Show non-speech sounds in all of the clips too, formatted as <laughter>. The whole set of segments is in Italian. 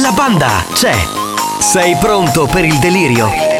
La banda c'è. Sei pronto per il delirio?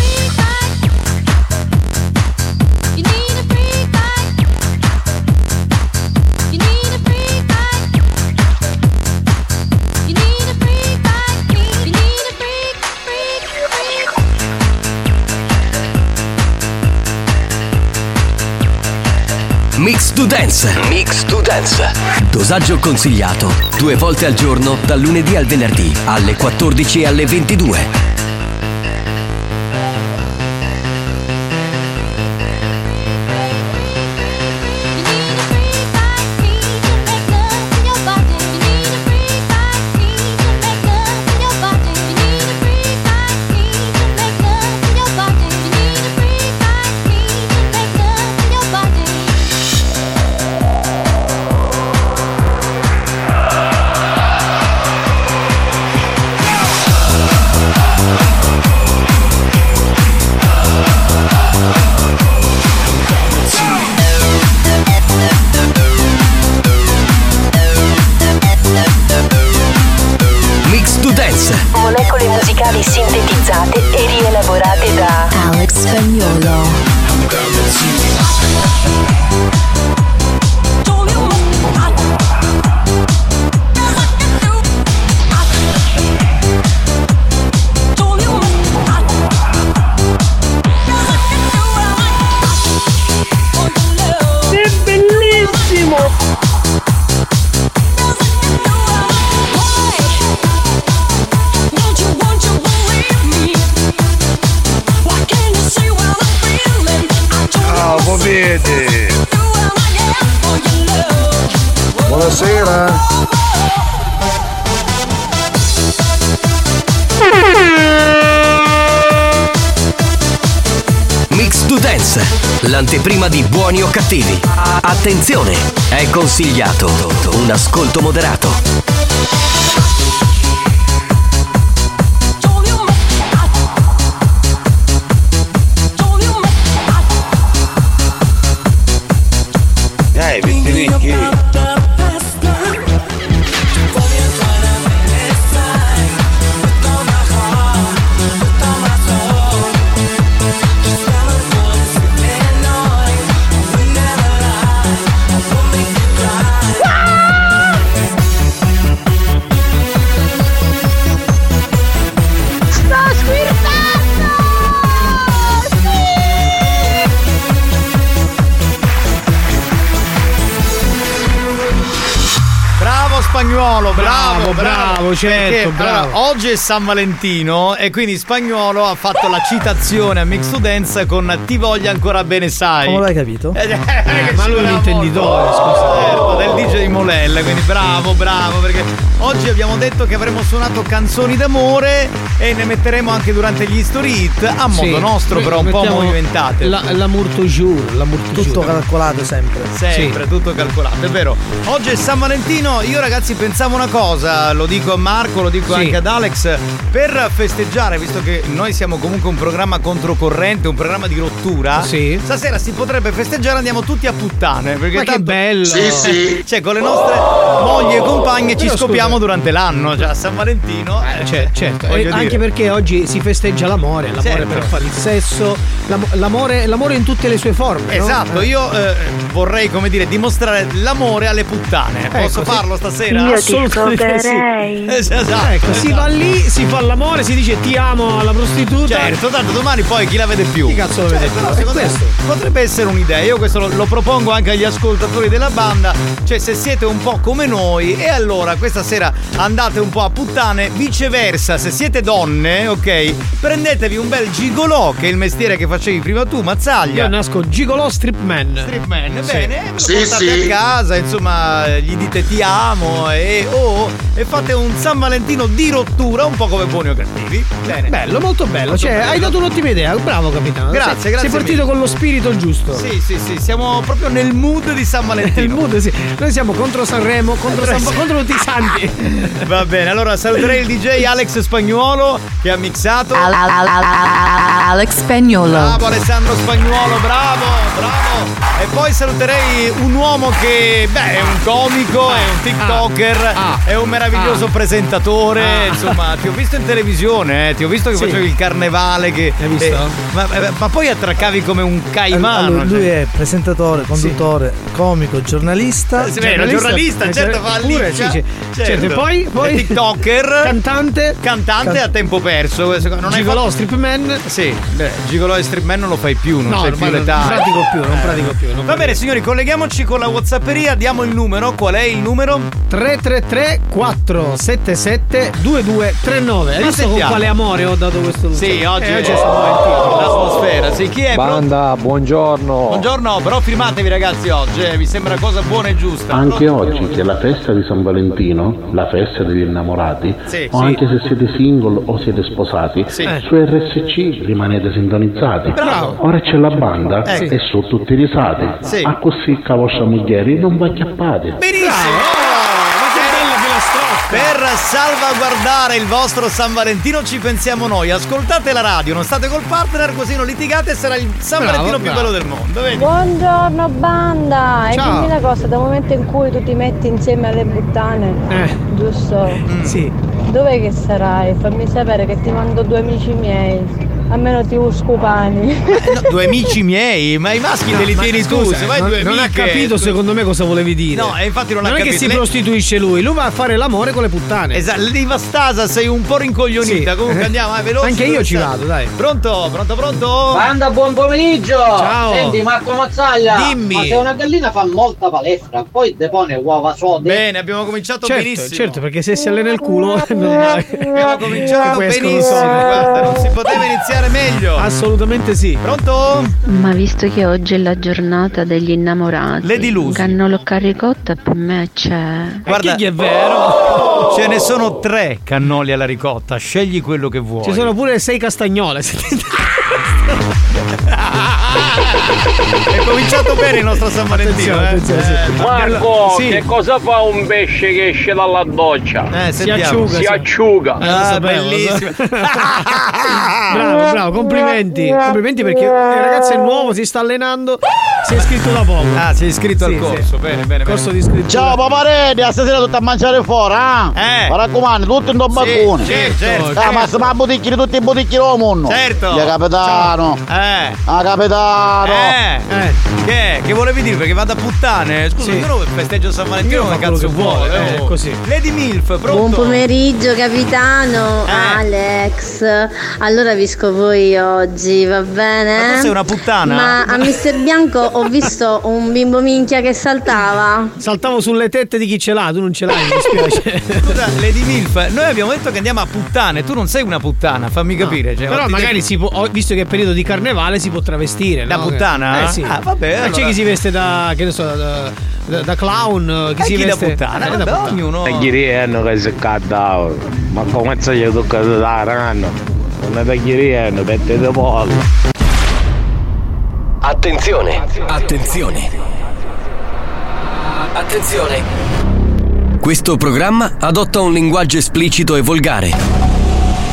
To Dance. Mix to Dance. Dosaggio consigliato due volte al giorno dal lunedì al venerdì alle 14 e alle 22. Bravo, certo, Perché, bravo. allora, oggi è San Valentino e quindi spagnolo ha fatto la citazione a Mix to Dance con Ti voglio ancora bene, sai. Come l'hai capito? Eh, eh, ma ci lui è un intenditore, molto. scusa. Certo, del DJ di Molella, quindi bravo, bravo, perché oggi abbiamo detto che avremmo suonato canzoni d'amore e ne metteremo anche durante gli story hit a modo Sì. nostro, però un po' movimentate. La, l'amour toujours, l'amour toujours. Tutto calcolato sempre. Sempre, tutto calcolato, è vero. Oggi è San Valentino, io ragazzi pensavo una cosa, lo dico Marco, lo dico Sì. anche ad Alex, per festeggiare, visto che noi siamo comunque un programma controcorrente, un programma di rottura, Sì. stasera si potrebbe festeggiare, andiamo tutti a puttane. Perché Ma che tanto- bello. Sì, sì. Cioè, con le nostre mogli e compagne ci Però, scopiamo scusa. durante l'anno, cioè a San Valentino. Eh, cioè, certo, voglio e anche dire. perché oggi si festeggia l'amore, l'amore Certo. per fare il sesso, l'amo- l'amore, l'amore in tutte le sue forme. no? Esatto, Eh. io eh, vorrei, come dire, dimostrare l'amore alle puttane. Posso Ecco, sì. farlo stasera? Io ti Assolutamente sì. Esatto. Ecco, si va lì, si fa l'amore, si dice ti amo alla prostituta. Certo, tanto domani poi chi la vede più? Chi cazzo lo Cioè, vede? però È secondo me questo. potrebbe essere un'idea. Io questo lo, lo propongo anche agli ascoltatori della banda. Cioè, se siete un po' come noi, e allora questa sera andate un po' a puttane. Viceversa, se siete donne, ok, prendetevi un bel gigolò, che è il mestiere che facevi prima tu, Mazzaglia. Io nasco gigolò strip man. Strip man, Sì. bene, lo Sì, portate sì. a casa, insomma, gli dite ti amo e oh, e fate un San Valentino di rottura, un po' come buoni o cattivi. Bene. Bello, molto bello. Molto cioè, bello. hai dato un'ottima idea. Bravo, capitano. Grazie, sei, grazie Sei partito mille. con lo spirito giusto. Sì, sì, sì, siamo proprio nel mood di San Valentino. Il mood, sì. Noi siamo contro Sanremo, contro, San- contro tutti i santi. <laughs> Va bene, allora saluterei il DJ Alex Spagnuolo che ha mixato. Al- al- al- al- Alex Spagnolo. Bravo Alessandro Spagnuolo, bravo, bravo. E poi saluterei un uomo che, beh, è un comico, è un TikToker, Ah. è un meraviglioso Ah. Presentatore. Ah. Insomma, ti ho visto in televisione, eh, ti ho visto che Sì. facevi il carnevale. Che, Hai visto? eh, ma, ma- ma poi attraccavi come un caimano. Allora, lui cioè. è presentatore, conduttore, comico, giornalista. Eh, sì, era giornalista, eh, certo, fa lì. pure, sì, sì. Certo, e poi, poi È TikToker, cantante, cantante a tempo perso. Non gigolò, fatto- strip man. Sì, beh, gigolò e strip man non lo fai più, non No, ormai più l'età. non pratico più, non Eh. pratico più, non Va bene, signori, colleghiamoci con la Whatsapperia, diamo il numero. Qual è il numero? 333 477 2239. Hai visto con quale amore ho dato questo Sì, oggi Eh, è oggi è San Valentino. l'atmosfera. Sì, chi è? Banda, buongiorno. Buongiorno, però firmatevi ragazzi oggi, eh, mi sembra cosa buona e giusta. Anche Pronto? oggi che è la festa di San Valentino, la festa degli innamorati, Sì, o sì. anche se siete single o siete sposati, Sì. su RSC rimanete sintonizzati. Bravo. Ora c'è la banda Eh, sì. e sono tutti risati. Sì. A così la vostra moglie non va chiappate. Benissimo! Per salvaguardare il vostro San Valentino ci pensiamo noi. Ascoltate la radio, non state col partner, così non litigate e sarà il San Bravo, Valentino più bravo. bello del mondo. Vedi? Buongiorno banda! E Ciao. dimmi una cosa, dal momento in cui tu ti metti insieme alle puttane, Eh, giusto? sì. Dov'è che sarai? Fammi sapere che ti mando due amici miei. Almeno ti uscupani. Eh, no, due amici miei, ma i maschi te li Ma tieni tu, scusa, se vai non, due non ha capito secondo me cosa volevi dire. No, e infatti non, ha non è capito. che si prostituisce lui, lui va a fare l'amore con le puttane. Esatto, Liva Stasa sei un po' rincoglionita. Sì. Comunque andiamo, eh, veloce. Anche io ci stai? vado, dai. Pronto, pronto, pronto? Banda, buon pomeriggio! Ciao. Senti, Marco Mazzaglia! Dimmi. Ma se una gallina fa molta palestra, poi depone uova sode. Bene, abbiamo cominciato Certo, benissimo. certo, perché se si allena il culo <laughs> non Abbiamo cominciato benissimo. Guarda, non si poteva iniziare meglio. Assolutamente sì. Pronto? Ma visto che oggi è la giornata degli innamorati, Le dilusi. cannolo carricotta per me c'è. Guarda, che è vero. ce ne sono tre cannoli alla ricotta. Scegli quello che vuoi. Ci sono pure sei castagnole. È cominciato bene il nostro San Valentino. Attenzione, eh. attenzione, sì. Eh, Marco, Sì. che cosa fa un pesce che esce dalla doccia? Eh, Si acciuga. Si sì. acciuga. Eh, Ah, bellissimo. <laughs> Bravo, bravo, complimenti. Complimenti perché il ragazzo è nuovo, si sta allenando, si è iscritto da poco. Ah, sei iscritto Sì, al corso. sì. Bene, bene, Corso bene. di iscrizione. Ciao paparelli, a stasera tutto a mangiare fuori, eh? Eh. Mi raccomando, tutto in due bacconi. certo, certo. Ah, ma stiamo a bottiglie, tutti i bottiglie del mondo. Certo. Ya capitano. Eh. Ah, capitano. Eh. Eh, Che? Che volevi dire? Perché vado a puttane? Scusa, Sì. io non festeggio San Valentino come cazzo che vuole, vuole. eh, così. Lady Milf, pronto? Buon pomeriggio capitano Eh. Alex. Allora vi scopo io oggi, va bene? Ma tu sei una puttana? Ma a Mister Bianco ho visto un bimbo minchia che saltava. saltavo sulle tette di chi ce l'ha, tu non ce l'hai, mi dispiace. <laughs> Scusa, Lady Milf, noi abbiamo detto che andiamo a puttane, tu non sei una puttana, fammi capire. Cioè, Però magari si può, oh, visto che è periodo di carnevale, si può travestire. Da no? puttana? Eh sì. Ah, vabbè, Ma allora- C'è chi si veste da, che ne so, da, da- da clown, chi Eh, si chi da veste puttana? Eh, da puttana. ognuno. E ieri hanno che si cadavano. Ma come se gli toccato da ranno? Non è da ieri hanno, pette di pollo. Attenzione, attenzione. Attenzione. Questo programma adotta un linguaggio esplicito e volgare,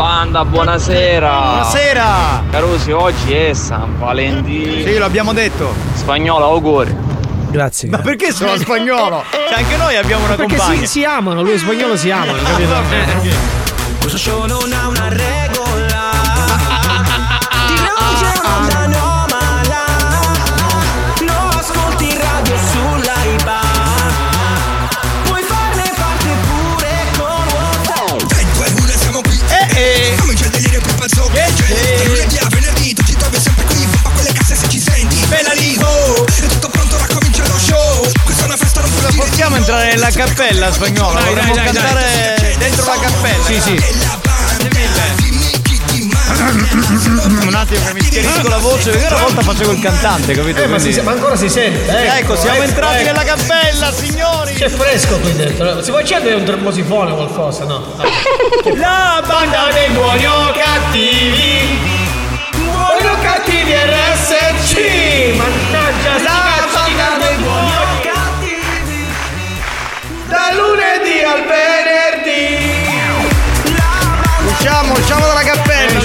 Banda, buonasera. Buonasera. Carusi, oggi è San Valentino. Sì, lo abbiamo detto. Spagnolo, auguri. Grazie. Ma perché sono spagnolo? Cioè, anche noi abbiamo una Perché compagna. si, si amano, lui e spagnolo si amano, capito? Eh. Questo show non ha una regola. Entrare nella cappella spagnolo? Dai, Vorremmo dai, dai, cantare dai. dentro la cappella. Sì, sì. Un attimo che mi schierisco la voce, perché una volta facevo il cantante, capito? Eh, ma, si- ma ancora si sente. Ecco, Ecco, siamo ecco, entrati ecco. nella cappella, signori! C'è fresco qui dentro. Si può accendere un termosifone o qualcosa, no? <laughs> La banda dei buoni o cattivi! Buoni o cattivi RSC! Mannaggia, di banda dei buoni o cattivi. Da lunedì al venerdì! Usciamo, usciamo dalla cappella!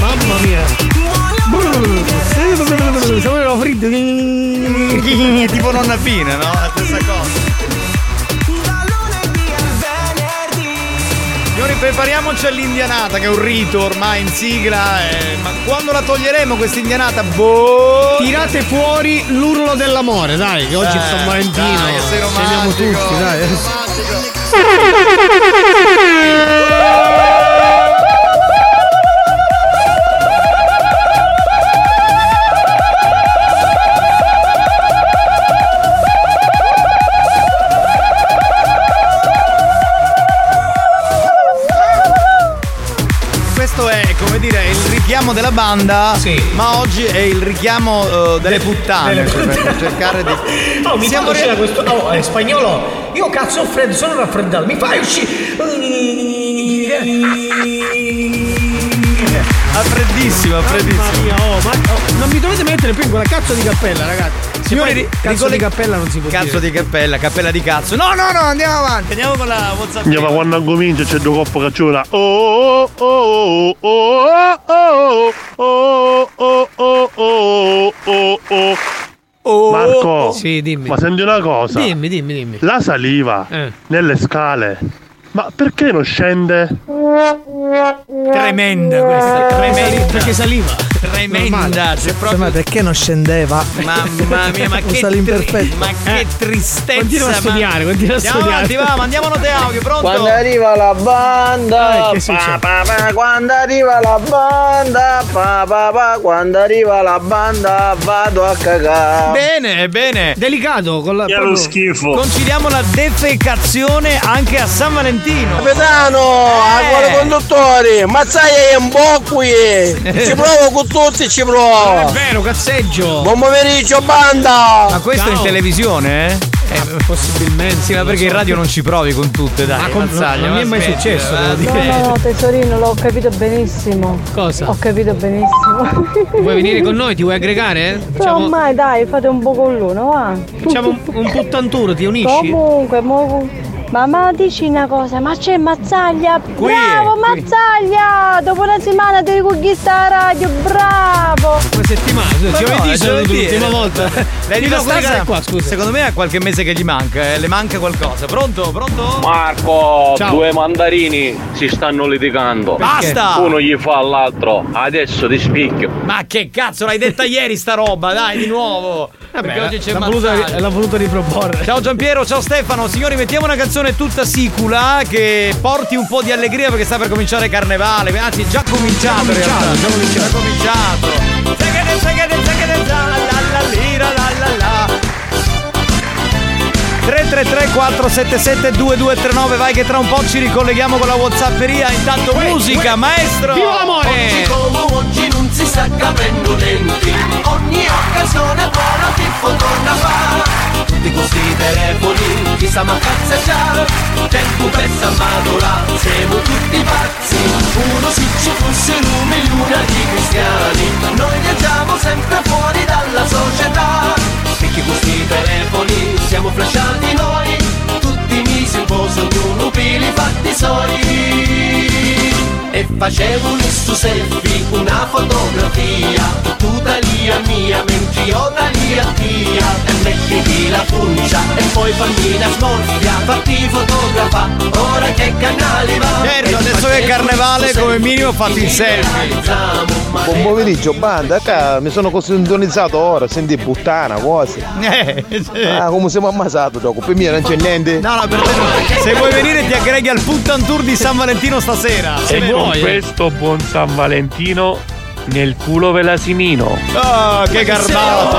Mamma mia. Sapeva freddo. tipo nonna fine, no? La stessa cosa. Prepariamoci all'indianata, che è un rito ormai in sigla. eh, ma quando la toglieremo questa indianata? Boh! Tirate fuori l'urlo dell'amore, dai, che oggi è San Valentino. Dai, che sei romantico, tutti, dai. <laughs> richiamo della banda, ma oggi è il richiamo eh, delle puttane. delle cioè, per puttane. cercare di. <laughs> Oh, mi Siamo ri- questo. Oh, è spagnolo. Io cazzo ho freddo, sono raffreddato. Mi fai uscire. Ah, freddissimo, freddissimo. Mamma mia, oh, ma oh, non mi dovete mettere più in quella cazzo di cappella, ragazzi. Signori, ri- cazzo ricolle- di cappella non si può Cazzo dire. di cappella, cappella di cazzo. No, no, no, andiamo avanti, andiamo con la WhatsApp. Ma quando comincia c'è due coppa cacciona. Oh oh oh oh oh oh oh oh oh oh oh oh Marco, Sì, dimmi. ma senti una cosa? Dimmi, dimmi, dimmi. La saliva Eh. nelle scale, ma perché non scende? Tremenda questa, tremenda. Perché saliva. Tremenda, c'è Ma proprio. perché non scendeva? Mamma mia, ma <laughs> che, l'imperfetto. ma che tristezza. Continua a ma- studiare, continua a Andiamo studiare. avanti, va, mandiamo note audio, pronto? Quando arriva la banda, Eh, che succede? pa, pa, pa, quando arriva la banda, pa, pa, pa, quando arriva la banda vado a cagare. Bene, bene. Delicato con la. Proprio- schifo. Conciliamo la defecazione anche a San Valentino. Capitano, Eh. ancora conduttori, ma sai è un po' qui. <laughs> Ci provo con tutti, ci Non provo. è vero, cazzeggio. Buon pomeriggio, banda. Ma questo è in Ciao. televisione, eh? Eh, possibilmente. Sì, ma non perché so. in radio non ci provi con tutte, dai. Ma con- Mazzaglia, non mi è ma mai successo, eh. devo No, dire. no, no, tesorino, l'ho capito benissimo. Cosa? Ho capito benissimo. Vuoi venire con noi? Ti vuoi aggregare? No, Facciamo, mai, dai, fate un po' con l'uno, va. facciamo un, un puttanturo, ti unisci? Comunque, mo... Ma, ma dici una cosa, ma c'è Mazzaglia? Qui, bravo qui. Mazzaglia! Dopo una settimana devi conquistare la radio, bravo! Una settimana, scusa, no, giovedì è sono l'ultima volta. Lei Mi di do quella stanza- cara qua, scusa. Secondo me ha qualche mese che gli manca, eh. le manca qualcosa. Pronto? Pronto? Marco, Ciao. due mandarini si stanno litigando. Basta! Uno gli fa all'altro, adesso ti spicchio. Ma che cazzo l'hai detta <laughs> ieri sta roba, dai, di nuovo. Perché oggi c'è l'ha voluto, Mazzaglia. l'ha voluto riproporre. Ciao Giampiero, ciao Stefano. Signori, mettiamo una canzone tutta sicula che porti un po' di allegria perché sta per cominciare Carnevale. Anzi, è già cominciato. in cominciato, già cominciato. Già cominciato. Segede, segede, segede, za, la, la, lira, la, la, la. 333 477 2239 vai che tra un po' ci ricolleghiamo con la Whatsapperia. Intanto musica, maestro. Oggi come oggi non si sta capendo denti Ogni occasione buona ti fa Tutti questi telefoni, chissà ma cazzo già Tempo pensa madola, siamo tutti pazzi. Uno se ci fossero un milione di cristiani. Noi viaggiamo sempre fuori dalla società. Perché questi telefoni siamo flashati noi. Tutti misi un po' su ognuno pili fatti suoi e facevo un su selfie, una fotografia Tutta lia mia, mentre io da lia tia E mettiti la puncia e poi fammi una smorfia Fatti fotografa, ora che canali va Certo, adesso che è carnevale come minimo fatti il selfie. Buon pomeriggio, banda, qua mi sono sintonizzato ora, senti puttana, cose. Eh, Ah, come siamo ammazzato dopo, per me non c'è niente. No, no, per te no. Se vuoi venire ti aggreghi al Puttan Tour di San Valentino stasera. E con questo buon San Valentino nel culo velasinino. Oh, che garbato!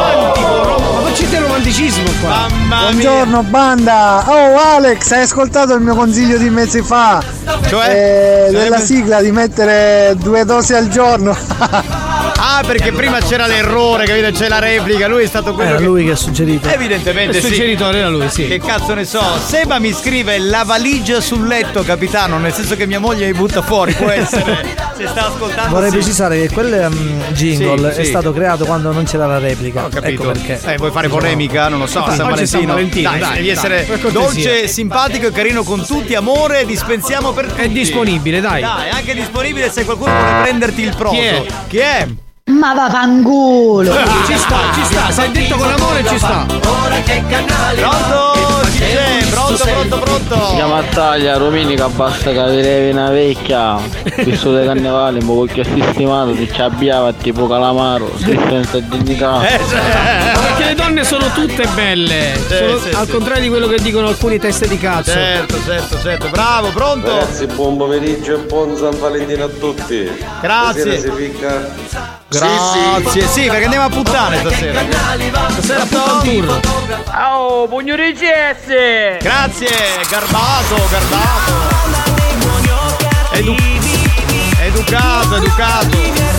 Ma non c'è del romanticismo qua. Mamma Buongiorno banda! Oh Alex, hai ascoltato il mio consiglio di mesi fa? Cioè? Eh, della sigla di mettere due dosi al giorno. <laughs> Ah, perché prima c'era l'errore, capito? C'è la replica, lui è stato quello Era che... lui che ha suggerito. Evidentemente Il sì. suggeritore era lui, sì. Che cazzo ne so? Seba mi scrive la valigia sul letto, capitano, nel senso che mia moglie mi butta fuori, può essere. <laughs> Se sta ascoltando. Vorrei sì. precisare che quel um, jingle Sì, è stato creato quando non c'era la replica. Ho capito. Ecco perché. Eh, vuoi fare polemica? Non lo so, San Valentino. San Valentino, dai, dai, devi essere cortesia. dolce, simpatico e carino con tutti, amore, dispensiamo per tutti. È disponibile, dai. Dai, anche disponibile se qualcuno vuole prenderti il proso. Chi è? Chi è? Ma vaffanculo! Ci sta, ci sta, se è detto con amore ci sta. Ora che canali Pronto? Chi c'è? Pronto, pronto, pronto? Si chiama Taglia, Rominica, basta che avevi una vecchia. Visto dei carnevali, ma perché sistemato ti ci abbiava tipo calamaro, sei senza dignità. Eh, Perché le donne sono tutte belle. Sono- sì, al sì. contrario di quello che dicono alcuni teste di cazzo. Certo, certo, certo. Bravo, pronto? Ragazzi, buon pomeriggio e buon San Valentino a tutti. Grazie. Stasera si. Grazie, sì, perché andiamo a puttane stasera. Stasera Puttan Tour. Oh, pugno di! Grazie, garbato, garbato. Edu- educato, educato.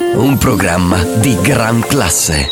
un programma di gran classe.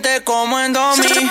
Presidente como en 2000.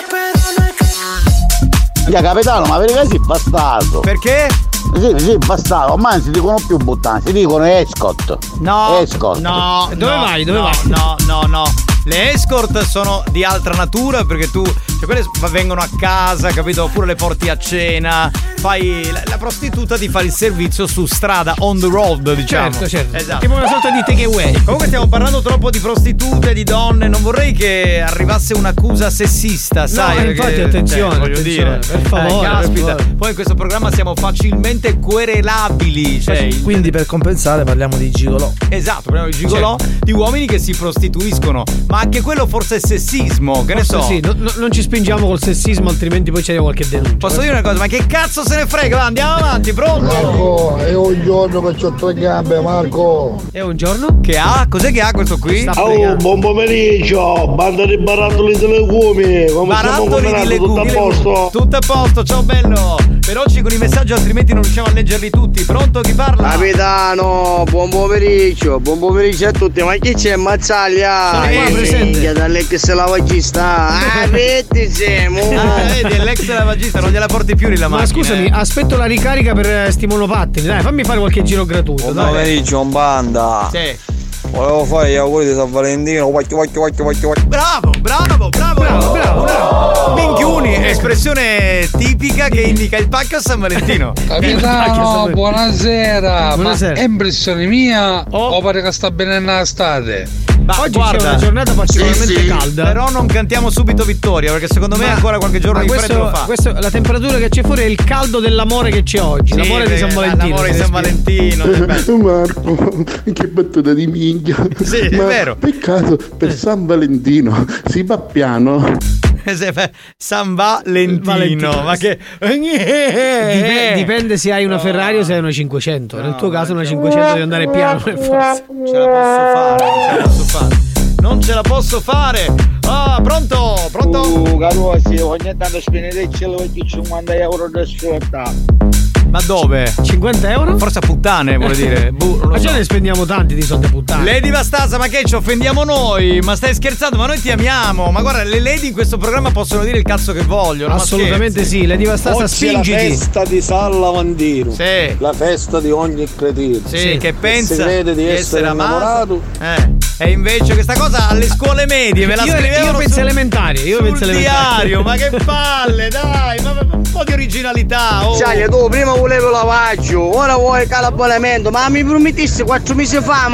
Ya capitano, ma per che sei bastardo? Perché? Sì, sì, bastardo, ormai non si dicono più buttani, si dicono escort. No, Escort. no, Dove no, vai? Dove no, vai? No, no, no. Le escort sono di altra natura perché tu, cioè quelle vengono a casa, capito? Oppure le porti a cena. Fai la, la prostituta ti fa il servizio su strada, on the road, diciamo. Certo, certo. Esatto. Tipo una sorta di takeaway. Comunque stiamo parlando troppo di prostitute, di donne, non vorrei che arrivasse un'accusa sessista, sai? eh, perché- infatti, attenzione, cioè, voglio attenzione, dire, per favore, eh, favore. Poi in questo programma siamo facilmente querelabili, cioè, Quindi per compensare parliamo di gigolò. Esatto, parliamo di gigolò, di uomini che si prostituiscono. Ma anche quello forse è sessismo, che ne so. Sì, no- no- non ci spingiamo col sessismo, altrimenti poi c'è qualche denuncia. Posso dire una cosa, ma che cazzo se ne frega? Va, andiamo avanti, pronto? Marco, è un giorno che ho tre gambe, Marco. È un giorno? Che ha? Cos'è che ha questo qui? Oh, buon pomeriggio, banda di barattoli di legumi, come Barattoli di combinando, tutto a legumi. posto? Tutto a posto, ciao bello. Veloci con i messaggi, altrimenti non riusciamo a leggerli tutti. Pronto chi parla? Capitano, buon pomeriggio, buon pomeriggio a tutti, ma chi c'è Mazzaglia? Sono qua, presente. Minchia, dall'ex lavagista, <laughs> ah, vedi siamo. Ah, vedi, è l'ex lavagista, non gliela porti più la Ma macchina. scusami, eh. aspetto la ricarica per eh, sti monopattini. Dai, fammi fare qualche giro gratuito. Buon dai. pomeriggio, un banda. Sì. Volevo fare gli auguri di San Valentino. Guacchio, guacchio, guacchio, guacchio. Bravo, bravo, bravo, bravo, bravo, bravo. Minchiuni, espressione tipica che indica il pacco a San Valentino. <laughs> Capitano, buonasera. Buonasera. Ma è impressione mia o pare che sta bene l'estate? Ma Oggi guarda, c'è una giornata particolarmente sì, sì. calda. Però non cantiamo subito vittoria, perché secondo me Ma- ancora qualche giorno di questo, freddo lo fa. questo- la temperatura che c'è fuori è il caldo dell'amore che c'è oggi. Sì, l'amore di San Valentino. l'amore di San. Valentino. <laughs> Marco, che battuta di minchia. Sì, è Ma vero. Peccato, per San Valentino si va piano. San Valentino, Valentino. ma che. Dipende, dipende se hai una Ferrari o se hai una 500. Nel tuo caso una 500 devi andare piano per forza. Ce la posso fare, ce la posso fare. Non ce la posso fare. Ah, pronto? Pronto? Uh, Carusi, ogni tanto spendete lo 50 euro da sfrutta. Ma dove? 50 euro? Forse a puttane, vuole dire. <laughs> Boh, non lo Ma già so. ne spendiamo tanti di soldi a puttane. Lady Vastasa, ma che ci offendiamo noi? Ma stai scherzando? Ma noi ti amiamo. Ma guarda, le lady in questo programma possono dire il cazzo che vogliono. Assolutamente sì, Lady Vastasa, Oggi è la spingiti. festa di San Lavandino. Sì. La festa di ogni cretino. Sì, che pensa Si crede di essere amato. Eh. E invece questa cosa alle scuole medie me la Io- io scrivevano penso sul- elementari, io penso elementari. diario, ma che palle, dai, ma, ma- un po' di originalità. Oh. Sai, tu prima volevi lavaggio, ora vuoi calabbonamento, ma mi promettissi quattro mesi fa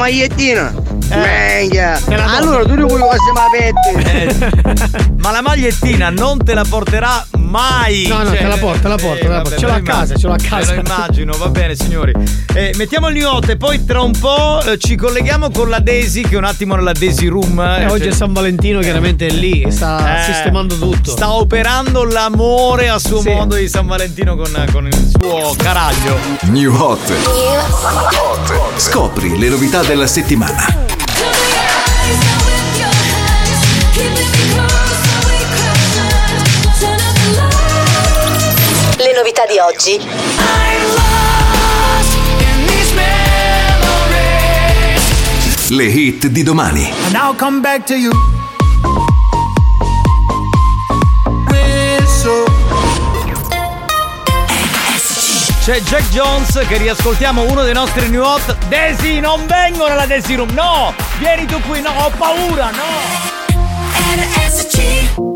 te la do. Allora tu di quello che siamo aperti. Eh, <laughs> ma la magliettina non te la porterà mai. No, no, te la porto, te la porto, te la porto. Ce l'ho a casa, ce l'ho a casa. Me lo immagino, va bene, signori. Eh, mettiamo il new hot e poi tra un po' eh, ci colleghiamo con la Daisy, che è un attimo nella Daisy Room. Eh, eh, oggi cioè- è San Valentino, chiaramente è lì, sta Eh, sistemando tutto. Sta operando l'amore a suo Sì. modo di San Valentino con, con il suo caraglio. New Hot. Scopri le novità della settimana. Le novità di oggi. Le hit di domani. And I'll come back to you. C'è Jack Jones che riascoltiamo uno dei nostri new hot. Daisy, non vengo nella Daisy Room, no! Vieni tu qui, no, ho paura, no! Baby,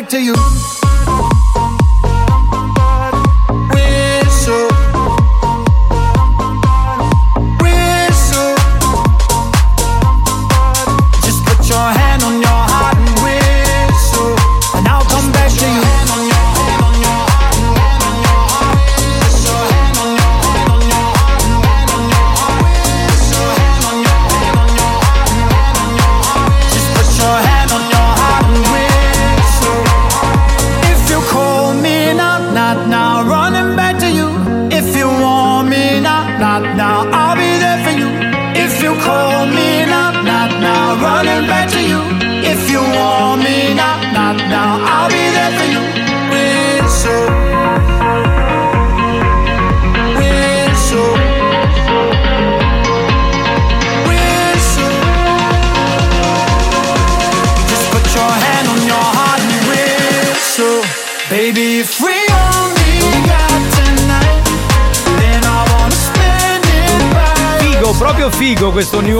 Back to you.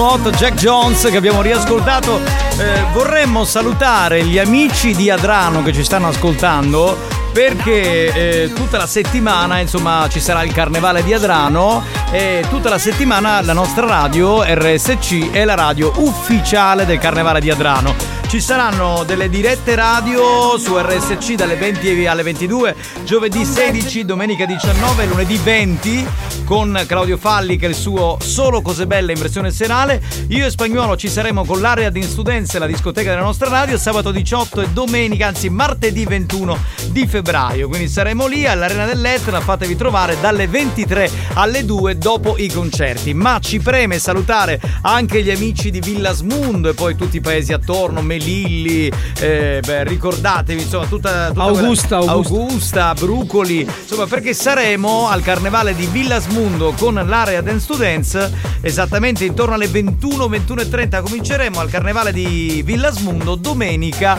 Hot Jack Jones che abbiamo riascoltato. Eh, vorremmo salutare gli amici di Adrano che ci stanno ascoltando perché eh, tutta la settimana insomma ci sarà il carnevale di Adrano e tutta la settimana la nostra radio RSC è la radio ufficiale del carnevale di Adrano. Ci saranno delle dirette radio su RSC dalle 20 alle 22, giovedì 16, domenica 19, lunedì 20 con Claudio Falli che è il suo Solo Cose Belle in versione serale. Io e Spagnuolo ci saremo con l'area di Studenza, la discoteca della nostra radio, sabato 18 e domenica, anzi martedì 21 di febbraio. Quindi saremo lì all'Arena dell'Etna, fatevi trovare dalle 23 alle 2 dopo i concerti. Ma ci preme salutare anche gli amici di Villasmundo e poi tutti i paesi attorno, Melilli, eh, beh, ricordatevi insomma tutta, tutta Augusta, quella- Augusta. Augusta, Brucoli, insomma perché saremo al carnevale di Villasmundo con l'area Dance to Dance esattamente intorno alle 21, 21 e 30 cominceremo al carnevale di Villasmundo domenica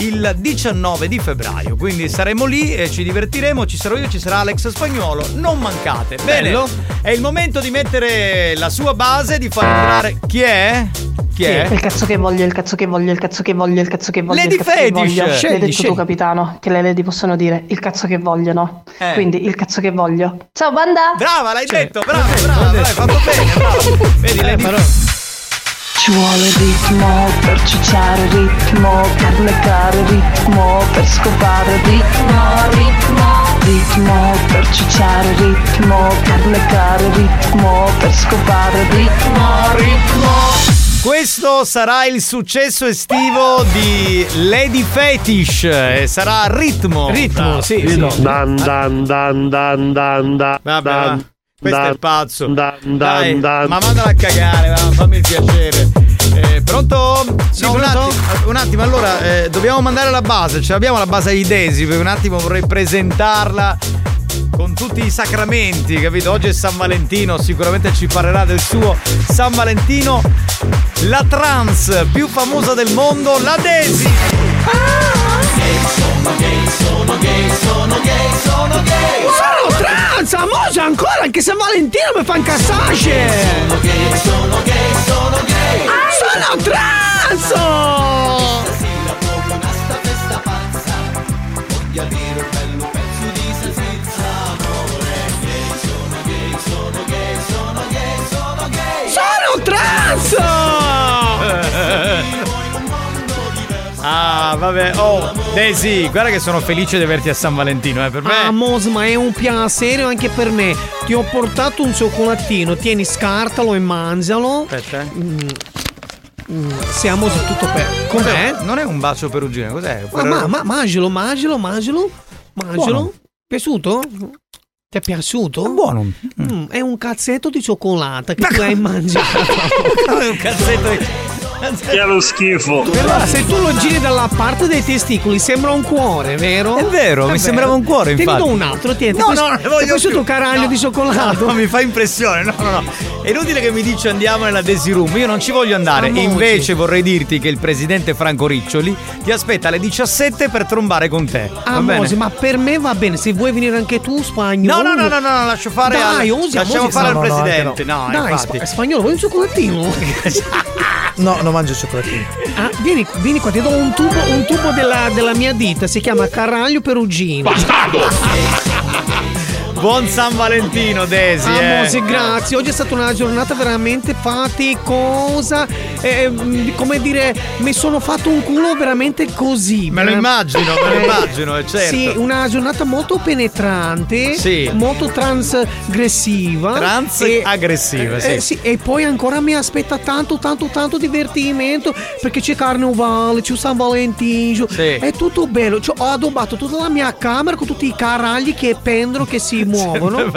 il 19 di febbraio quindi saremo lì e ci divertiremo ci sarò io ci sarà Alex Spagnuolo non mancate bene Bello. è il momento di mettere la sua base di far entrare chi è? chi è? Il cazzo che voglio, il cazzo che voglio, il cazzo che voglio, il cazzo che voglio. Lady il cazzo che Fetish. voglio. L'hai Scegli, detto scegli. tu, capitano, che le lady possono dire il cazzo che vogliono. Eh. Quindi il cazzo che voglio. Ciao banda! brava l'hai detto brava brava l'hai fatto bene brava <laughs> vedi Lady Ci vuole ritmo per ciucciare ritmo, per leccare ritmo, per scopare ritmo, ritmo, ritmo per ciucciare ritmo, per leccare ritmo, per scopare ritmo, ritmo. Questo sarà il successo estivo di Lady Fetish e sarà ritmo. Ritmo, sì, Ritmo. sì. Dan dan dan dan dan dan. Vabbè, Questo è dan, il pazzo. Dan dan. ma mandala a cagare, va, fammi il piacere. Eh, pronto? Sì, No, un, pronto? attimo, un attimo, allora eh, dobbiamo mandare la base. Ce l'abbiamo la base di Desi. Per un attimo vorrei presentarla con tutti i sacramenti, capito? Oggi è San Valentino, sicuramente ci parlerà del suo San Valentino. La trans più famosa del mondo, la Desi. Sono trans, amosa ancora, anche San Valentino mi fa incassare. Sono gay, sono gay, sono gay. Sono trans! Sono trans! Ah, vabbè. Oh, Desi, guarda che sono felice di averti a San Valentino, eh, per me. Amos, ma è un piacere anche per me. Ti ho portato un cioccolatino, tieni, scartalo e mangialo. Aspetta. eh. Mm, mm, siamo su tutto per. Com'è? Non è un bacio perugino, cos'è? Ma, ma, ma mangialo, mangialo, mangialo. Mangialo. Piaciuto? Ti è piaciuto? buono. Mm, è un cazzetto di cioccolata che tu <laughs> hai mangiato. <laughs> è un cazzetto di. Che è lo schifo. Però se tu lo giri dalla parte dei testicoli sembra un cuore, vero? È vero, mi sembrava un cuore, Te ne infatti. do un altro, tieni. No, questo, no, non ne voglio questo più. tuo caraglio No. di cioccolato. No, mi fa impressione, no, no, no. È inutile che mi dici andiamo nella Desi Room, io non ci voglio andare. Amoci. Invece vorrei dirti che il presidente Franco Riccioli ti aspetta alle 17 per trombare con te. Va Ah, bene? Mosi, ma per me va bene. Se vuoi venire anche tu, spagnolo. No, no, no, no, no, no, lascio fare Dai, al, osi, lasciamo osi, fare no, al no, no, presidente. no. No, Dai, infatti. spa- spagnolo, vuoi un cioccolatino? <laughs> <laughs> No, non mangio cioccolatini. Ah, vieni, vieni qua, ti do un tubo, un tubo della, della mia ditta, si chiama Caraglio Perugino. Buon San Valentino, Desi. eh. Amose, grazie. Oggi è stata una giornata veramente faticosa. Eh, mm, come dire, mi sono fatto un culo veramente così. Me lo Eh, immagino, me lo eh, <laughs> immagino, eh, certo. Sì, una giornata molto penetrante, Sì. molto transgressiva. Transaggressiva, E- sì. eh, sì, E poi ancora mi aspetta tanto, tanto, tanto divertimento perché c'è carnevale, c'è San Valentino. È tutto bello. Cioè, ho addobbato tutta la mia camera con tutti i caragli che pendono, che si muovono.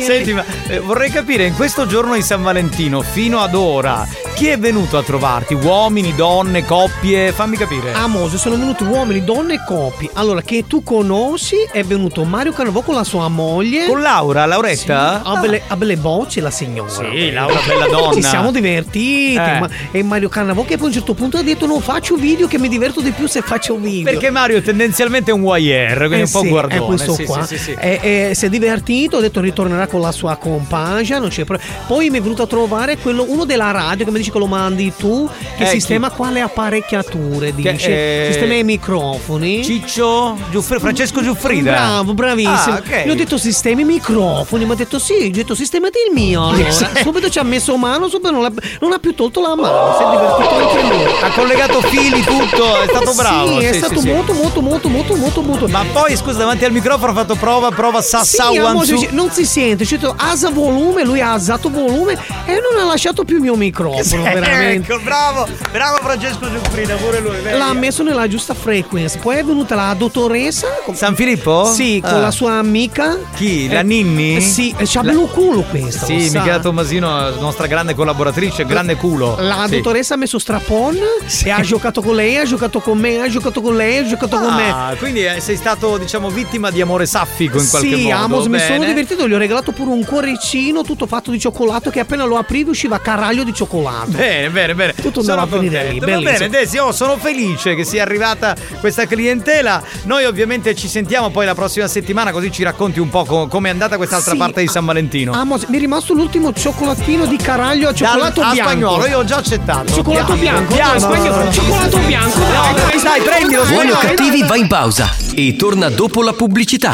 Senti, ma eh, vorrei capire, in questo giorno di San Valentino, fino ad ora, chi è venuto a trovarti? Uomini, donne, coppie? Fammi capire. A Mose sono venuti uomini, donne e coppie. Allora, che tu conosci, è venuto Mario Cannavò con la sua moglie. Con Laura, Lauretta? Sì, ha, belle, ha belle voci la signora. Sì, Laura, bella donna. Ci siamo divertiti. Eh. ma- e Mario Cannavò che poi a un certo punto ha detto non faccio video che mi diverto di più se faccio video. Perché Mario tendenzialmente è un voyeur, quindi Eh un po' sì, guardone. È questo Sì, qua. sì, sì, sì. E- e si è divertito, ha detto ritornerà con la sua compagna, non c'è Poi mi è venuto a trovare quello, uno della radio che mi dice che lo mandi tu, che Eh, sistema quale apparecchiature, Che, dice. eh, Sistema i microfoni. Ciccio Giuffre- Francesco Giuffrida. Bravo, bravissimo. Ah, ok. Gli ho detto sistemi i microfoni, mi ha detto sì, gli ho detto sistemati il mio. Allora, <laughs> subito ci ha messo mano, subito non, non ha più tolto la mano, si è divertito anche lui. Ha collegato fili, tutto, è stato bravo. Sì, è sì, stato sì, sì. molto, molto, molto, molto, molto, molto. Ma poi, scusa, davanti al microfono ha fatto prova, prova sa, Sì, sa, amore, non si sente, c'è detto asa volume, lui ha asato volume e non ha lasciato più il mio microfono, <laughs> veramente. Ecco, bravo, bravo Francesco Giuffrida, pure lui. vedi? L'ha messo nella giusta frequenza. Poi è venuta la dottoressa. con- San Filippo? Sì, con Ah. la sua amica. Chi? La Eh, Ninni? Sì, c'ha La- bello culo questa. Sì. Michela Tommasino, nostra grande collaboratrice, grande culo. La Sì. dottoressa ha messo strapon e ha giocato con lei, ha giocato con me, ha giocato con lei, ha giocato con me. Ah, quindi eh, sei stato, diciamo, vittima di amore saffico in qualche sì, modo. Amos, mi sono divertito, gli ho regalato pure un cuoricino tutto fatto di cioccolato che appena lo aprivi usciva caraglio di cioccolato. Bene, bene, bene. Tutto Sono andava a finire lì. Va bene, Desi, oh, sono felice che sia arrivata questa clientela. Noi ovviamente ci sentiamo poi la prossima settimana così ci racconti un po' co- com'è andata quest'altra Sì, parte di San Valentino. Amos, mi è rimasto l'ultimo cioccolatino di caraglio a Dal- cioccolato a bianco. spagnolo, io ho già accettato. Cioccolato bianco, bianco. no, spagnolo, cioccolato bianco. Dai, dai, dai, prendilo, Buoni o cattivi va in pausa e torna dopo la pubblicità.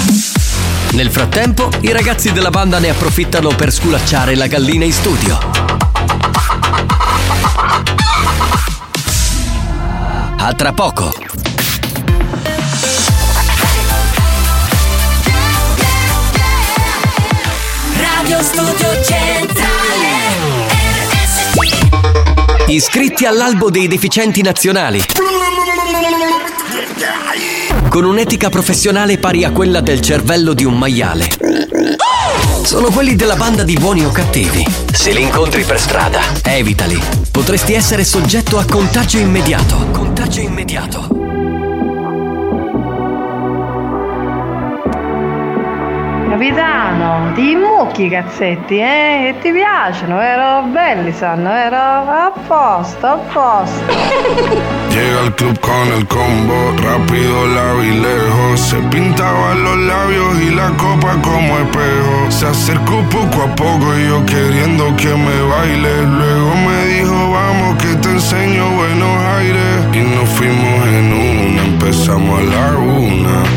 Nel frattempo, i ragazzi della banda ne approfittano per sculacciare la gallina in studio. A tra poco. Radio Studio Centrale Iscritti all'albo dei deficienti nazionali. Con un'etica professionale pari a quella del cervello di un maiale. Sono quelli della banda di buoni o cattivi. Se li incontri per strada, evitali. Potresti essere soggetto a contagio immediato. Contagio immediato. Capitano, ti immucchi i cazzetti, eh? E ti piacciono, vero? Belli sanno, vero? A posto, a posto. Llega al club con el combo, rápido, largo y lejos. Se pintaba los labios y la copa como espejo. Se acercó poco a poco y yo queriendo que me baile. Luego me dijo, vamos que te enseño buenos aires. Y nos fuimos en una, empezamos a la una.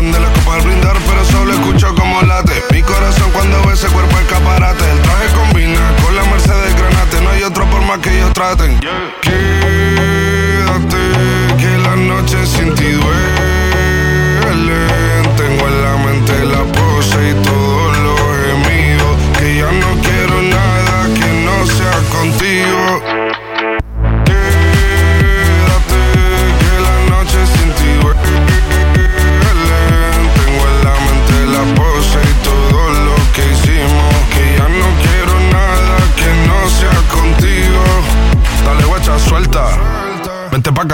de la copa al brindar, pero solo escucho como late. Mi corazón cuando ve ese cuerpo escaparate. El traje combina con la merced Mercedes Granate. No hay otro por más que ellos traten. Yeah. Quédate, que la noche sin ti duele.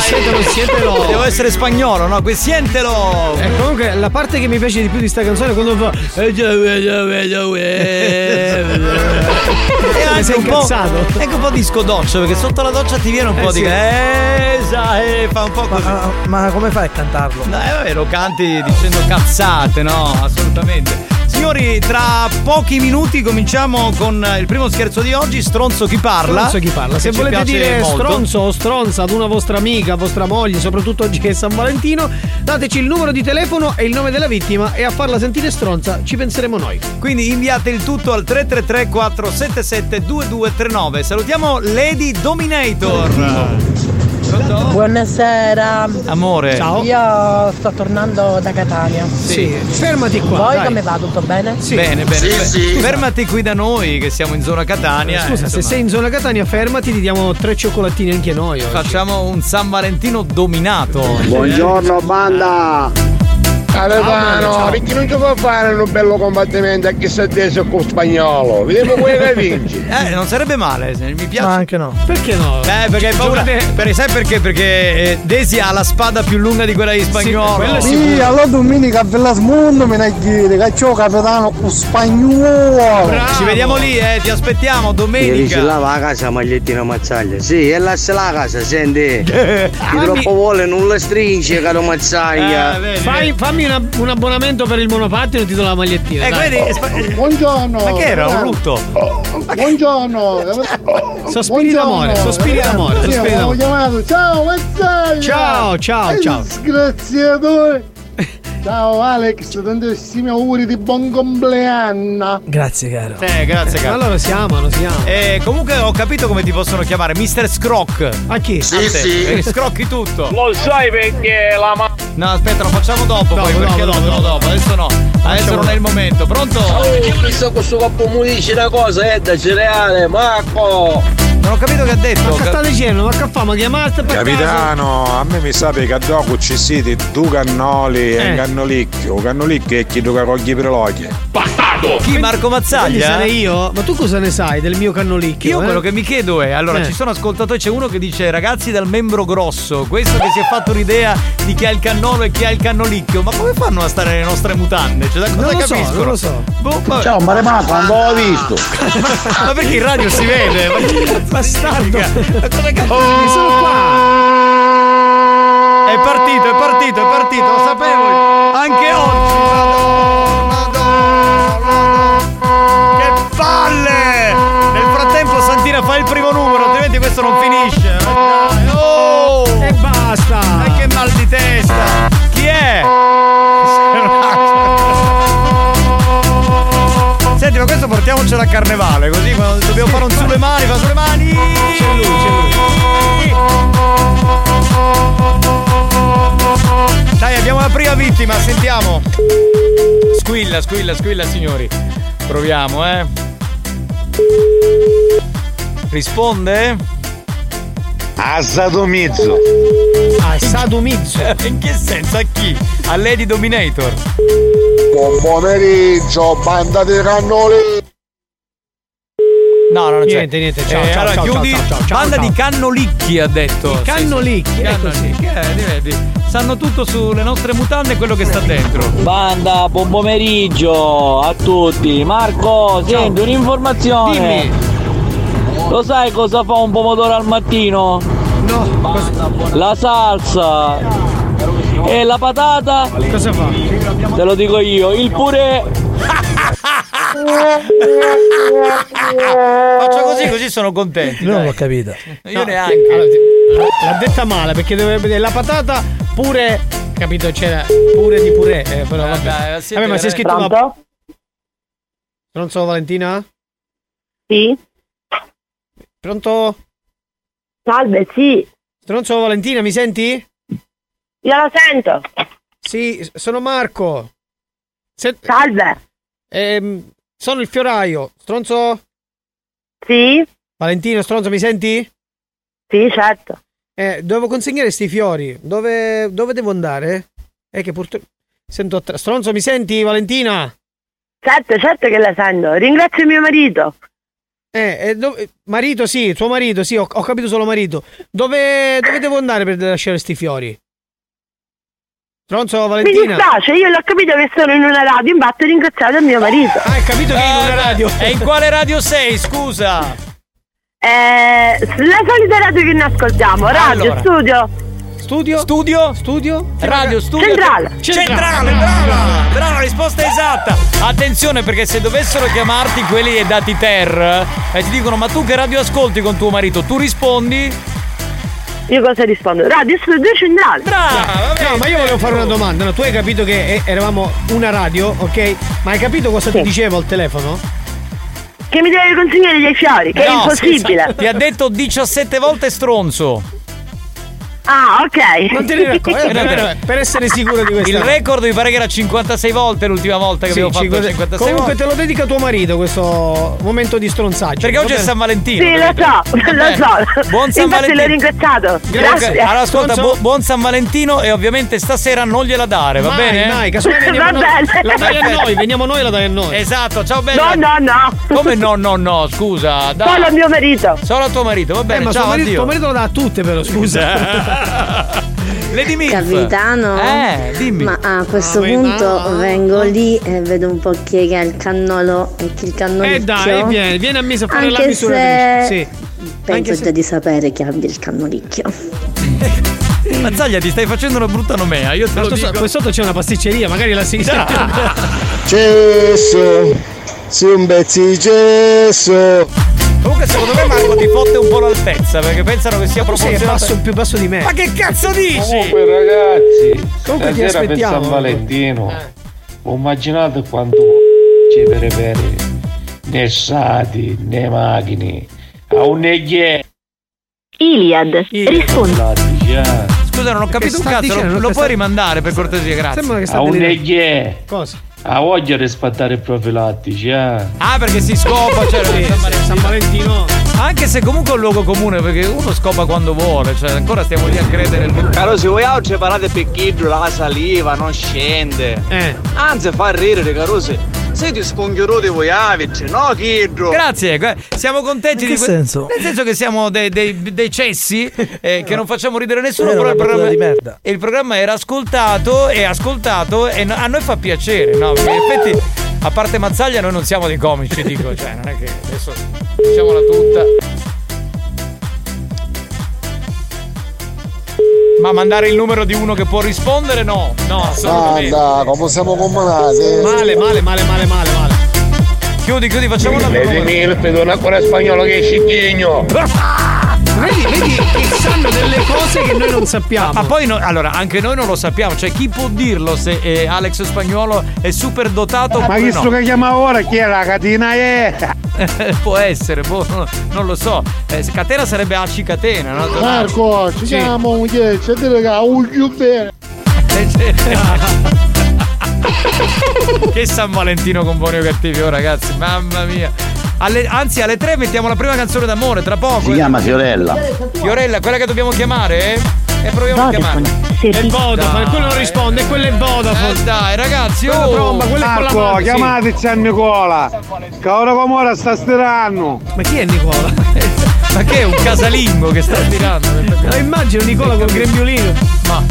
Sientelo, sientelo. Devo essere spagnolo, no? Que sientelo! E comunque la parte che mi piace di più di sta canzone è quando fa "Eh, eh, eh, eh". <laughs> E anche un, po', anche un po' di scodoccio, perché sotto la doccia ti viene un Eh, po' sì. di. Eh, sa, eh, fa un po' così. Ma come fai a cantarlo? No, eh, vabbè, lo canti dicendo cazzate, no? Assolutamente. Signori, tra pochi minuti cominciamo con il primo scherzo di oggi, Stronzo chi parla. Stronzo chi parla. Se ci volete dire molto. stronzo o stronza ad una vostra amica, vostra moglie, soprattutto oggi che è San Valentino, dateci il numero di telefono e il nome della vittima e a farla sentire stronza ci penseremo noi. Quindi inviate il tutto al 333 477 2239. Salutiamo Lady Dominator. Buonasera. Amore. Ciao. Io sto tornando da Catania. Sì, fermati qua. Voi dai. come va? Tutto bene? Bene, bene. bene. Fermati qui da noi che siamo in zona Catania. Scusa, eh, se sei in zona Catania, fermati, ti diamo tre cioccolatini anche noi. oggi. Facciamo un San Valentino dominato. Buongiorno banda! Capitano, Ciao. perché non ci può fare un bello combattimento a chi sa adesso con spagnolo? Vediamo quello che vince. Eh, non sarebbe male, mi piace. Ma anche no. Perché no? Eh, perché hai paura. Giocate- Per, sai perché? Perché eh, Desi ha la spada più lunga di quella di spagnolo. quello Sì, allora domenica a Villasmondo mi ne chiede che c'ho capitano con spagnolo. Ci vediamo lì, eh, ti aspettiamo domenica. là va a casa magliettina mazzaglia. Sì, e lascia la casa, senti. <laughs> Chi Fammi- troppo vuole non la stringe, caro mazzaglia. Eh, vedi, Fai- fammi una- un abbonamento per il monopattino e ti do la magliettina. Eh, vedi, eh, Buongiorno. ma che era? Un lutto? Buongiorno. Sospiri d'amore, sospiri d'amore, sospiri d'amore. chiamato. Ciao, mazzaglia. Ciao, ciao, Eh, ciao. Disgraziatore. <laughs> Ciao Alex, tantissimi auguri di buon compleanno. Grazie, caro. Eh, grazie, caro. Allora si amano, si amano. Eh, comunque ho capito come ti possono chiamare, Mr. Scroc. A chi? Sì, sì. scrocchi tutto. Lo sai perché la ma... No, aspetta, lo facciamo dopo, Dopo, poi perché dopo, dopo, dopo. dopo, adesso no. Adesso non è il momento. Pronto? Chissà questo coppo mi dice una cosa, è da cereale, Marco! Non ho capito che ha detto. Ma che sta dicendo? Ma che fa? Ma chiamaste per caso? Capitano, a me mi sa che a dopo ci siete due cannoli e Eh. un cannolicchio. Un cannolicchio è chi tu cogli per l'occhio. Chi Marco Mazzaglia? sarei io? Ma tu cosa ne sai del mio cannolicchio? Io eh? quello che mi chiedo è, allora Eh. ci sono ascoltatori, c'è uno che dice ragazzi dal membro grosso, questo che si è fatto un'idea di chi ha il cannolo e chi ha il cannolicchio, ma come fanno a stare nelle nostre mutande? Cioè da cosa Non lo so, capiscono? non lo so. Boh, vabbè. Ciao, Maremato, non l'ho visto. <laughs> ma perché in radio si vede? Ma che <laughs> cazzo Bastardo. cosa cazzo Io sono qua. È partito, è partito, è partito, lo sapevo. Anche oggi. Che palle! Nel frattempo Santina fa il primo numero, altrimenti questo non finisce. Oh! E basta. Dai che mal di testa! Chi è? Senti, ma questo portiamocelo a carnevale, così dobbiamo fare un sulle mani, fa sulle mani! Vittima, sentiamo. Squilla, squilla, squilla, signori. Proviamo, eh. Risponde? Asadomizzo. Ah, è Sadomizzo. <laughs> In che senso? A chi? A Lady Dominator. Buon pomeriggio, banda di cannoli. No, no, non c'è. Niente, niente, ciao, Eh, ciao, allora, ciao, chiudi. ciao, ciao, ciao, Banda ciao. di cannolicchi, ha detto. I cannolicchi, Sì, sì. Cannolicchi, eh, vedi. Sanno tutto sulle nostre mutande e quello che sta dentro. Banda, buon pomeriggio a tutti. Marco, senti un'informazione. Lo sai cosa fa un pomodoro al mattino? No. La salsa. E la patata? Cosa fa? Te lo dico io, il purè. Faccio così, <laughs> così sono contenti. Non dai. l'ho capita. Io No, neanche. allora, l'ha detta male perché dovrebbe vedere la patata pure. Capito? C'era pure di purè. Eh, però vabbè. dai, siete Vabbè, ma sei scritto la. Pronto? Pronto Valentina? Sì? Pronto? Salve, sì. Stronzo Valentina, mi senti? Io la sento. Sì, sono Marco. Se- Salve. Ehm, sono il fioraio. Stronzo? Sì? Valentino, stronzo, mi senti? Sì, certo. Eh, devo consegnare sti fiori. Dove, dove devo andare? È che purtroppo. Sento. attra- Stronzo, mi senti, Valentina? Certo, certo che la sento. Ringrazio mio marito. Eh, eh, dove- marito, sì, tuo marito, sì, ho, ho capito solo marito. Dove, dove devo andare per lasciare sti fiori? Stronzo, Mi Valentina. dispiace, io l'ho capito che sono in una radio, infatti ho ringraziato mio marito. Ah, hai capito che è in una radio. E in quale radio sei, scusa? Eh, la solita radio che noi ascoltiamo, radio, Allora. studio. Studio? Studio? Studio? Radio studio. Centrale. Centrale, brava! Brava, risposta esatta. Attenzione perché se dovessero chiamarti quelli dati ter e ti dicono "Ma tu che radio ascolti con tuo marito?" Tu rispondi Io cosa rispondo? Radio, studio, centrale. Brava, No, ma io volevo fare una domanda. No, tu hai capito che eh, eravamo una radio, ok? Ma hai capito cosa ti dicevo al telefono? Che mi deve consegnare dei fiori, che è No, impossibile. scusa, Ti ha detto 17 volte stronzo. Ah, ok. Non te ne racconto. Eh, per, per essere sicuro di questa Il record mi pare che era 56 volte l'ultima volta che Sì, avevo fatto 50 56 Comunque volte. te lo dedica tuo marito questo momento di stronzaggio. Perché oggi è San Valentino. Sì, lo so, <laughs> lo Eh, so. Buon San Infatti l'ho Valentino. ringraziato. Grazie. Ok, Allora ascolta, bu- buon San Valentino e ovviamente stasera non gliela dare, va Mai, bene? mai, casomai <laughs> veniamo Va noi- bene. La dai a noi, veniamo noi e la dai a noi. Esatto, ciao bella. No, no, no. Come no, no, no, scusa. Dai. Solo a mio marito. Solo a tuo marito, va Eh, bene, ma ciao, tuo marito, addio. tuo marito lo dà a tutte però, scusa. <laughs> <laughs> Lady Milf. Capitano? Eh, dimmi. Ma a questo Ah, punto ma- vengo lì e vedo un po' chi è il cannolo e chi il cannolicchio. Eh dai, vieni, vieni a me a fare la Anche misuratrice. se Sì. penso Anche se- già di sapere chi abbia il cannolicchio. <laughs> Mazzaglia, ti stai facendo una brutta nomea, io te lo dico. Qui sotto c'è una pasticceria, magari la si <laughs> Cesso, sei un pezzo di cesso. Comunque secondo me Marco ti fotte un po' l'altezza perché pensano che sia sei proporzionato. basso, più basso di me. Ma che cazzo dici? Comunque ragazzi, Comunque ti aspettiamo. San Valentino, Eh. ho immaginato quanto ricevere per né sati né macchine, a un neglie. Iliad, rispondi. Scusa, non ho capito un cazzo, lo, lo puoi sta- rimandare per cortesia, grazie. Sembra che sta A un neglie. Cosa? Ha voglia di spattare i profilattici, eh? Ah, perché si scopa, cioè San Valentino. San Valentino. Anche se comunque è un luogo comune, perché uno scopa quando vuole, cioè ancora stiamo lì a credere. Caro, se voi oggi parlate pecchino, la saliva non scende. Eh. Anzi, fa ridere, caro, se siete sconghieruti voi avici, no, Chidro? Grazie, que- siamo contenti In di che que- senso? Nel senso che siamo dei, dei- dei cessi eh, che non facciamo ridere nessuno, Era però il programma, di merda. e il programma era ascoltato e ascoltato e a noi fa piacere, no? Perché in effetti, a parte Mazzaglia, noi non siamo dei comici, dico, cioè, non è che adesso diciamola tutta. Ma mandare il numero di uno che può rispondere? No, no, assolutamente. Guarda, come siamo combinati? Male, male, male, male, male, male. Chiudi, chiudi, facciamo una Lady Milf, non ancora spagnolo che è scicchigno. Vedi, vedi che sanno delle cose che noi non sappiamo. Ma poi no- allora anche noi non lo sappiamo, cioè chi può dirlo se eh, Alex Spagnuolo è super dotato Ma chi no? sto che chiama ora? Chi è la catena è? <laughs> può essere, boh, no- non lo so. Eh, catena sarebbe Aci Catena, no? Marco, ci Sì. chiamo un 10, dire che ha un più bene. <laughs> <laughs> Eh, <laughs> che San Valentino con buoni o cattivi, oh ragazzi, mamma mia. Alle- anzi, alle tre mettiamo la prima canzone d'amore, tra poco. Si chiama Fiorella. Fiorella, quella che dobbiamo chiamare? E proviamo a chiamarla. È Vodafone, Dai. quello non risponde, quello è Vodafone. Eh, dai, ragazzi, Quella oh. tromba, quella è con la Marco, mano, sì. chiamateci a Nicola. Che ora come ora sta stirando. Ma chi è Nicola? <laughs> Ma che è un casalingo che sta tirando? Ma immagino Nicola col grembiulino. Ma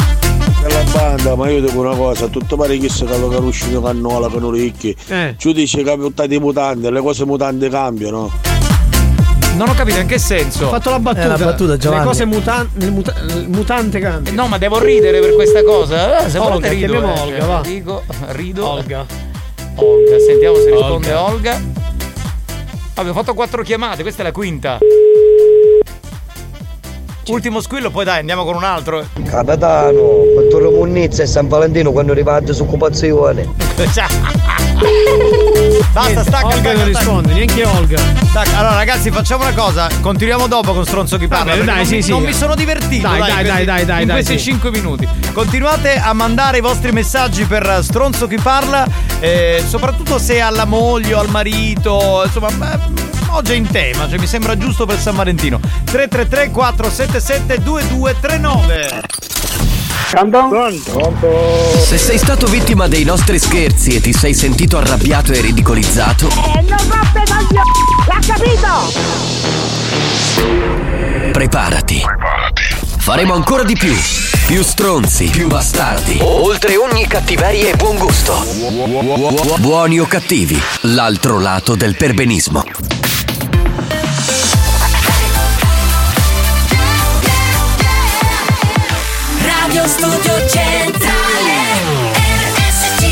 La banda, ma io dico una cosa, tutto pare che se callo caruscino cannola con orecchi. Eh. Ci dice che buttati i mutanti, le cose mutanti cambiano. Non ho capito in che senso. Ho fatto la battuta. Eh, la battuta, Giovanni. Le cose mutanti. Il, muta- il mutante cambia. No, ma devo ridere per questa cosa. Eh, se Olga, volete rido. eh, Olga, va. Dico, rido. Olga. Olga, sentiamo se risponde Olga. Abbiamo fatto quattro chiamate, questa è la quinta. Ultimo squillo, poi dai, andiamo con un altro. Capitano, Vittorio Munnizza e San Valentino quando riparte su occupazione. <laughs> Basta, stacca, Olga non risponde, neanche Olga. Stacca. Allora, ragazzi, facciamo una cosa. Continuiamo dopo con Stronzo chi parla. perché dai, non, sì, mi, sì. non mi sono divertito. Dai, dai, dai, questi- dai, dai, In dai, questi sì. 5 minuti. Continuate a mandare i vostri messaggi per Stronzo chi parla. eh, soprattutto se alla moglie o al marito. Insomma, beh, oggi è in tema. Cioè, mi sembra giusto per San Valentino. 333 477 2239. Se sei stato vittima dei nostri scherzi e ti sei sentito arrabbiato e ridicolizzato, E non rompe coglioni! L'ha capito? preparati. Faremo ancora di più. Più stronzi, più bastardi. Oltre ogni cattiveria e buon gusto. Buoni o cattivi, l'altro lato del perbenismo. Radio Studio Centrale RSC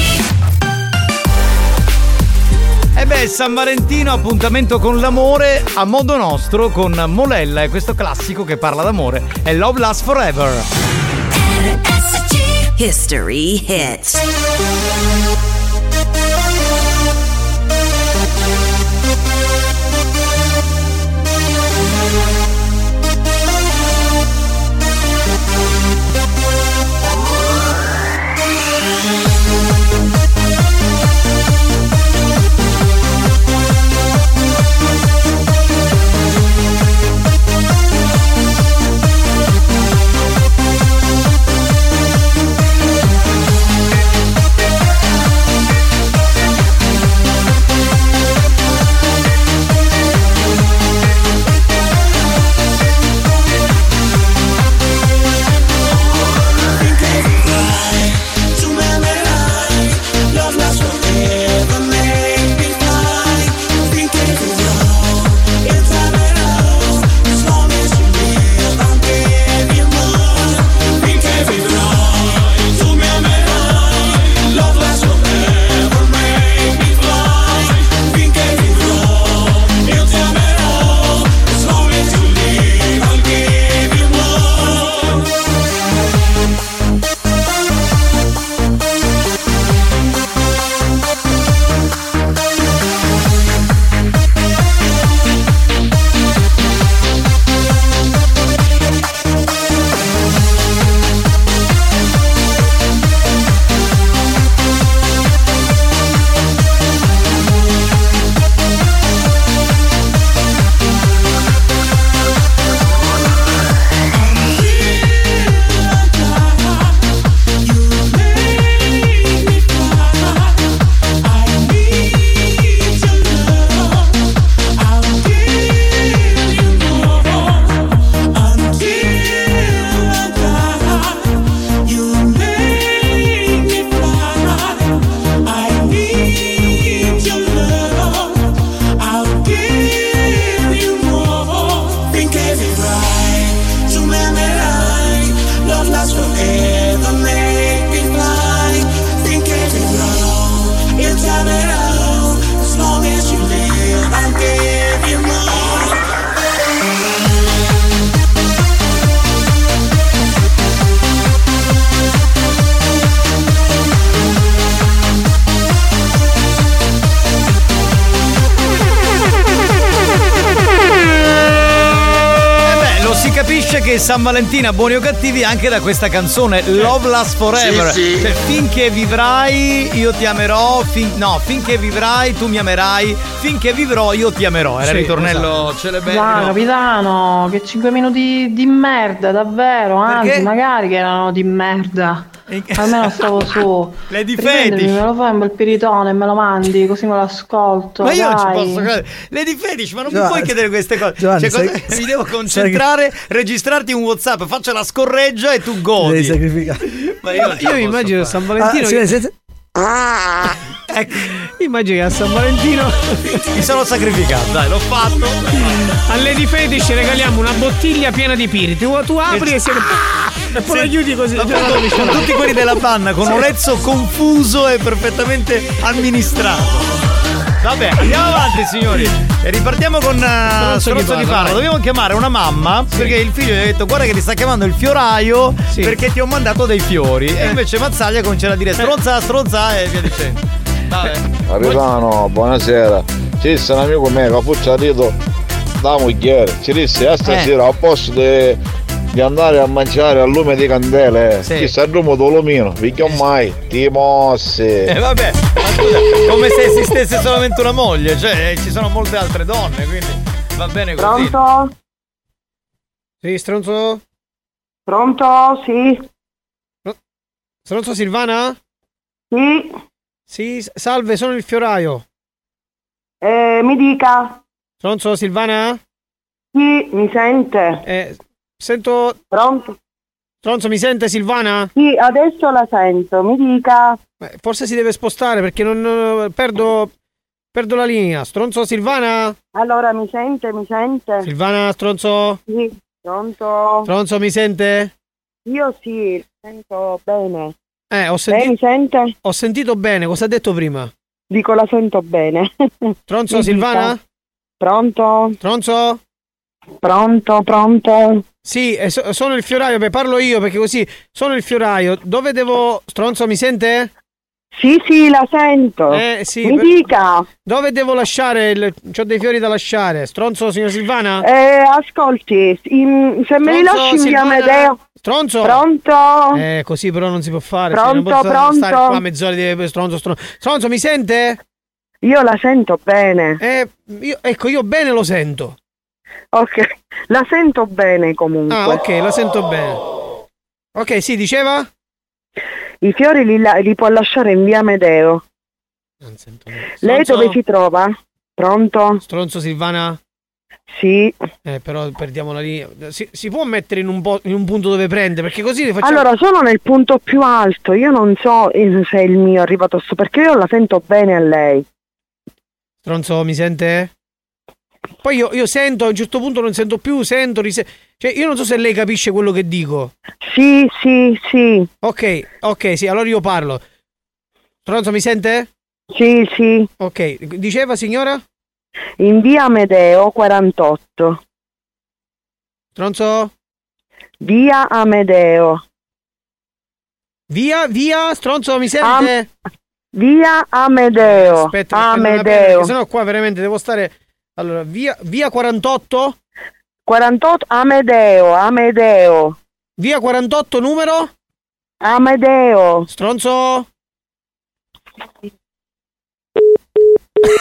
E beh, San Valentino, appuntamento con l'amore a modo nostro con Molella e questo classico che parla d'amore è Love Lasts Forever. History Hits Valentina, buoni o cattivi, anche da questa canzone Love Lasts Forever. Sì, sì. Cioè, finché vivrai, io ti amerò. fin- no, finché vivrai, tu mi amerai. Finché vivrò, io ti amerò. Era il Sì, ritornello esatto. celebre. No. capitano, che 5 minuti di merda, davvero. Anzi, Perché? magari che erano di merda. Almeno stavo su. <laughs> Lady Riprendimi, Fetish. Me lo fai un bel piritone e me lo mandi, così me lo ascolto. Ma io non ci dai. posso credere. Lady Fetish, ma non mi Giovanni, puoi chiedere queste cose. Giovanni, Cioè, cosa- sai- <laughs> mi devo concentrare, registrarti un WhatsApp, faccio la scorreggia e tu godi. Devi sacrificare. Ma io, ce Io mi immagino fare. San Valentino. Ah, che- sì, sì. <laughs> Ecco, Immagino che a San Valentino mi sono sacrificato, dai, l'ho fatto. a Lady Fetish regaliamo una bottiglia piena di piri. Tu, tu apri e, si... e poi la chiudi così. Appunto, con tutti quelli della banda con un lezzo confuso e perfettamente amministrato. Vabbè, andiamo avanti, signori. E ripartiamo con uh, Stronzo di vai. Dobbiamo chiamare una mamma perché il figlio gli ha detto: Guarda che ti sta chiamando il fioraio perché ti ho mandato dei fiori. E invece Mazzaglia comincia a dire stronza, stronza e via dicendo. Vabbè. Capitano, buonasera. Ci sta un amico mio che ha fucciarito da mogliere. Ci disse a stasera a posto di, di andare a mangiare al lume di candele. Sì. Ci sta il rumo dolomino. Picchio mai. Ti mossi. E vabbè, ma scusa, come se esistesse solamente una moglie, cioè eh, ci sono molte altre donne, quindi va bene così. Pronto? Sì, stronzo? Pronto? Sì. Stronzo Silvana? Sì. Sì, salve, sono il fioraio. Eh, mi dica. Stronzo Silvana? Sì, mi sente? Eh, sento. Pronto? Stronzo, mi sente Silvana? Sì, adesso la sento, mi dica. Eh, Forse si deve spostare perché non, non- perdo. Perdo la linea. Stronzo Silvana? Allora, mi sente, mi sente? Silvana, stronzo? Sì, pronto? Stronzo, mi sente? Io sì, sento bene. Eh, ho Lei mi sentito. sente? Ho sentito bene, cosa ha detto prima? Dico, la sento bene. Stronzo Mi Silvana? dica. Pronto? Stronzo? Pronto, pronto? Sì, eh, so- sono il fioraio, beh, parlo io perché così sono il fioraio. Dove devo. Stronzo, mi sente? Sì, sì, la sento. Eh, sì. Mi per- dica. Dove devo lasciare? Il... C'ho dei fiori da lasciare. Stronzo, signor Silvana? Eh, ascolti, in- se me li lasci in via Silvana? Amedeo. Stronzo? Pronto? Eh, così però non si può fare. Pronto, cioè, non pronto? stare qua mezz'ora di stronzo, stronzo. Stronzo, mi sente? Io la sento bene. Eh, io- ecco, io bene lo sento. Ok, la sento bene comunque. Ah, ok, la sento bene. Ok, sì, diceva? I fiori li, la- li può lasciare in via Amedeo. Lei Stronzo? dove si trova? Pronto? Stronzo Silvana? Sì. Eh, però perdiamo la linea. Si, si può mettere in un, po- in un punto dove prende? Perché così le facciamo. Allora, sono nel punto più alto. Io non so eh, se il mio è arrivato su perché io la sento bene a lei. Stronzo, mi sente? Poi io, io sento, a un certo punto non sento più, sento, rise- Cioè, io non so se lei capisce quello che dico. Sì, sì, sì. Ok, ok, sì, allora io parlo. Stronzo, mi sente? Sì, sì. Ok, diceva signora? In via Amedeo 48. Stronzo? Via Amedeo. Via, via, stronzo, mi sente? Via Amedeo. Aspetta, Amedeo. se no qua veramente devo stare... Allora, via, via 48? 48 Amedeo, Amedeo. Via 48 numero? Amedeo. Stronzo?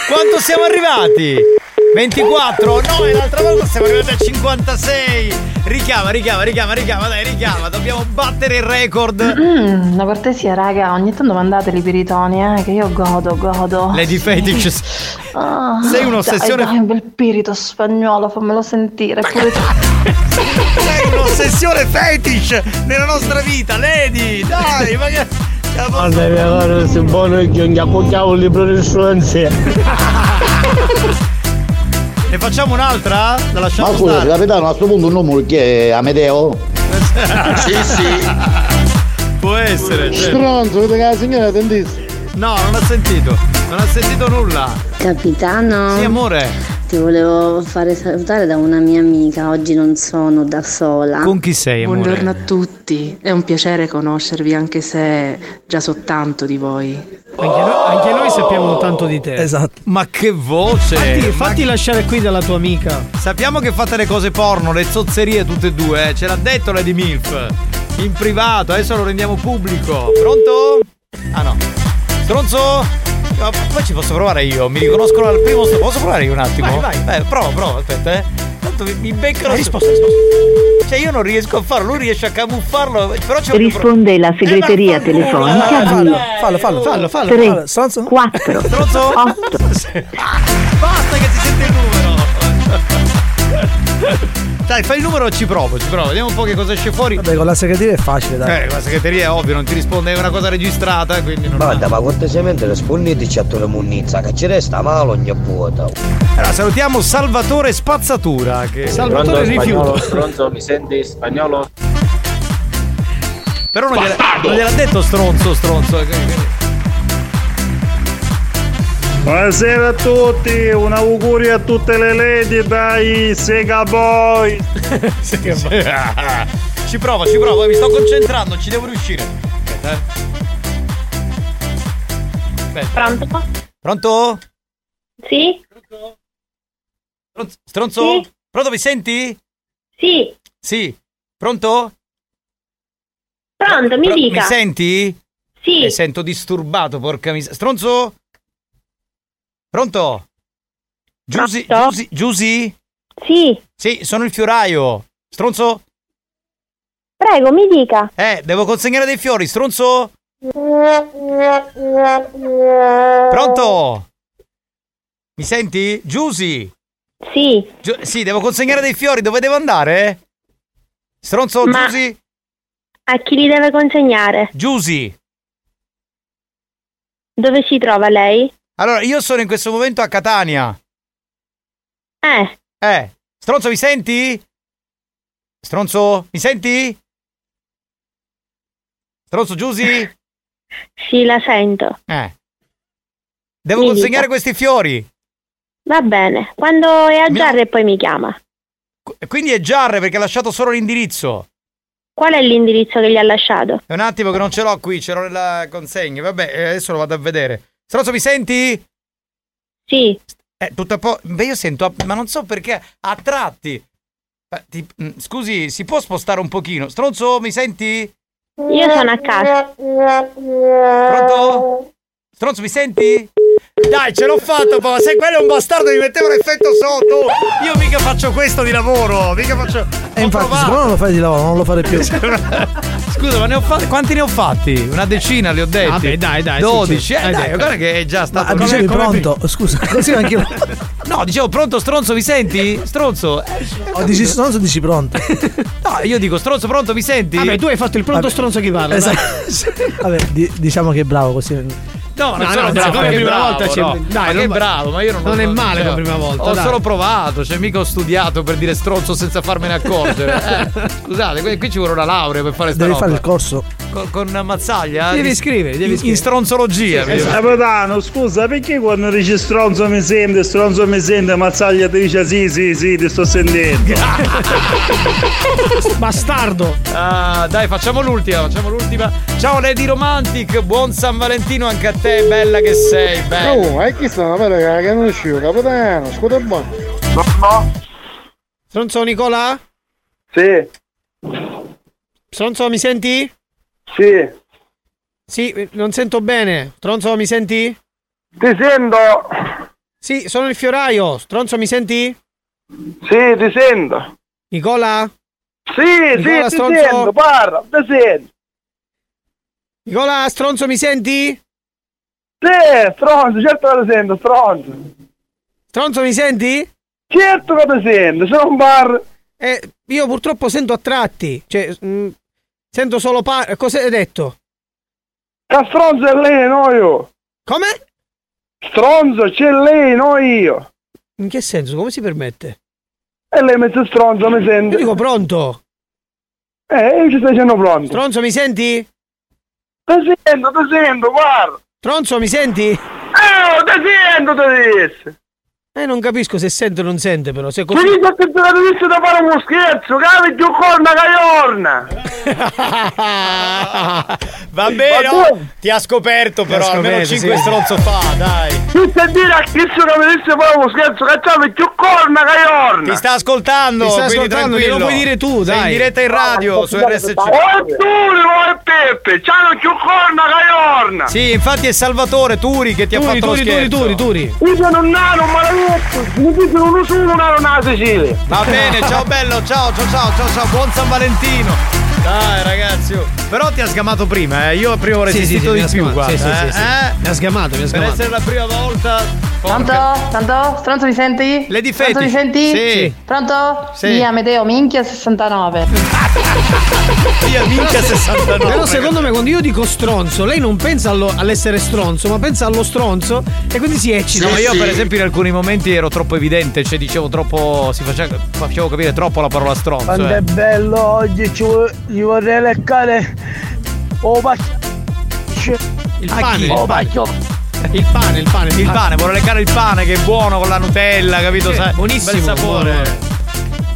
Quanto siamo arrivati? 24? No, e l'altra volta siamo arrivati a 56. Richiama, richiama, richiama, richiama, dai, richiama. Dobbiamo battere il record. Mm, una cortesia, raga, ogni tanto mandateli i piritoni, eh, che io godo, godo. Lady Fetish. Ah, Sei un'ossessione- Dai, dai, un bel pirito spagnolo, fammelo sentire. Pure tu. <laughs> Sei un'ossessione fetish nella nostra vita, Lady. Dai, ma che. Guarda, mia cara, se buono che non accogliamo il libro di influenze. <laughs> Ne facciamo un'altra? La lasciamo Ma scusa, stare. capitano, a questo punto un numero che è Amedeo? <laughs> sì, sì. Può essere. certo. Stronzo, vede che la signora dentista. No, non ha sentito. Non ha sentito nulla. Capitano? Sì, amore. Ti volevo fare salutare da una mia amica, oggi non sono da sola. Con chi sei, amore? Buongiorno a tutti, è un piacere conoscervi anche se già so tanto di voi. Anche noi, anche noi sappiamo tanto di te. Esatto. Ma che voce! Fatti, Ma fatti lasciare qui dalla tua amica. Sappiamo che fate le cose porno, le zozzerie tutte e due, eh. ce l'ha detto Lady Milf. In privato, adesso lo rendiamo pubblico. Pronto? Ah no. Stronzo? Ma poi ci posso provare io, mi riconoscono al primo stronzo. Posso provare io un attimo? Vai, vai. Eh, prova, prova, aspetta, eh. Tanto mi, mi beccano. Hai risposto. Cioè io non riesco a farlo, lui riesce a camuffarlo, però c'è Risponde la segreteria telefonica di Fallo, fallo, fallo, fallo. 3, fallo. Stronzo? 4, Stronzo? 8. <laughs> Basta che si sente il numero. <laughs> Dai, fai il numero e ci provo, ci provo. Vediamo un po' che cosa esce fuori. Vabbè, con la segreteria è facile, dai. Eh, la segreteria è ovvio, non ti risponde, è una cosa registrata, eh, quindi non. Guarda, ma cortesemente rispondeteci a tua munnizza, che ci resta male ogni vuota. Allora, salutiamo Salvatore Spazzatura. Che... Salvatore Rifiuto. Stronzo, mi senti spagnolo? Però non gliel'ha, non gliel'ha detto stronzo, stronzo. Eh, Buonasera a tutti, un augurio a tutte le lady dai Sega Boy. <laughs> <laughs> ci provo, ci provo, mi sto concentrando, ci devo riuscire. Aspetta, eh. Aspetta. Pronto? Pronto? Sì? Stronzo? Stronzo? Sì. Pronto, mi senti? Sì. Sì. Pronto? Pronto, mi Pro- dica. Mi senti? Sì. Mi sento disturbato, porca miseria. Stronzo? Pronto? Giusy? Giusy? Giusy? Sì. Sì, sono il fioraio. Stronzo? Prego, mi dica. Eh, devo consegnare dei fiori, stronzo? Pronto? Mi senti? Giusy? Sì. Giu- sì, devo consegnare dei fiori, dove devo andare? Stronzo, Ma- Giusy? A chi li deve consegnare? Giusy? Dove si trova lei? Allora, io sono in questo momento a Catania. Eh, Eh, stronzo, mi senti? Stronzo, mi senti? Stronzo, Giusy? <laughs> sì, la sento. Eh. Devo Mi consegnare dica. questi fiori. Va bene. Quando è a Giarre poi mi chiama. Qu- Quindi è Giarre perché ha lasciato solo l'indirizzo. Qual è l'indirizzo che gli ha lasciato? È un attimo che non ce l'ho qui, ce l'ho nella consegna. Vabbè, eh, adesso lo vado a vedere. Stronzo, mi senti? Sì. Eh, tutto a po'. Beh, io sento, ma non so perché, a tratti. Ti- mm, scusi, si può spostare un pochino? Stronzo, mi senti? Io sono a casa. Pronto? Stronzo, mi senti? Dai, ce l'ho fatto, ma se quello è un bastardo mi metteva l'effetto sotto. Io mica faccio questo di lavoro, mica faccio. E infatti, siccome non lo fai di lavoro, non lo fare più. <laughs> Scusa, ma ne ho fatti. Quanti ne ho fatti? Una decina li ho detti. Vabbè, dai, dai, sì, 12. sì. Eh, Eh, dai, dai, guarda che è già Ma stato. dicevi come- pronto? Scusa, così anche io. <laughs> No, dicevo pronto, stronzo, mi senti? Stronzo. Eh, O dici stronzo dici pronto? <laughs> No, io dico stronzo, pronto, mi senti? Vabbè, tu hai fatto il pronto Vabbè. stronzo che parla. Esatto. Vabbè, di- diciamo che è bravo così. No, non No, sono no, bravo, come prima bravo, volta ci- no. dai, ma non bravo, ma io non non è male cioè, come prima volta, Ho dai. solo provato, cioè mica ho studiato per dire stronzo senza farmene accorgere. Eh, <laughs> scusate, qui, qui ci vuole una laurea per fare sta Devi roba. fare il corso. Con, con Mazzaglia? Devi scrivere, devi in- scrivere. In stronzologia. Capitano, scusa, perché quando dici stronzo mi sente, stronzo mi sente, Mazzaglia ti dice sì, sì, sì, ti sto sentendo. <laughs> Bastardo. Ah, dai, facciamo l'ultima, facciamo l'ultima. Ciao Lady Romantic, buon San Valentino anche a te, bella che sei, bella. Oh, ma chi sta? Ma che non uscivo, capitano, scusa buono. Stronzo Nicola? Sì, Stronzo mi senti? Sì, Sì, non sento bene. Stronzo mi senti? ti sento. Sì, sono il fioraio. Stronzo mi senti? Sì, ti sento. Nicola? Sì, Nicola, sì, ti stronzo? sento, parla, ti sento. Nicola, stronzo mi senti? Sì, stronzo, certo che ti sento, stronzo. Stronzo mi senti? Certo che ti sento, sono un bar. Eh, io purtroppo sento a tratti. Cioè, mm, sento solo par... Cosa hai detto? Che stronzo è lei, no io. Come? Stronzo, c'è lei, no io. In che senso? Come si permette? E lei mezzo stronzo mi sente. Io dico pronto. Eh, io ci sto dicendo pronto. Stronzo mi senti? Ti sento, ti sento, guarda. Stronzo mi senti? Eh, ti sento, ti dice. Eh, non capisco se sente o non sente, però. Se Mi dice che tu capisci da fare uno scherzo, capi giù corna caiorna! <laughs> Va bene, oh, ti ha scoperto però, ha almeno scoperto, 5 sì. stronzo fa, dai. Mi sta a dire a chi se capisci fare uno scherzo, cacciami giù corna caiorna! Ti sta ascoltando, Ti sta quindi ascoltando, tranquillo. glielo puoi dire tu, Sei dai. in diretta in radio su RSC. Oh, e tu, oh, e Peppe, c'hanno giù corna caiorna! Sì, infatti è Salvatore Turi che ti ha Turi, fatto lo Turi, Turi, scherzo. Turi, Turi. Io sono un nano, maledetto! Mi dicono uno nano nella Sicilia! Va bene, ciao bello, ciao, ciao, ciao, ciao, ciao, buon San Valentino. Dai ragazzi, oh. però ti ha sgamato prima, eh. Io prima ho Sì, sì, sì, resistito mi di più, guarda. sì, sì, eh. sì, sì. Eh? Mi ha sgamato, mi ha Per sgamato. essere la prima volta. Pronto? Pronto? Stronzo mi senti? Lady Pronto mi senti? Sì. Pronto? Sì. Via Medeo, minchia 69. Via <laughs> minchia 69. Però secondo me quando io dico stronzo, lei non pensa allo- all'essere stronzo, ma pensa allo stronzo e quindi si eccita. No, io per esempio in alcuni momenti ero troppo evidente, cioè dicevo troppo. si faceva, facevo capire troppo la parola stronzo. Quando eh. è bello oggi ci vo- gli vorrei leccare oh pacchio Il pane. oh pacchio Il pane, il pane. Il pane, vorrei leccare il pane che è buono con la Nutella, capito? Sai? buonissimo, Bel sapore. buono.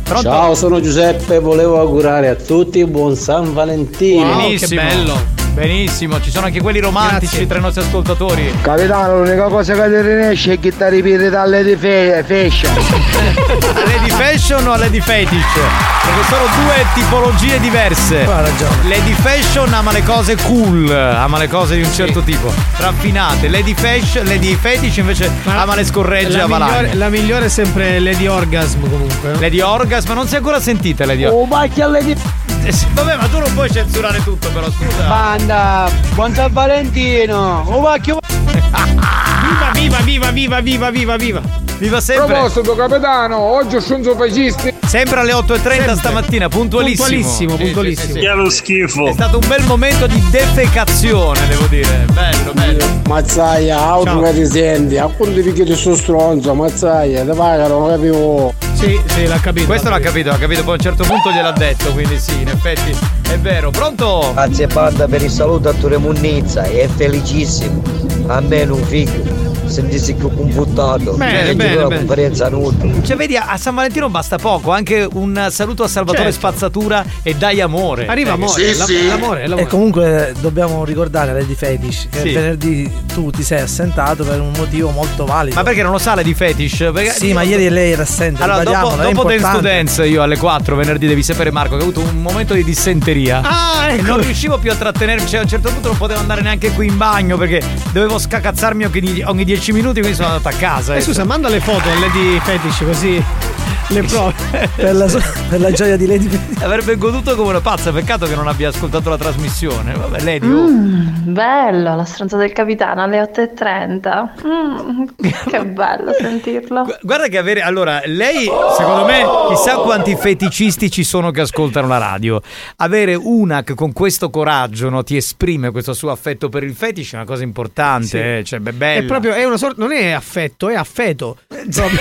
Pronto? Ciao, sono Giuseppe, volevo augurare a tutti buon San Valentino. Wow, Benissimo. che bello. Benissimo, ci sono anche quelli romantici Grazie. tra i nostri ascoltatori. Capitano l'unica cosa che ti riesce è che ti ripete dalle di fe- fashion A <laughs> Lady Fashion o Lady Fetish? Perché sono due tipologie diverse. Ha ragione. Lady Fashion ama le cose cool, ama le cose di un certo tipo, raffinate. Lady Fashion, Lady Fetish invece ama le scorregge a migliore, la migliore è sempre Lady Orgasm comunque. Lady Orgasm, ma non si è ancora sentita Lady Orgasm. oh pacchio alle di Eh sì, Vabbè, ma tu non puoi censurare tutto, però scusa. banda buon San Valentino oh pacchio <laughs> Viva, viva, viva, viva, viva, viva, viva. Viva sempre! Proposito capitano, oggi sono fascisti. Sempre alle 8.30 stamattina, puntualissimo. Puntualissimo, Sì, sì, puntualissimo. sì, sì. Che lo schifo. È stato un bel momento di defecazione, devo dire. Bello, bello. Mazzaia, auto che ti senti, a quanto ti chiedi su stronzo, mazzaia, ti pagano, non capivo. Sì, sì, l'ha capito. Questo l'ha capito, l'ha capito, poi a un certo punto gliel'ha detto, quindi sì, in effetti è vero. Pronto? Grazie Panda per il saluto a Ture Munnizza, è felicissimo. A me non figlio, sentirsi più confuttato. Bene, Leggi bene, la bene. conferenza nuda. Cioè, vedi, a San Valentino basta poco, anche un saluto a Salvatore Certo. Spazzatura e dai amore. Arriva Eh, amore, sì, la- sì. l'amore, l'amore. E comunque dobbiamo ricordare Lady Fetish che Sì. venerdì tu ti sei assentato per un motivo molto valido. Ma perché non lo sa Lady Fetish? Perché Sì, ma ieri lei era assente. Allora, dopo, dopo Dance. Dance, io alle 4 venerdì devi sapere, Marco, che ho avuto un momento di dissenteria. Ah, ecco. non riuscivo più a trattenermi, cioè a un certo punto non potevo andare neanche qui in bagno perché dovevo scacazzarmi ogni, ogni 10 minuti, quindi sono andato a casa. Eh, ecco. scusa, manda le foto a Lady Fetish così le prove. Per la, per la gioia di Lady. Avrebbe goduto come una pazza, peccato che non abbia ascoltato la trasmissione. Vabbè, Lady, oh. Mm, bello, la stronza del capitano alle 8.30. Mm, che <laughs> bello sentirlo. Gu- Guarda che avere. Allora, lei, secondo me, chissà quanti feticisti ci sono che ascoltano la radio. Avere una che con questo coraggio no, ti esprime questo suo affetto per il fetish è una cosa importante. Sì. eh, Cioè, beh, bella. È proprio, è una sorta, non è affetto, è affeto. <laughs> Proprio.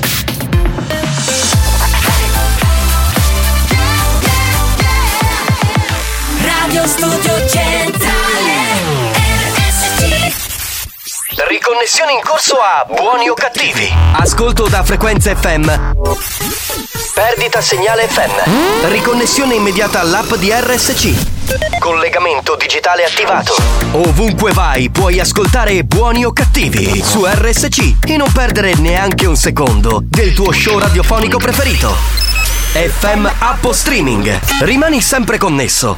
Radio Studio Centrale RSC Riconnessione in corso a buoni o cattivi. Ascolto da frequenza FM. Perdita segnale FM. Riconnessione immediata all'app di RSC. Collegamento digitale attivato. Ovunque vai puoi ascoltare buoni o cattivi su RSC e non perdere neanche un secondo del tuo show radiofonico preferito. FM App Streaming. Rimani sempre connesso.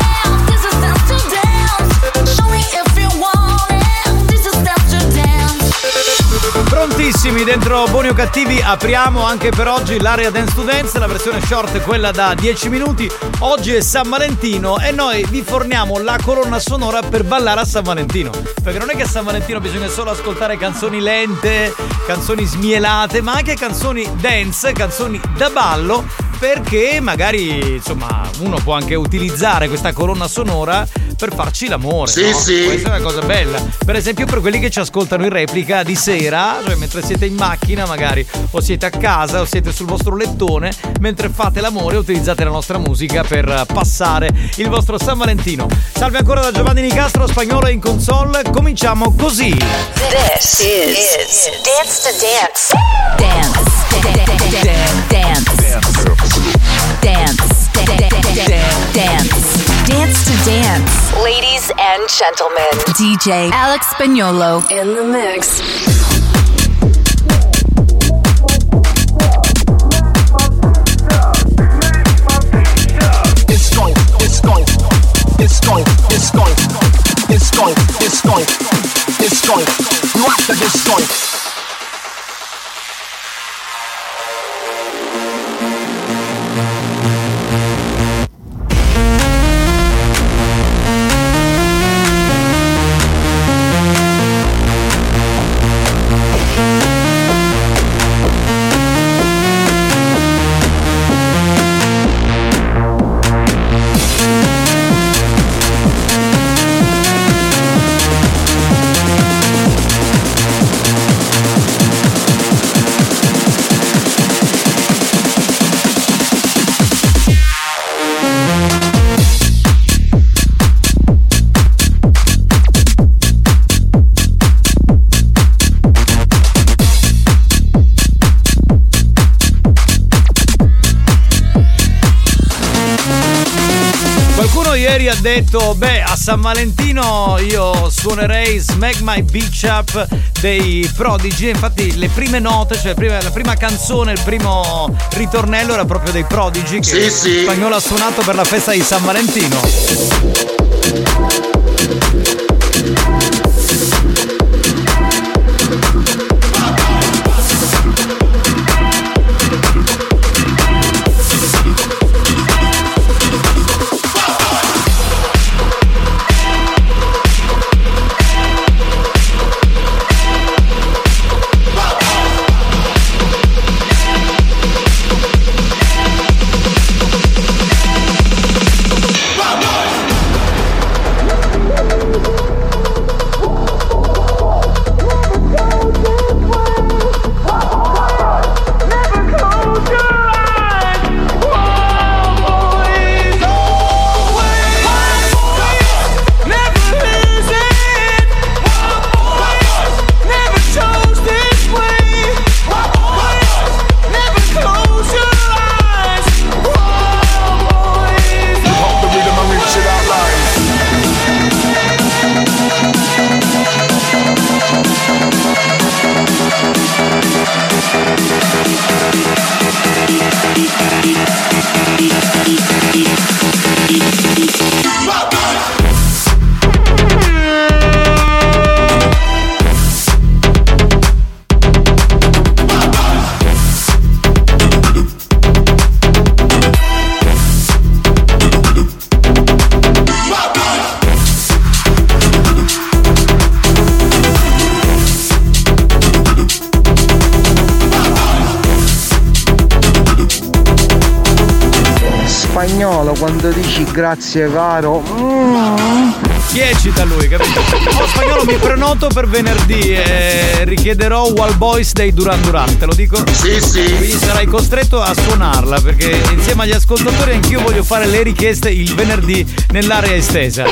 Prontissimi dentro Buoni o Cattivi, apriamo anche per oggi l'area Dance to Dance, la versione short quella da 10 minuti. Oggi è San Valentino e noi vi forniamo la colonna sonora per ballare a San Valentino. Perché non è che a San Valentino bisogna solo ascoltare canzoni lente, canzoni smielate, ma anche canzoni dance, canzoni da ballo perché magari insomma uno può anche utilizzare questa colonna sonora per farci l'amore. Sì, no? sì. Questa è una cosa bella. Per esempio per quelli che ci ascoltano in replica di sera, cioè mentre siete in macchina magari, o siete a casa, o siete sul vostro lettone, mentre fate l'amore utilizzate la nostra musica per passare il vostro San Valentino. Salve ancora da Giovanni Nicastro, spagnolo in console. Cominciamo così. This is, Dance to Dance. Dance. Dance. Dance. Dance. Dance dance, dance, dance to Dance. Ladies and gentlemen, DJ Alex Spagnolo in the mix. It's going, it's going, it's going, it's going, it's going, it's going, it's going. You have to get going. Detto, beh, a San Valentino io suonerei Smack My Beach Up dei Prodigy. Infatti le prime note, cioè la prima canzone, il primo ritornello era proprio dei Prodigy che Sì, sì. Spagnolo ha suonato per la festa di San Valentino. Grazie caro mm, Chi eccita lui, capito? Lo spagnolo mi prenoto per venerdì e richiederò Wall Boys dei Duran Duran, te lo dico? Sì, sì. Quindi sarai costretto a suonarla perché insieme agli ascoltatori anch'io voglio fare le richieste il venerdì nell'area estesa.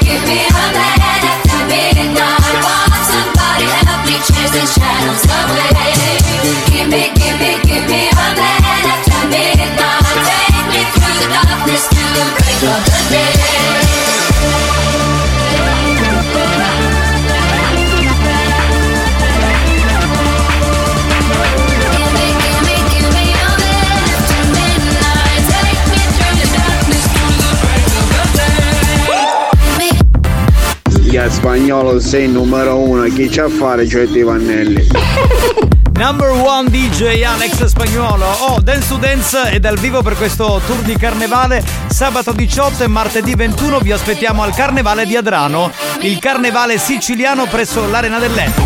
give me spagnolo sei numero uno, e chi c'ha a fare cioè i Vannelli? <laughs> Number one DJ Alex Spagnolo. Oh, Dance to Dance è dal vivo per questo tour di carnevale. Sabato 18 e martedì 21 vi aspettiamo al Carnevale di Adrano, il carnevale siciliano presso l'Arena dell'Etna.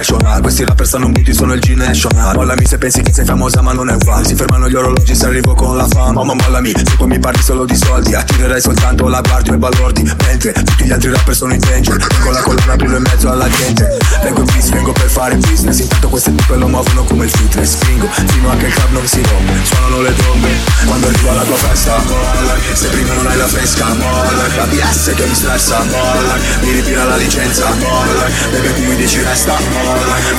Professional Questi rapper stanno muti, sono il G-National Mollami se pensi che sei famosa ma non è uguale. Si fermano gli orologi se arrivo con la fama. Ma mollami, se poi mi parli solo di soldi. Attirerai soltanto la guardia e balordi. Mentre tutti gli altri rapper sono in danger. Con la collana brillo in mezzo alla gente. Vengo in peace, vengo per fare business. Intanto queste tipe lo muovono come il fitness. Spingo fino a che il club non si rompe. Suonano le trombe Quando arrivo alla tua festa. Mollami, se prima non hai la fresca Mollami, la PS che mi stressa Mollami, mi ritira la licenza Mollami, bebe tu mi dici resta Mollami,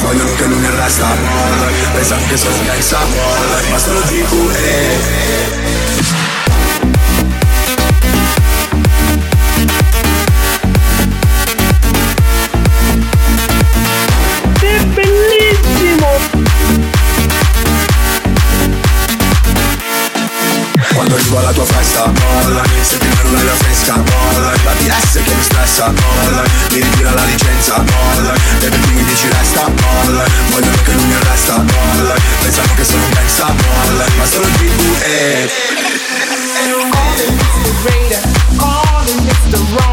vogliono che lui mi Mollami, pensano che sono gangsta Mollami, ma sono È bellissimo! Quando arrivo alla tua festa Molla, se prima non hai la fresca Molla, la PS che mi interessa Gol, mi ritira la licenza Gol, baby dimmi dici resta Gol, vogliono che non mi arresta Gol, pensano che sono un gangsta Gol, ma sono il D.U.E. All in is the radar, all in is the wrong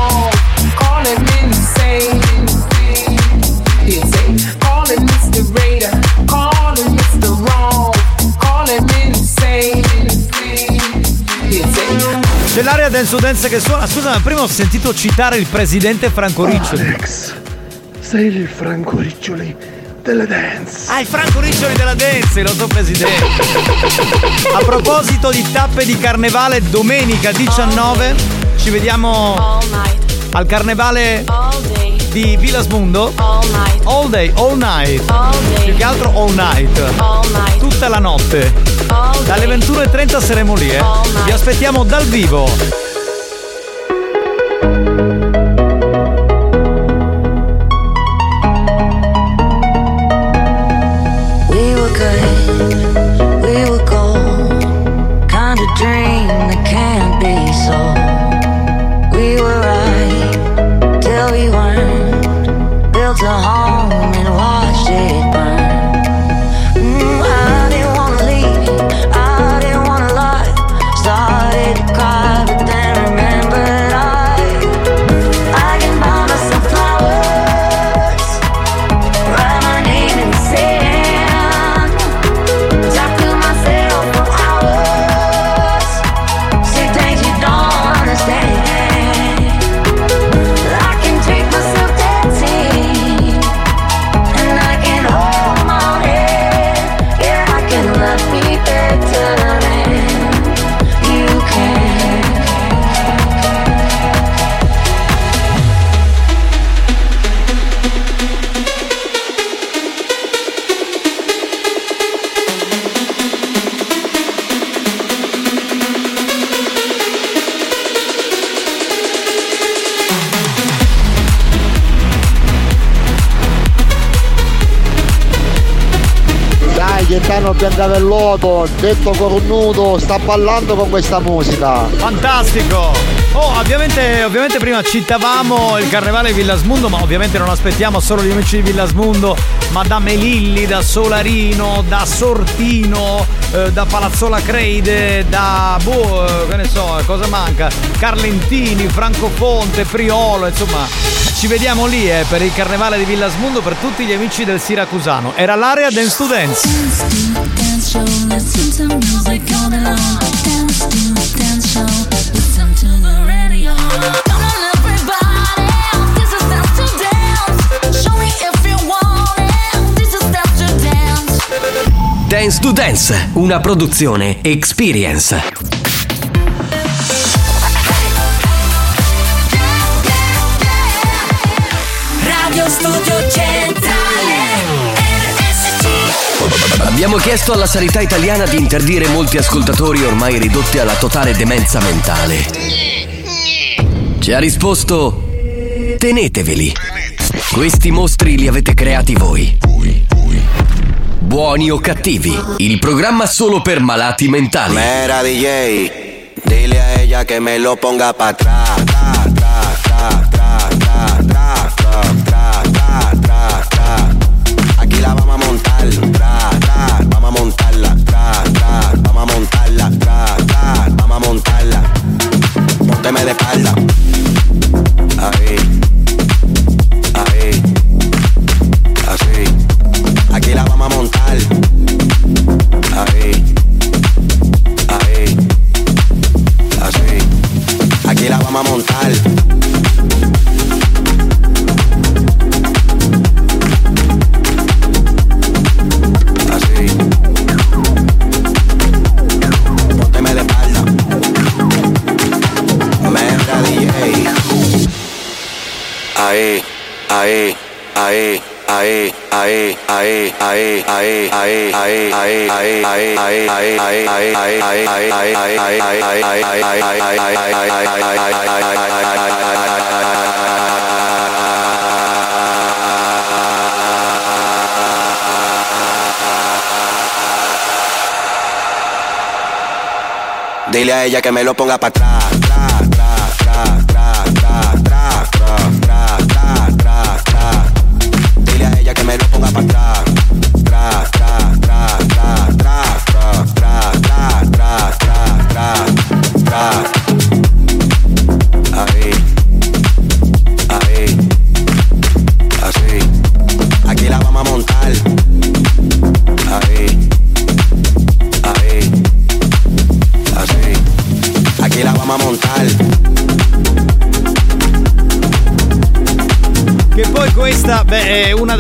C'è l'area del Dance che suona. Scusa, ma prima ho sentito citare il presidente Franco Riccioli. Alex, sei il Franco Riccioli delle dance. Ah, il Franco Riccioli della Dance, lo so presidente. <laughs> A proposito di tappe di carnevale, domenica 19 ci vediamo al carnevale di Villasmundo. All day, all night. Più che altro all night. Tutta la notte. Dalle 21.30 saremo lì, eh. Vi aspettiamo dal vivo. Gaetano Piangavelloto, detto cornuto, sta ballando con questa musica. Fantastico! Oh, ovviamente, ovviamente prima citavamo il carnevale Villasmundo, ma ovviamente non aspettiamo solo gli amici di Villasmundo, ma da Melilli, da Solarino, da Sortino, eh, da Palazzola Creide, da boh, eh, che ne so, cosa manca? Carlentini, Francofonte, Priolo, insomma, ci vediamo lì eh, per il carnevale di Villasmundo per tutti gli amici del Siracusano. Era l'area Dance to Dance. Show, listen to music all day long. Dance to dance show, listen to the radio. Come on, everybody, this is dance to dance. Show me if you want it. This is dance to dance. Dance to Dance, una produzione Experience. Radio Studio Centrale. Abbiamo chiesto alla sanità italiana di interdire molti ascoltatori ormai ridotti alla totale demenza mentale. Ci ha risposto: teneteveli. Questi mostri li avete creati voi. Buoni o cattivi, il programma solo per malati mentali. Mera DJ, dile a ella que me lo ponga pa' atrás. Dile a ella que me lo ponga para atrás. Tra, tra, tra,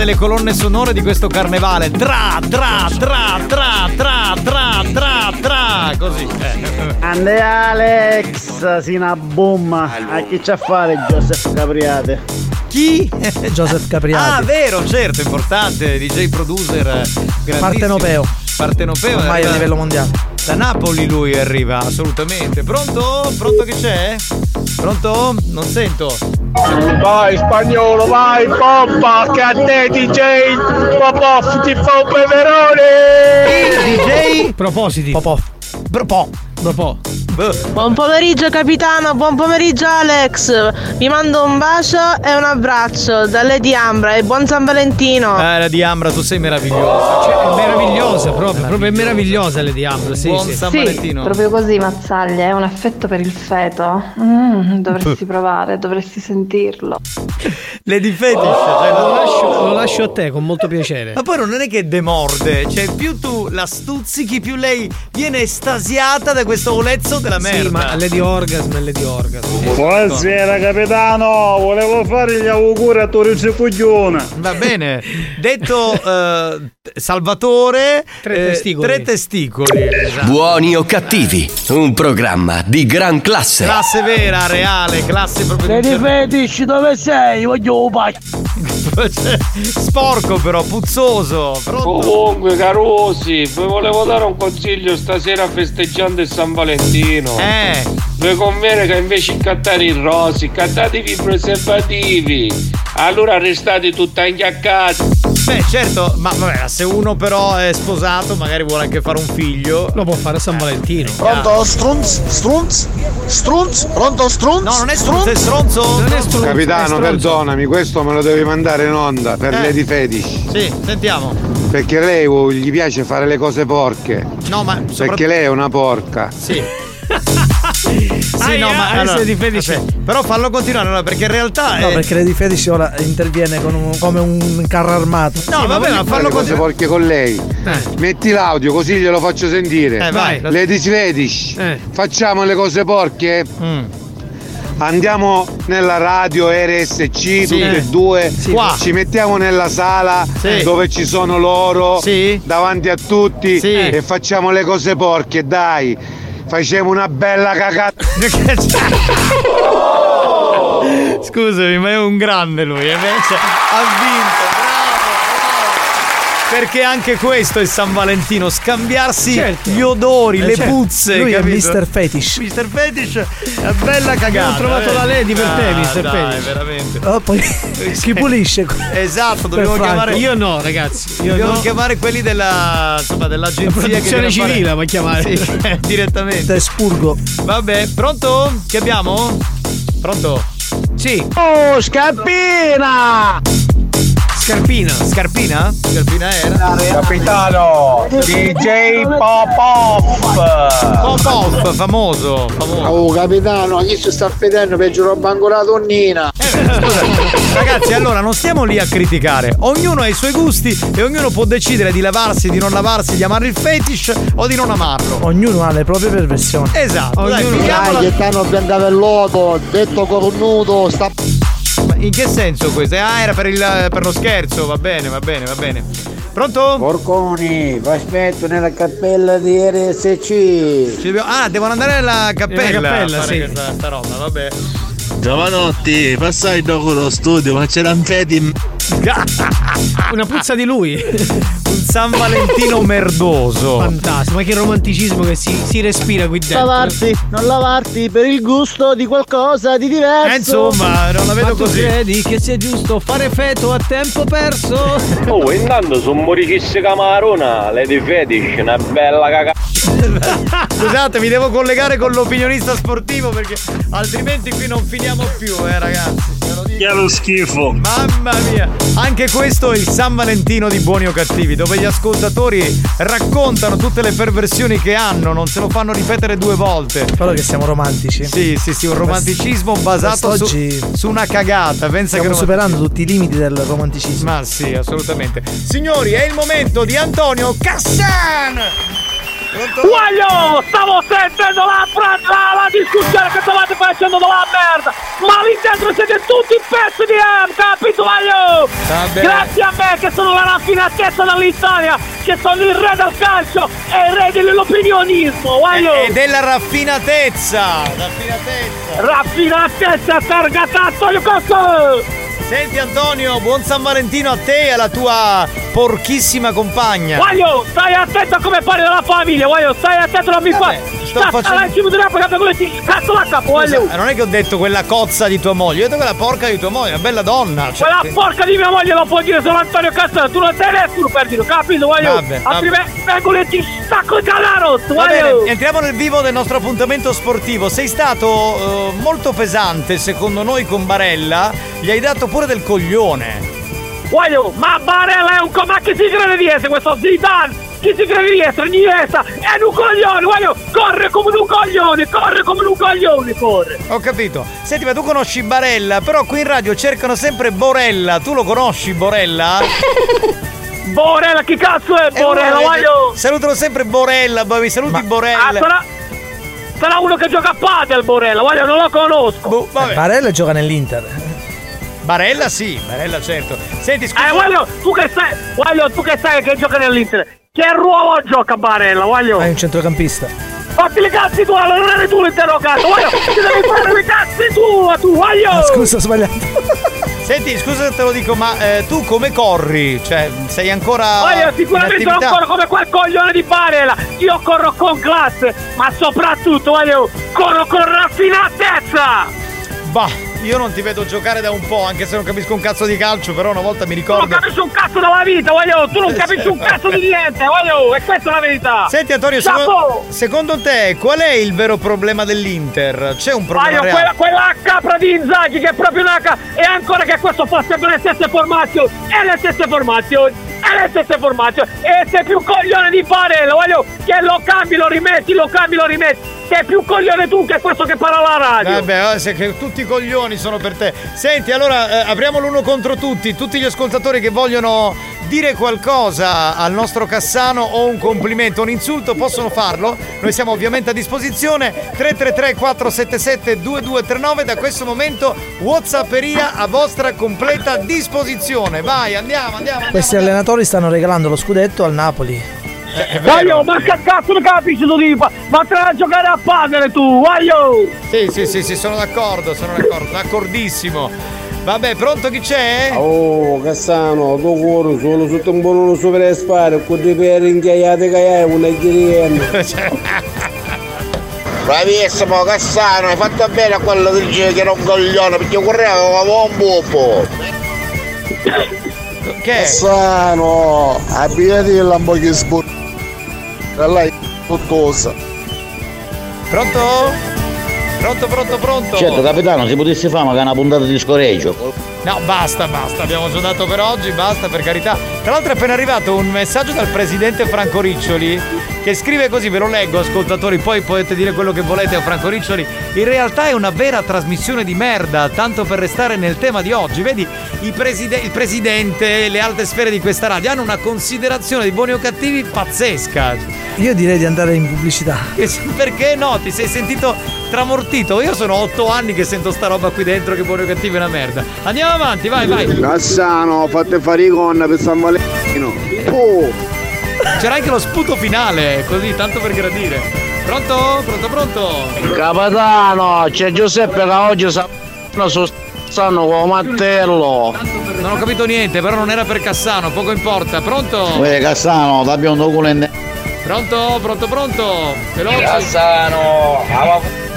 una delle colonne sonore di questo carnevale. Tra, tra, tra, tra, tra, tra, tra, tra, così. Eh. Ande Alex, sina bomma. A chi c'ha a fare Joseph Capriate? Chi? <laughs> Joseph Capriati. Ah, vero, certo, importante, DJ producer eh. Partenopeo. Partenopeo. Ormai arriva- a livello mondiale. Da Napoli lui arriva, assolutamente. Pronto? Pronto che c'è? Pronto? Non sento. Vai spagnolo, vai pompa, che a te DJ Popov ti fa un peperone! DJ Propositi. Popò. Popò. Popò. <laughs> Buon pomeriggio capitano, buon pomeriggio Alex. Vi mando un bacio e un abbraccio da Lady Ambra e buon San Valentino. Eh, la di Ambra, tu sei meravigliosa. Cioè, è meravigliosa proprio, proprio è meravigliosa le di Ambra, sì, Buon sì. San Sì, Valentino. proprio così Mazzaglia, è un effetto per il feto. Mm, dovresti <laughs> provare, dovresti sentirlo. <laughs> Lady Fetish, cioè, Lo lascio, lo lascio a te con molto piacere. Ma poi non è che demorde, cioè più tu la stuzzichi, più lei viene estasiata da questo olezzo della merda. Sì, ma Lady Orgasm è Lady Orgasm. Buonasera capitano, volevo fare gli auguri a Torino Coglione. Va bene. Detto eh, Salvatore, Tre eh, testicoli. tre testicoli. esatto. Buoni o cattivi, un programma di gran classe. Classe vera, reale, classe proprio di Fetish, dove sei? Voglio un pacco. <laughs> Cioè, Sporco però, puzzoso. Pronto? Comunque, carosi, vi volevo dare un consiglio stasera festeggiando il San Valentino. Eh. Vi conviene che invece di cantare i rosi, cantatevi i preservativi. Allora restate tutta inchiaccati. Beh, certo, ma vabbè, se uno però è sposato, magari vuole anche fare un figlio. Lo può fare a San Valentino. Pronto strunz, strunz, strunz, pronto strunz? No, non è stronzo, è stronzo. Non è Capitano, stronzo. perdonami, questo me lo devi mandare in onda per Eh. Lady Fetish. Sì, sentiamo. Perché lei oh, gli piace fare le cose porche. No, ma Perché soprattutto- lei è una porca. Sì. <laughs> Sì, no, ma adesso allora, Fetish. aspetta, però fallo continuare allora, perché in realtà No, è- perché Lady Fetish ora interviene con un- come un carro armato. No, vabbè, ma fallo le cose continuare. porche con lei. Metti l'audio così glielo faccio sentire. Eh, vai. Lady Fetish, Eh. facciamo le cose porche. Mm. Andiamo nella radio RSC, tutte e due, Qua. ci mettiamo nella sala Sì. dove ci sono loro Sì. davanti a tutti Sì. e facciamo le cose porche, dai. Facciamo una bella cagata. <laughs> Scusami, ma è un grande lui, e invece ha vinto. Perché anche questo è San Valentino, scambiarsi Certo. gli odori, Eh, le certo. puzze. Lui è capito? Mr. Fetish. Mr. Fetish è bella cagata. Abbiamo trovato eh. la lady per te, Ah, Mr. dai, Fetish. veramente. Oh, poi <laughs> chi pulisce? Esatto, dobbiamo chiamare. Io no, ragazzi. Io dobbiamo no. chiamare quelli della. insomma, dell'agenzia. che protezione civile, vuoi chiamare? Sì, <laughs> direttamente. Te spurgo. Vabbè, pronto? Che abbiamo? Pronto? Sì. Oh, scappina! Scarpina. Scarpina? Scarpina era? Capitano, DJ Pop-Off. Pop-Off, famoso, famoso. Oh capitano, chi si sta vedendo peggio roba ancora la donnina? <laughs> Ragazzi, allora non stiamo lì a criticare. Ognuno ha i suoi gusti e ognuno può decidere di lavarsi, di non lavarsi, di amare il fetish o di non amarlo. Ognuno ha le proprie perversioni. Esatto, dai, Dai, finiamola- che t'hanno piantavelloto, detto cornuto, sta in che senso questo? Ah, era per, il, per lo scherzo, va bene, va bene, va bene. Pronto? Porconi, vi aspetto nella cappella di RSC. Ci dobbiamo- Ah, devono andare nella cappella. Nella cappella, sì. Questa, sta roba, vabbè. Giovanotti, passai dopo lo studio, ma c'era un feti. Una puzza di lui. <laughs> Un San Valentino <laughs> merdoso. Fantastico, ma che romanticismo che si, si respira qui dentro. Lavarti, non lavarti per il gusto di qualcosa di diverso. Eh, insomma, non la Ma tu credi che sia giusto fare feto a tempo perso? <laughs> Oh, intanto sono moricisse camarona, Lady Fetish, una bella cagata. <laughs> Scusate, mi devo collegare con l'opinionista sportivo perché altrimenti qui non finiamo più, eh, ragazzi. Che lo schifo. Mamma mia! Anche questo è il San Valentino di buoni o cattivi, dove gli ascoltatori raccontano tutte le perversioni che hanno, non se lo fanno ripetere due volte. Però che siamo romantici. Sì, sì, sì, un romanticismo basato su, su una cagata. Pensa Stiamo che superando tutti i limiti del romanticismo. Ma sì, assolutamente. Signori, è il momento di Antonio Cassan! Guaglio, stavo sentendo la, la, la discussione che stavate facendo della merda, ma lì dentro siete tutti pezzi di M, capito Guaglio? Grazie a me che sono la raffinatezza dell'Italia, che sono il re del calcio e il re dell'opinionismo, Guaglio! E della raffinatezza! Raffinatezza! Raffinatezza targata Antonio Costa! Senti Antonio, buon San Valentino a te e alla tua porchissima compagna. Guaglio, stai attento a come parli della famiglia, Guaglio, stai attento non mi fai. sto Sta facendo- in cima di pagata con le cazzo la capo, Guaglio! Scusa, non è che ho detto quella cozza di tua moglie, ho detto quella porca di tua moglie, una bella donna. cioè- Quella porca di mia moglie lo può dire solo Antonio Castello, tu non sei nessuno per dirlo, capito, Guaglio? Vabbè. Altrimenti vengo e ti stacco il canaro, Va Guaglio! entriamo nel vivo del nostro appuntamento sportivo. Sei stato eh, molto pesante, secondo noi, con Barella. Gli hai dato pure del coglione. Guaglio, ma Barella è un co... ma chi si crede di essere questo Zidane? Chi si crede di essere Iniesta? È un coglione, Guaglio! Corre come un coglione, corre come un coglione, corre! Ho capito. Senti, ma tu conosci Barella, però qui in radio cercano sempre Borella. Tu lo conosci, Borella? <laughs> Borella, chi cazzo è Eh, Borella, uno- Guaglio? Salutano sempre Borella, mi saluti Ah, Borella. sarà... sarà uno che gioca a padel, Borella, Guaglio, non lo conosco! Boh, vabbè. Barella gioca nell'Inter. Barella sì, Barella certo. Senti, scusa. Eh, Guaglio, tu che sai, Guaglio, tu che sai che gioca nell'Inter, che ruolo gioca Barella, Guaglio? È un centrocampista. Fatti le cazzi tu, allora non eri tu l'interrogato, Guaglio, <laughs> ti devi fare le cazzi tu, tu, Guaglio! Ah, scusa, ho sbagliato. <laughs> Senti, scusa se te lo dico, ma eh, tu come corri? Cioè, sei ancora. Guaglio, sicuramente non corro come quel coglione di Barella, io corro con classe, ma soprattutto, Guaglio, corro con raffinatezza! Bah, io non ti vedo giocare da un po', anche se non capisco un cazzo di calcio, però una volta mi Tu non ricordo. capisci un cazzo della vita, Guaglio, tu non <laughs> capisci un cazzo di niente, Guaglio, e questa è la verità! Senti Antonio, secondo, secondo te qual è il vero problema dell'Inter? C'è un problema reale? quella, quella capra di Inzaghi che è proprio una ca- E ancora che questo fa sempre le stesse formazioni E le stesse formazioni E le stesse formazioni E sei più coglione di Barella Voglio che lo cambi, lo rimetti, lo cambi, lo rimetti Sei più coglione tu che questo che parla alla radio Vabbè, oh, se che tutti i coglioni sono per te. Senti, allora eh, apriamo l'uno contro tutti. Tutti gli ascoltatori che vogliono dire qualcosa al nostro Cassano o un complimento, un insulto possono farlo. Noi siamo ovviamente a disposizione. 333 477 2239 da questo momento Whatsapperia a vostra completa disposizione. Vai, andiamo, andiamo. Questi allenatori stanno regalando lo scudetto al Napoli. Voglio, ma che cazzo ne capisci tu di pa- Vattene a giocare a padere tu, voglio Sì, sì, sì, sì, sono d'accordo, sono d'accordo, d'accordissimo. Vabbè, pronto chi c'è? Oh, Cassano, tu cuore solo sotto un buono super sparo, con dei peri inchiaiate che hai una ghiriena. Bravissimo <laughs> Cassano, hai fatto bene a quello che dice che era un coglione, perché correva come un buffo. <laughs> Che? Cassano, abbiati il lambo che sbutta. E lei tuttosa. Pronto? Pronto, pronto, pronto. Certo, capitano, si potesse fare magari una puntata di scoreggio. No, basta, basta, abbiamo già dato per oggi, basta, per carità. Tra l'altro è appena arrivato un messaggio dal presidente Franco Riccioli che scrive così, ve lo leggo ascoltatori, poi potete dire quello che volete a Franco Riccioli. In realtà è una vera trasmissione di merda, tanto per restare nel tema di oggi. Vedi, i preside- il presidente e le alte sfere di questa radio hanno una considerazione di buoni o cattivi pazzesca. Io direi di andare in pubblicità. Perché no? Ti sei sentito tramortito? Io sono otto anni che sento sta roba qui dentro che buoni o cattivi è una merda. Andiamo avanti, vai, vai. Cassano, fate fare i gonna per San Valentino. Oh. C'era anche lo sputo finale, così, tanto per gradire. Pronto? Pronto, pronto? Capitano, c'è Giuseppe che oggi sa stanno con Mattello. Non ho capito niente, però non era per Cassano, poco importa. Pronto? Uè Cassano, t'abbiamo un culo in Pronto? Pronto, pronto? Veloce. Cassano,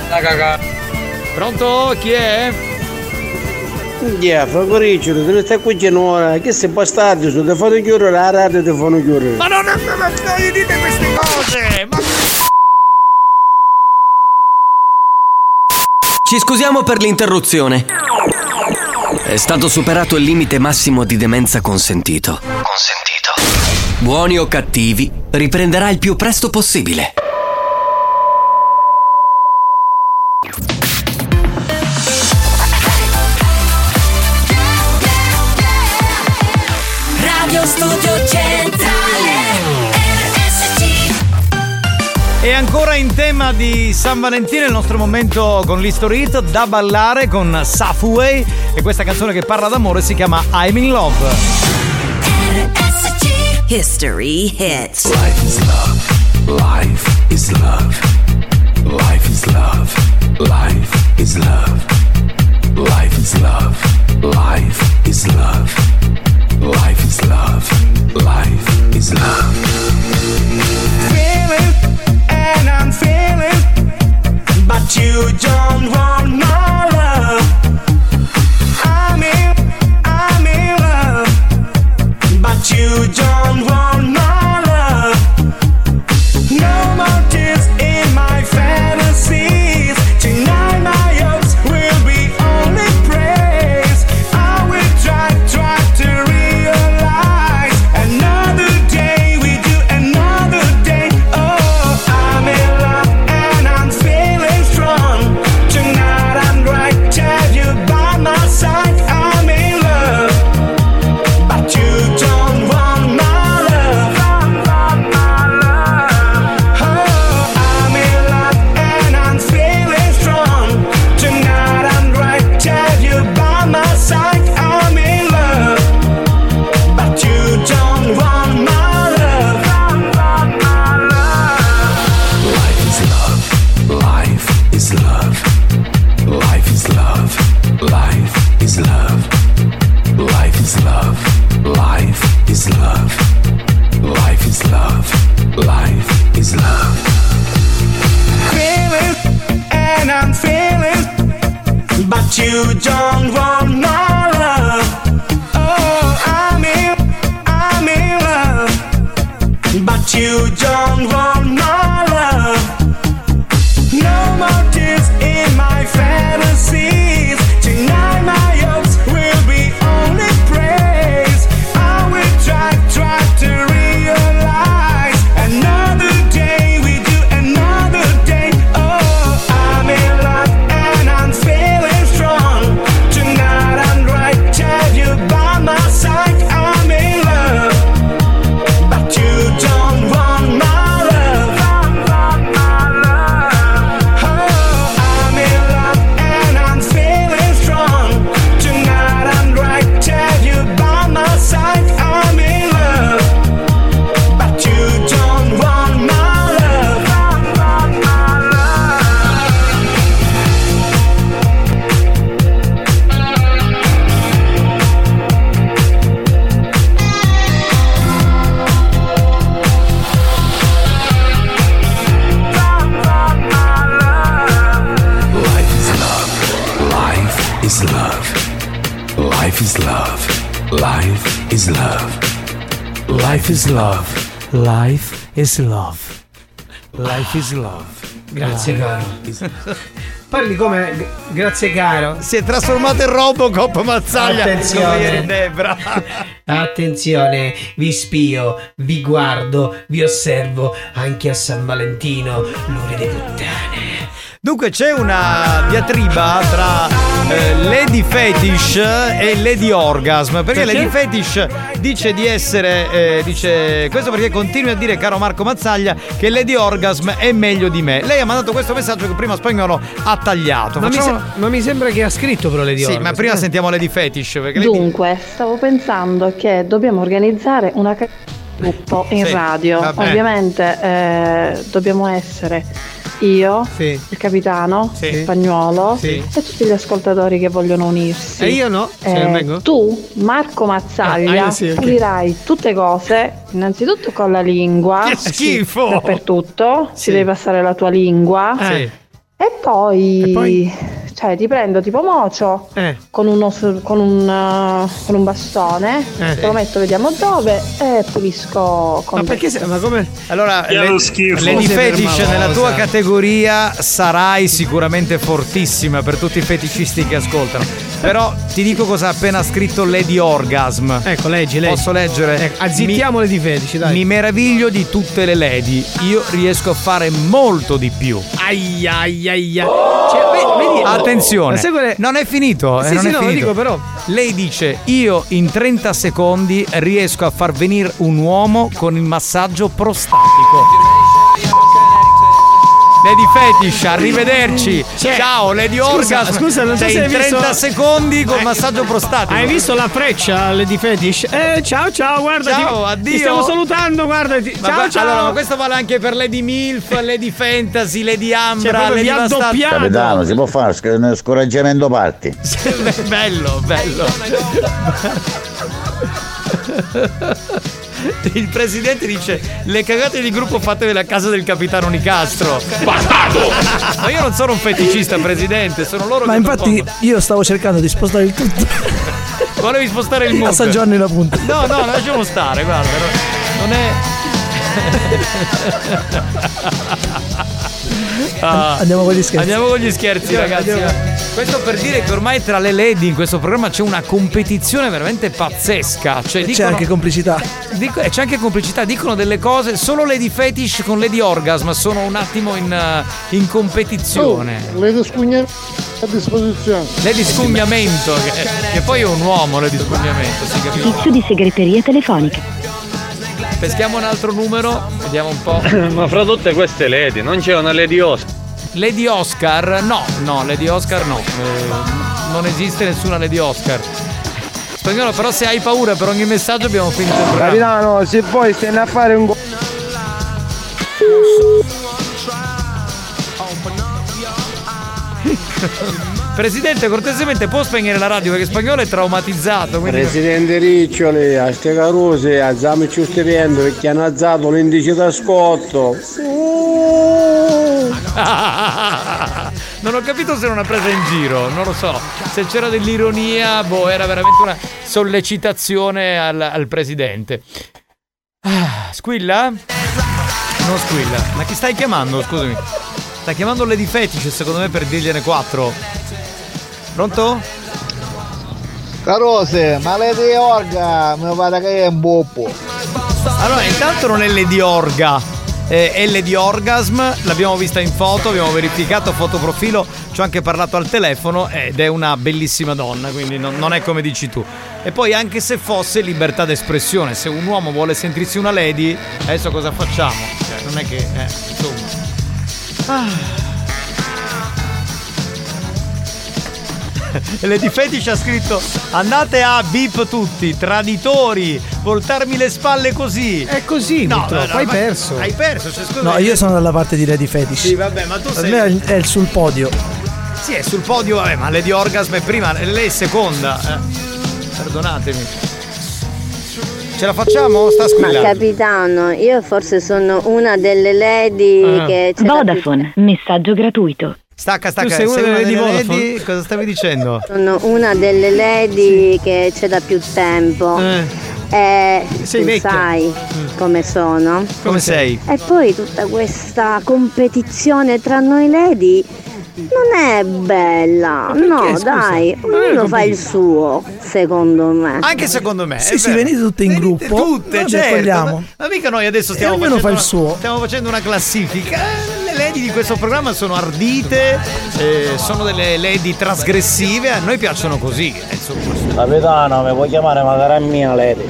la cagà. Pronto? Chi è? Yeah, Franco Riccioli, te ne stai qui ora, che sei bastardo, se ti fanno chiudere la radio ti fanno chiudere. Ma non, non, non, non gli dite queste cose! Ma... Ci scusiamo per l'interruzione. È stato superato il limite massimo di demenza consentito. Consentito. Buoni o cattivi, riprenderà il più presto possibile. Ancora in tema di San Valentino il nostro momento con l'History Hit da ballare con Safway e questa canzone che parla d'amore si chiama I'm in Love. History Hits Life is love. Life is love. Life is love. Life is love. Life is love. Life is love. Life is love. Life is love. You don't want my is love. Life is love. Grazie, caro. Parli come grazie caro. Si è trasformato in Robocop Mazzaglia Attenzione. Attenzione, vi spio, vi guardo, vi osservo anche a San Valentino, lure di puttane. Dunque c'è una diatriba tra eh, Lady Fetish e Lady Orgasm. Perché, Perché? Lady Fetish dice di essere. eh, dice questo perché continui a dire, caro Marco Mazzaglia, che Lady Orgasm è meglio di me. Lei ha mandato questo messaggio che prima spagnolo ha tagliato. Ma mi, Facciamo- se- ma mi sembra che ha scritto però le di Sì, Orgasm. ma prima sentiamo Lady Fetish. Lei Dunque, stavo pensando che dobbiamo organizzare una gruppo in Sì, radio. vabbè. Ovviamente eh, dobbiamo essere io, Sì. il capitano, Sì. il spagnolo Sì. e tutti gli ascoltatori che vogliono unirsi. E io no, Eh, tu, Marco Mazzaglia, Ah, io sì, ok. dirai tutte cose, innanzitutto con la lingua. Che schifo! Dappertutto, ci devi passare la tua lingua. Sì. E poi, E poi? cioè ti prendo tipo mocio Eh. con, uno, con, un, uh, con un bastone, Eh. te lo metto, vediamo dove e pulisco con Ma perché se- ma come? Allora, le- schifo. Lady Fetish nella tua categoria sarai sicuramente fortissima per tutti i feticisti che ascoltano. Però ti dico cosa ha appena scritto Lady Orgasm. Ecco, leggi, leggi. Posso leggere? Ecco, azzittiamole di fetici, dai. Mi meraviglio di tutte le lady. Io riesco a fare molto di più. Ai ai ai ai. Cioè, ve- vedi, Attenzione, è? non è finito. eh, Sì, non sì, è no, lo finito. dico però. Lei dice: Io in 30 secondi riesco a far venire un uomo con il massaggio prostatico. Lady Fetish, arrivederci. Cioè, Ciao, Lady scusa, Orgasm. scusa, non so Sei se in hai visto- 30 secondi col Hai- massaggio prostatico. Hai visto la freccia Lady Fetish? Eh, ciao ciao, guarda. Ciao, ti, addio. Ti stiamo salutando, guarda. ti- Ma ciao gua- ciao. Allora, ma questo vale anche per Lady Milf, Lady Fantasy, Lady Ambra, Cioè, proprio Lady Bastardo. doppiato. Capitano, si può fare sc- scoraggiamento parti. <laughs> bello, bello. <laughs> <laughs> Il presidente dice: Le cagate di gruppo fatevele a casa del capitano Nicastro. Bastardo! Ma io non sono un feticista, presidente, sono loro Ma che infatti propongono. io stavo cercando di spostare il tutto. <laughs> Volevi spostare il A mood. San Giovanni la punta. No, no, lasciamo stare, guarda. no- Non è. <laughs> Ah. Andiamo con gli scherzi. Andiamo con gli scherzi, ragazzi. Questo per dire che ormai tra le lady in questo programma c'è una competizione veramente pazzesca. Cioè, C'è dicono, anche complicità. dico- c'è anche complicità, dicono delle cose. Solo Lady Fetish con Lady Orgasm sono un attimo in, eh, in competizione. Le scugne a disposizione. Lady Scugnamento, che, che poi è un uomo, Lady Scugnamento, si capisce. Servizio di segreteria telefonica. Peschiamo un altro numero, vediamo un po'. <coughs> Ma fra tutte queste lady, non c'è una Lady Oscar. Lady Oscar? No, no, Lady Oscar no. Eh, non esiste nessuna Lady Oscar. Spagnolo, però se hai paura per ogni messaggio abbiamo finito il programma. Capitano, se vuoi stai a fare un go- <laughs> <laughs> <laughs> Presidente, cortesemente può spegnere la radio perché spagnolo è traumatizzato. Quindi... Presidente Riccioli, a ste caruse, alziamoci lo stipendio perché hanno alzato l'indice da scotto. <laughs> non ho capito se era una presa in giro, non lo so. Se c'era dell'ironia, boh, era veramente una sollecitazione al, al presidente. Ah, squilla? Non squilla. Ma chi stai chiamando? Scusami. Sta chiamando Lady Fetish, secondo me, per dirgliene quattro. Pronto? Carose, ma Lady Orga mi pare che è un boppo. Allora, intanto non è Lady Orga, eh, è Lady Orgasm, l'abbiamo vista in foto, abbiamo verificato fotoprofilo, ci ho anche parlato al telefono ed è una bellissima donna, quindi non, non è come dici tu. E poi anche se fosse libertà d'espressione, se un uomo vuole sentirsi una lady, adesso cosa facciamo? Cioè, non è che... Eh, insomma... Ah. <laughs> Lady Fetish ha scritto andate a beep tutti, traditori, voltarmi le spalle così. È così, No, purtroppo, no, no, hai ma- perso. Hai perso, cioè, scusa. No, io sono dalla parte di Lady Fetish. Sì, vabbè, ma tu Per sei. me è- sul podio. Sì, è sul podio, vabbè, ma Lady Orgasm è prima, lei è seconda. eh. Perdonatemi. Ce la facciamo? Sta Ma squillando. capitano, io forse sono una delle lady Ah. che Vodafone, messaggio gratuito. Stacca, stacca. Tu sei una sei una delle delle Lady? Cosa stavi dicendo? Sono una delle lady che c'è da più tempo. E Sei tu vecchia. sai come sono. Come sei? E poi tutta questa competizione tra noi lady Non è bella, no, scusa? dai, è ognuno fa il suo, secondo me. Anche secondo me. Sì, sì, vero. venite tutte in gruppo. Tutte, certo. Ma, ma mica noi adesso stiamo E ognuno facendo, fa il suo. stiamo facendo una classifica. Le lady di questo programma sono ardite, eh, sono delle lady trasgressive, a noi piacciono così. eh, insomma. Capitano, mi puoi chiamare magari a mia Lady.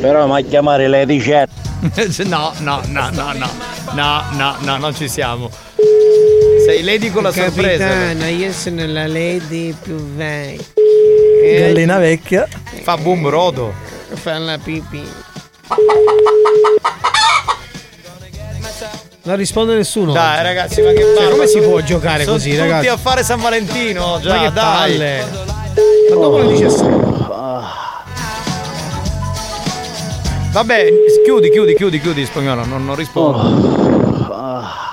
Però mi chiamare Lady Jet. <laughs> no, no, no, no, no, no, no, no, non ci siamo. Sei lady con la sorpresa. Capitano, io sono la lady più vecchia. Gallina vecchia. Fa boom rodo. Fa la pipì. Non risponde nessuno. Dai, oggi. ragazzi, ma che Cioè, palle. come si può giocare Sono così, tutti ragazzi? a fare San Valentino, già, Ma che dai. palle. Ma dopo le 17. Vabbè, chiudi, chiudi, chiudi, chiudi, spagnolo, non, non rispondo.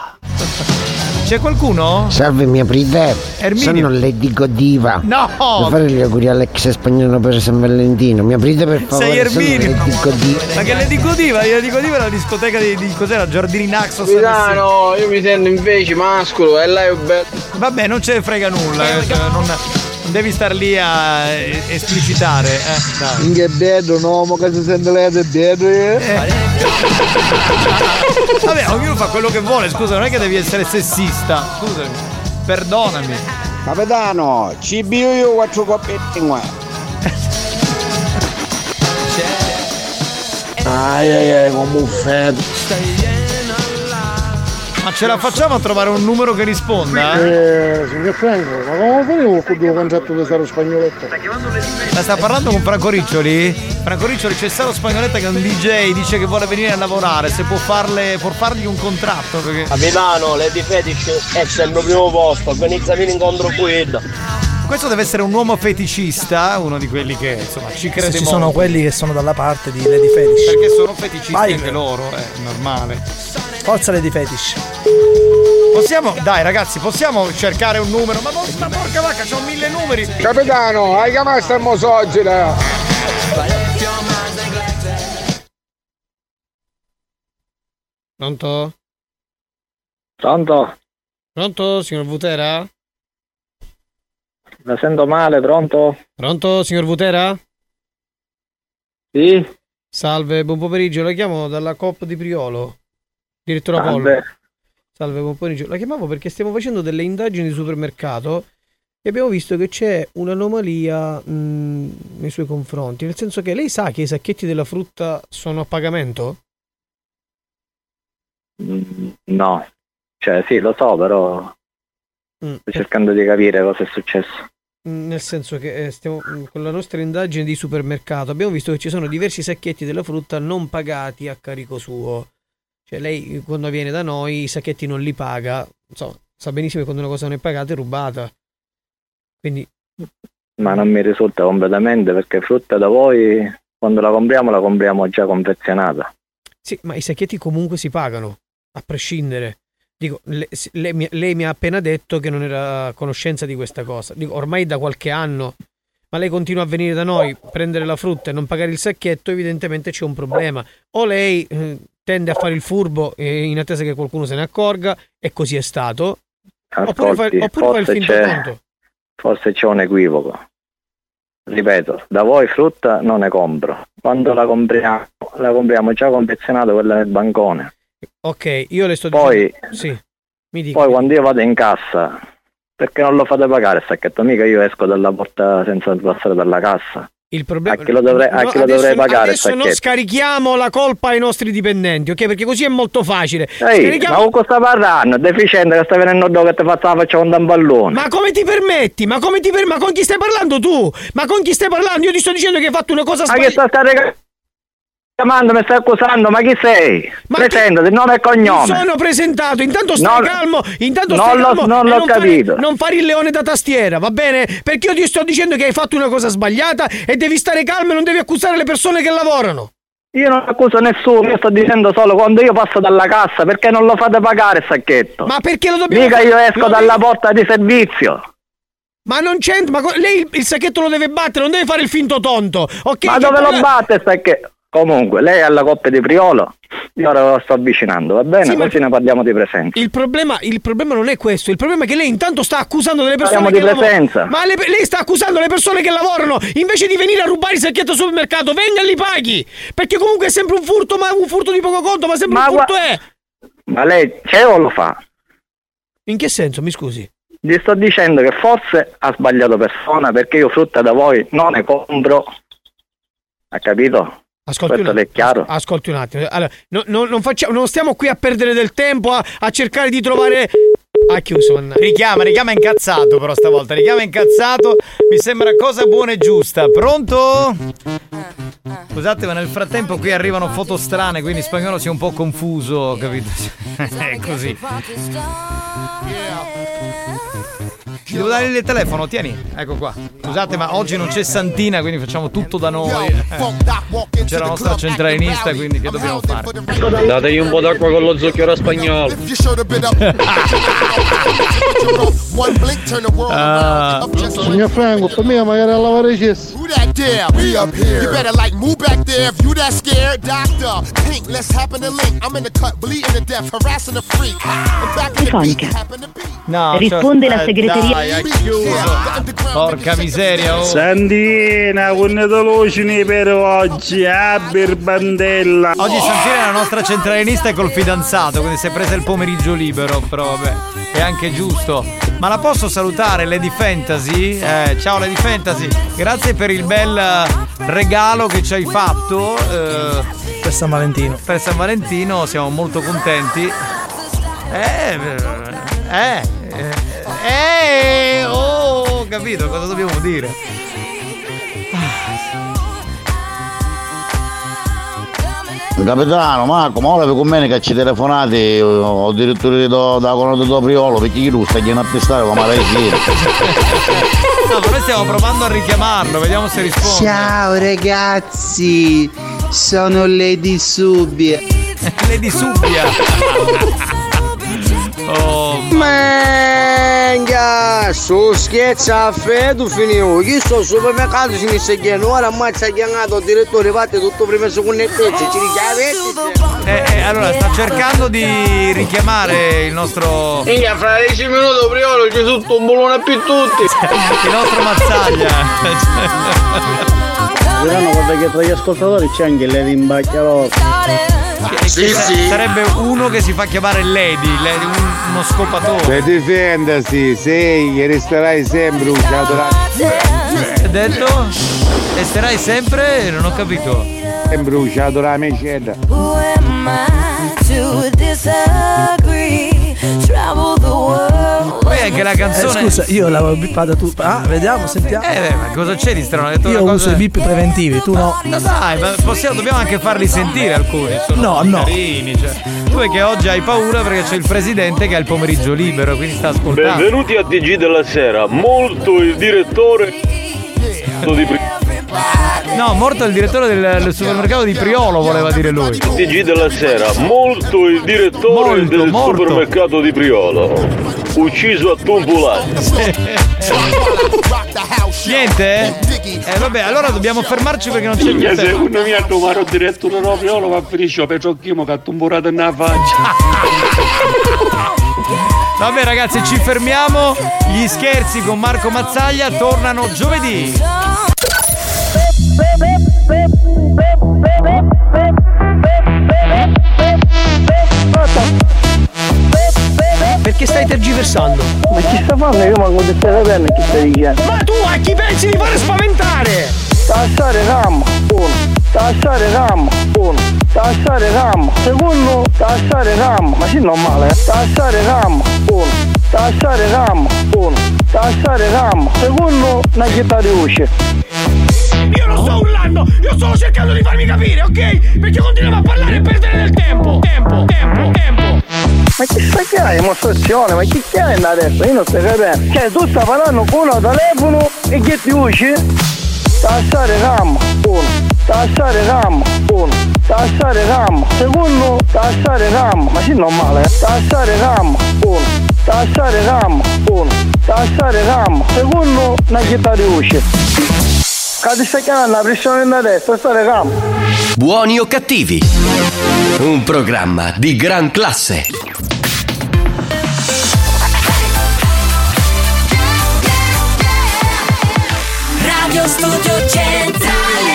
C'è qualcuno? Salve mia pride, Erminio. sono Lady Godiva. No! Devo fare gli auguri all'ex spagnolo per San Valentino. Mia pride per favore, Sei Erminio. Lady Godiva. Ma che le dico diva? Le dico diva è la discoteca di, di cos'era? Giardini Naxos. Capitano, io mi sento invece mascolo e lei è bello. Vabbè, non ce ne frega nulla, eh, cioè, non devi star lì a eh, esplicitare. Eh. In che bello, no, ma che si sente lei è bello, eh? Vabbè, ognuno fa quello che vuole, scusa, non è che devi essere sessista. Scusami. Perdonami. Capitano, ci bio io quattro coppetti qua. Ai ai ai, come un freddo. Ma ce la facciamo a trovare un numero che risponda? Eh, signor Franco, ma come facevo con il contratto di Saro Spagnoletto? Ma sta parlando con Franco Riccioli? Franco Riccioli c'è Saro Spagnoletta che è un DJ, dice che vuole venire a lavorare, se può, farle, può fargli un contratto. Perché... Capitano, Lady Fetish è sempre al primo posto, organizzami l'incontro qui. Questo deve essere un uomo feticista, uno di quelli che insomma ci crede Ci molto. sono quelli che sono dalla parte di Lady Fetish. Perché sono feticisti Vai. anche loro, è normale. Forza Lady Fetish. Possiamo, dai ragazzi, possiamo cercare un numero? Ma, ma porca vacca, c'ho mille numeri! Capitano, hai chiamato sta mosogina? Pronto? Pronto? Pronto, signor Vutera? La sento male, pronto? Pronto, signor Vutera? Sì? Salve, buon pomeriggio, la chiamo dalla COP di Priolo. Direttore Apollo. Salve. Buon pomeriggio. La chiamavo perché stiamo facendo delle indagini di supermercato e abbiamo visto che c'è un'anomalia mh, nei suoi confronti. Nel senso che lei sa che i sacchetti della frutta sono a pagamento? Mm, No. Cioè, sì, lo so, però Mm, sto cercando di capire cosa è successo. Nel senso che eh, stiamo, mh, con la nostra indagine di supermercato abbiamo visto che ci sono diversi sacchetti della frutta non pagati a carico suo. Cioè lei eh, quando viene da noi i sacchetti non li paga, insomma, sa benissimo che quando una cosa non è pagata è rubata. Quindi Ma non mi risulta completamente perché frutta da voi, quando la compriamo, la compriamo già confezionata. Sì, ma i sacchetti comunque si pagano, a prescindere. Dico, lei, mi- lei mi ha appena detto che non era a conoscenza di questa cosa. Dico, ormai da qualche anno, ma lei continua a venire da noi, prendere la frutta e non pagare il sacchetto, evidentemente c'è un problema. O lei eh, tende a fare il furbo eh, in attesa che qualcuno se ne accorga, e così è stato. Oppure fa, Ascolti, oppure fa il finto c'è, tonto. forse c'è un equivoco. Ripeto, da voi frutta non ne compro. Quando la compriamo, la compriamo già confezionata quella nel bancone. Ok, io le sto Poi, dicendo... Sì, mi dica. poi quando io vado in cassa, perché non lo fate pagare il sacchetto? Mica io esco dalla porta senza passare dalla cassa. Il problema A chi lo dovrei, a No, chi lo adesso- dovrei pagare Adesso non scarichiamo la colpa ai nostri dipendenti, ok? Perché così è molto facile. Ehi, Scarichiamo- ma con cosa sta parlando? Deficiente che sta venendo dopo che ti faccia la faccia con un pallone. Ma come ti permetti? Ma come ti permetti? Ma con chi stai parlando tu? Ma con chi stai parlando? Io ti sto dicendo che hai fatto una cosa Ma che sbagliata. sta state chiamando, mi stai accusando? Ma chi sei? Presentati, nome e cognome. Mi sono presentato, intanto stai Non- calmo, intanto non stai l'ho- calmo non l'ho non fare- capito. non fare il leone da tastiera, va bene? Perché io ti sto dicendo che hai fatto una cosa sbagliata e devi stare calmo e non devi accusare le persone che lavorano. Io non accuso nessuno, io sto dicendo solo quando io passo dalla cassa, perché non lo fate pagare il sacchetto? Ma perché lo dobbiamo Mica fare? io esco dalla porta di servizio. Ma non c'entra, ma lei il- sacchetto lo deve battere, non deve fare il finto tonto, ok? Ma dove lo batte il sacchetto? Comunque, lei ha la coppia di Priolo, io ora la sto avvicinando, va bene? Sì, ma- Così ne parliamo di presenza. Il problema, il problema non è questo, il problema è che lei intanto sta accusando delle persone Parliamo che di presenza. lavorano. Ma le- lei sta accusando le persone che lavorano invece di venire a rubare il sacchetto al supermercato, venga e li paghi! Perché comunque è sempre un furto, ma un furto di poco conto, ma sempre Ma un furto gua- è! Ma lei c'è o lo fa? In che senso, mi scusi? Gli sto dicendo che forse ha sbagliato persona perché io frutta da voi non ne compro. Ha capito? Ascolti Questo un, è chiaro? ascolti un attimo. Allora, no- no- non, facciamo, non stiamo qui a perdere del tempo a, a cercare di trovare. Ha chiuso. Richiama, richiama incazzato però stavolta, richiama incazzato, mi sembra cosa buona e giusta. Pronto? Scusate, ma nel frattempo qui arrivano foto strane, quindi spagnolo si è un po' confuso, capito? <laughs> È così. Ti devo dare il telefono, tieni, ecco qua. Scusate, ma oggi non c'è Santina, quindi facciamo tutto da noi. C'è la nostra centralinista, quindi che dobbiamo fare? Dategli un po' d'acqua con lo zucchero spagnolo. <laughs> Ah. Signor Franco, per me magari a lavare i cessi. We up here. You better like move back there if you that scared. Doctor, pink, let's happen to link. I'm in the cut, bleeding to death, harassing the freak. I'm back in the beat, Telefonica. happen to be. No, Risponde cioè- la eh, segreteria. Dai, ha chiuso. Porca miseria, oh. Santina, con le lucini per oggi, ah, bandella. Oggi Santina è la nostra centralinista col fidanzato, quindi si è presa il pomeriggio libero, però vabbè, è anche giusto. Ma la posso salutare, Lady Fantasy? Eh, ciao Lady Fantasy, grazie per il bel eh, regalo che ci hai fatto. eh, Per San Valentino. per San Valentino, siamo molto contenti. Eh, eh, eh, eh, oh, ho capito cosa dobbiamo dire. Capitano, Marco, ma ora con me che ci telefonate o addirittura da, da conosco da Priolo perché chi tu sta a attestare come la <laughs> ieri. No, ma noi stiamo provando a richiamarlo, vediamo se risponde. Ciao ragazzi, sono Lady Subia. <laughs> Lady Subbia. <laughs> oh, Menga, su scherza a freddo finivo. Io sto al supermercato si mi sta chiedendo, ora ammazza chiamato il direttore, fate tutto prima secondo e terzo, ci richiamate. eh, eh, allora sta cercando di richiamare il nostro. Minchia, fra 10 minuti Priolo c'è tutto un bolone più tutti. <laughs> Il nostro mazzaglia. Verano, guarda che tra gli ascoltatori c'è anche Lady Imbacchiarotta. Sì, sì. Sarebbe uno che si fa chiamare Lady, Lady, un- uno scopatore. Per difendersi, sì, che resterai sempre un ciadorato. Hai detto? Resterai sempre? Non ho capito. Sempre un ciadorato. Who am I to disagree? Poi anche la Eh, canzone. scusa, io l'avevo bippata tu. Ah, vediamo, sentiamo. Eh, ma cosa c'è di strano? Detto Io uso cosa- i bip preventivi, tu no. No dai, ma possiamo, dobbiamo anche farli sentire alcuni. Sono No, no. carini. Cioè. Tu è che oggi hai paura perché c'è il presidente che ha il pomeriggio libero, quindi sta ascoltando. Benvenuti a TG della sera. Molto il direttore di Pri- No, morto il direttore del, del supermercato di Priolo, voleva dire lui. TG della sera. Molto il direttore Molto, del morto. supermercato di Priolo. Ucciso a tumbulati. <laughs> Niente? Eh vabbè, allora dobbiamo fermarci perché non c'è più Minchia, tempo. secondo me a trovare il direttore proprio lo va a finire per Ciocchimo che ha tumborato nella faccia. <laughs> Vabbè ragazzi, ci fermiamo. Gli scherzi con Marco Mazzaglia tornano giovedì. Perché stai tergiversando? Ma chi sta fanno? Io ma come stai sapendo chi stai dicendo? Ma tu a chi pensi di fare spaventare? Tassare RAM, uno. Tassare RAM, uno. Tassare RAM, secondo. Tassare RAM, ma sì normale, eh? Tassare RAM, uno. Tassare RAM, uno. Tassare RAM, secondo. Una chitarra di voce. Io non sto urlando, io sto cercando di farmi capire, ok? Perché continuiamo a parlare e perdere del tempo. Tempo, tempo, tempo. Ma chi sta che hai? Dimostrazione, ma chi che hai adesso? Io non stai capendo. Cioè tu stai parlando con uno telefono e che ti usci? Tassare RAM, uno. Tassare RAM, uno. Tassare RAM, secondo. Tassare RAM, ma sì normale, eh? Tassare RAM, uno. Tassare RAM, uno. Tassare RAM, secondo. Una chitarra di voce. Cade sta chiamando la pressione da destra, stare RAM. Buoni o cattivi? Un programma di gran classe. Radio Studio Centrale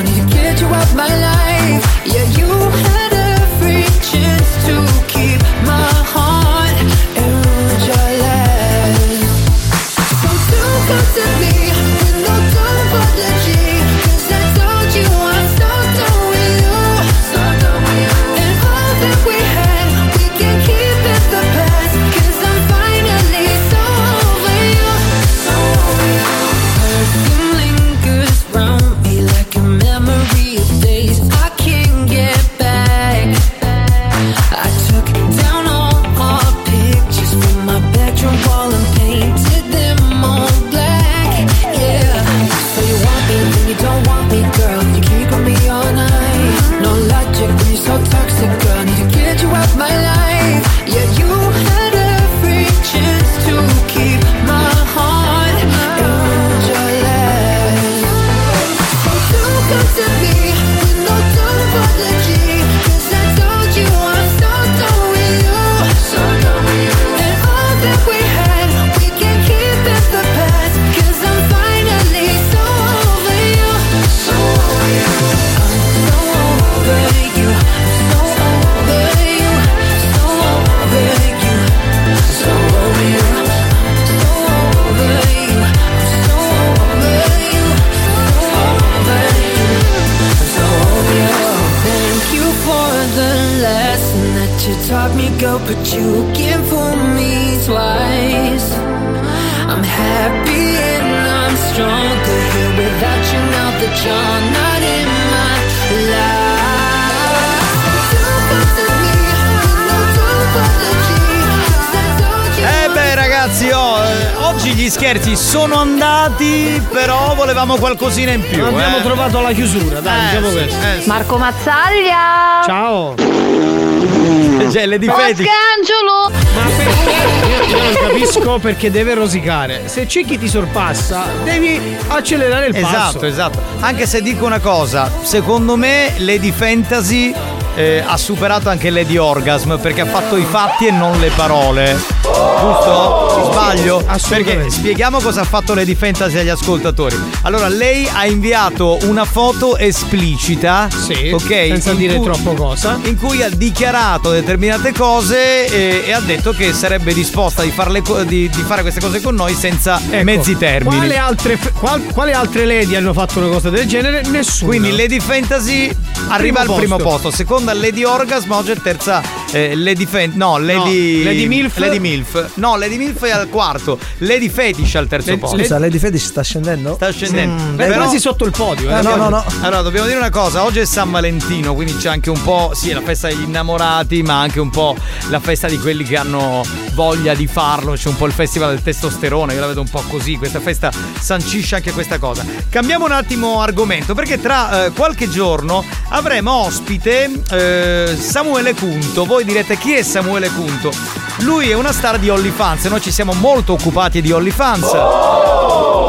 perché deve rosicare. Se Cicchi ti sorpassa, devi accelerare il passo. Esatto, esatto. Anche se dico una cosa, secondo me Lady Fantasy eh, ha superato anche Lady Orgasm perché ha fatto i fatti e non le parole. Giusto? Sbaglio? Perché spieghiamo cosa ha fatto Lady Fantasy agli ascoltatori. Allora, lei ha inviato una foto esplicita, Sì, ok? senza in dire cui- troppo cosa. In cui ha dichiarato determinate cose e, e ha detto che sarebbe disposta di, farle di- di fare queste cose con noi senza Ecco, mezzi termini. Quale altre, qual- quali altre lady hanno fatto una cosa del genere? Nessuno. Quindi Lady Fantasy arriva Primo al primo posto. posto, seconda Lady Orgasm, oggi è terza eh, Lady Fan- no, Lady Lady Milf. Lady Milf. No, Lady Milf è al quarto, Lady Fetish al terzo posto. Scusa, Lady Fetish sta scendendo? Sta scendendo. Mm, è quasi sotto il podio. eh. Eh, no, no, no. Allora, dobbiamo dire una cosa, oggi è San Valentino, quindi c'è anche un po', sì, la festa degli innamorati, ma anche un po' la festa di quelli che hanno voglia di farlo, c'è un po' il festival del testosterone, io la vedo un po' così, questa festa sancisce anche questa cosa. Cambiamo un attimo argomento, perché tra eh, qualche giorno avremo ospite eh, Samuele Cunto. Voi direte chi è Samuele Cunto? Lui è una star di OnlyFans, noi ci siamo molto occupati di OnlyFans.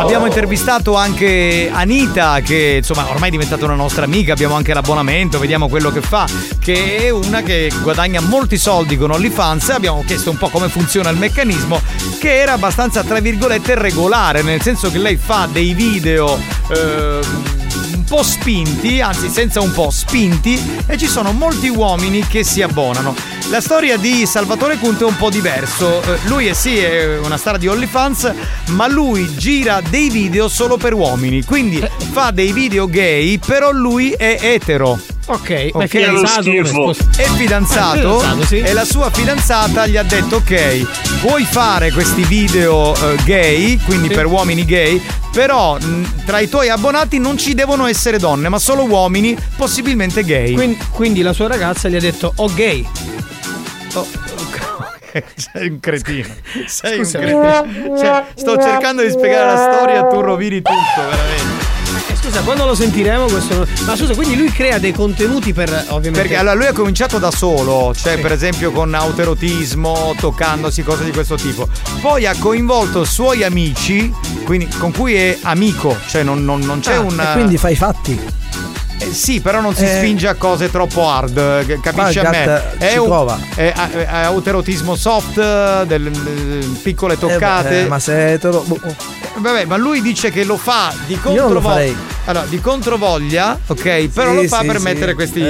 Abbiamo intervistato anche Anita, che insomma ormai è diventata una nostra amica, abbiamo anche l'abbonamento, vediamo quello che fa, che è una che guadagna molti soldi con OnlyFans. Abbiamo chiesto un po' come funziona il meccanismo, che era abbastanza, tra virgolette, regolare, nel senso che lei fa dei video. un po' spinti, anzi senza un po', spinti, e ci sono molti uomini che si abbonano. La storia di Salvatore Conte è un po' diverso. Eh, Lui è sì, è una star di OnlyFans, ma lui gira dei video solo per uomini. Quindi fa dei video gay, però lui è etero. Ok, ma è fidanzato, È fidanzato, È fidanzato, sì. e la sua fidanzata gli ha detto ok, puoi fare questi video eh, gay, quindi per uomini gay, però mh, tra i tuoi abbonati non ci devono essere donne, ma solo uomini, possibilmente gay. Quindi, quindi la sua ragazza gli ha detto oh gay. <laughs> Sei un cretino. Sei Scusa. un cretino. Cioè, sto cercando di spiegare la storia, tu rovini tutto, veramente. Scusa, quando lo sentiremo questo. Ma scusa, quindi lui crea dei contenuti per ovviamente. Perché allora lui ha cominciato da solo, cioè per esempio con autoerotismo, toccandosi, cose di questo tipo. Poi ha coinvolto suoi amici, quindi con cui è amico, cioè non, non- non c'è Ah, un. E quindi fai i fatti. Eh, sì, però non si Eh. spinge a cose troppo hard, eh, capisci a me? È, prova. è, è- è autoerotismo soft, eh, del- del- piccole toccate. Eh, ma se etero. boh, Vabbè, ma lui dice che lo fa di controvoglia. Allora, di controvoglia, ok? Però Sì, lo fa sì, per sì. mettere questi.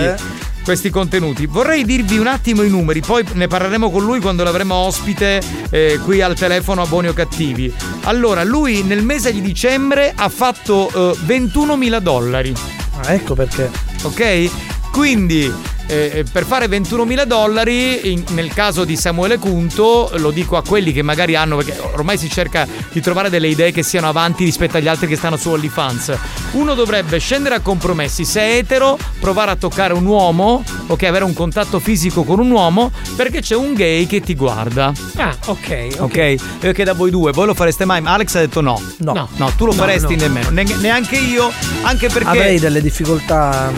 Questi contenuti. Vorrei dirvi un attimo i numeri, poi ne parleremo con lui quando l'avremo ospite eh, qui al telefono a Buoni o Cattivi. Allora, lui nel mese di dicembre ha fatto eh, 21.000 dollari. Ah, ecco perché. Ok? Quindi. Eh, per fare 21.000 dollari, in- nel caso di Samuele Cunto, lo dico a quelli che magari hanno, perché ormai si cerca di trovare delle idee che siano avanti rispetto agli altri che stanno su OnlyFans. Uno dovrebbe scendere a compromessi, se è etero, provare a toccare un uomo, ok, avere un contatto fisico con un uomo, perché c'è un gay che ti guarda. Ah, ok, ok. Ok, io chiedo a voi due, voi lo fareste mai? Ma Alex ha detto no. No. No, tu lo No, faresti no. nemmeno. Ne- neanche io, anche perché. Avrei delle difficoltà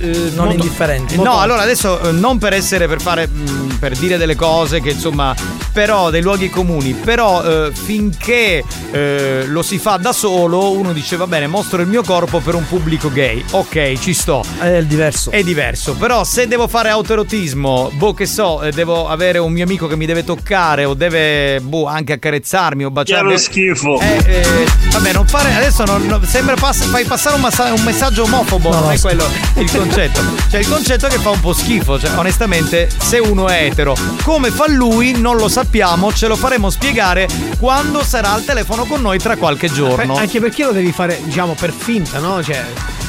Eh, non molto- indifferenti. No, allora adesso eh, non per essere per fare mh, per dire delle cose che insomma, però dei luoghi comuni, però eh, finché eh, lo si fa da solo, uno dice va bene, mostro il mio corpo per un pubblico gay. Ok, ci sto. È diverso. È diverso, però se devo fare autoerotismo, boh che so, eh, devo avere un mio amico che mi deve toccare o deve boh anche accarezzarmi o baciarmi. Chiaro schifo. Eh, eh, vabbè, non fare adesso non, non- sembra pass- fai passare un, massa- un messaggio omofobo, No, non no, è quello il concetto. Cioè il concetto è che fa un po' schifo, cioè onestamente, se uno è etero, come fa lui non lo sappiamo, ce lo faremo spiegare quando sarà al telefono con noi tra qualche giorno. Per- anche perché lo devi fare, diciamo, per finta, no? Cioè,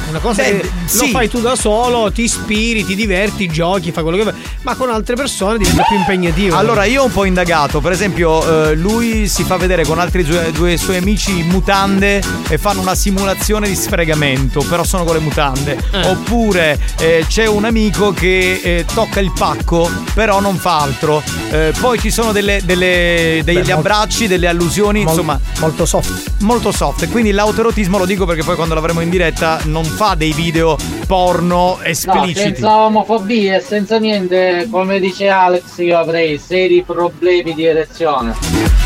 una cosa Beh, che d- lo sì. fai tu da solo, ti ispiri, ti diverti, giochi, fai quello che vuoi, ma con altre persone diventa più impegnativo. Allora, io ho un po' indagato. Per esempio, eh, lui si fa vedere con altri due, due suoi amici in mutande e fanno una simulazione di sfregamento, però sono con le mutande. Eh. Oppure eh, c'è un amico che eh, tocca il pacco, però non fa altro. Eh, poi ci sono delle, delle- degli Beh, molto- abbracci, delle allusioni, Mol- insomma. Molto soft. Molto soft. Quindi l'autoerotismo lo dico perché poi quando l'avremo in diretta non fa dei video porno No, espliciti. senza omofobia e senza niente, come dice Alex, io avrei seri problemi di erezione.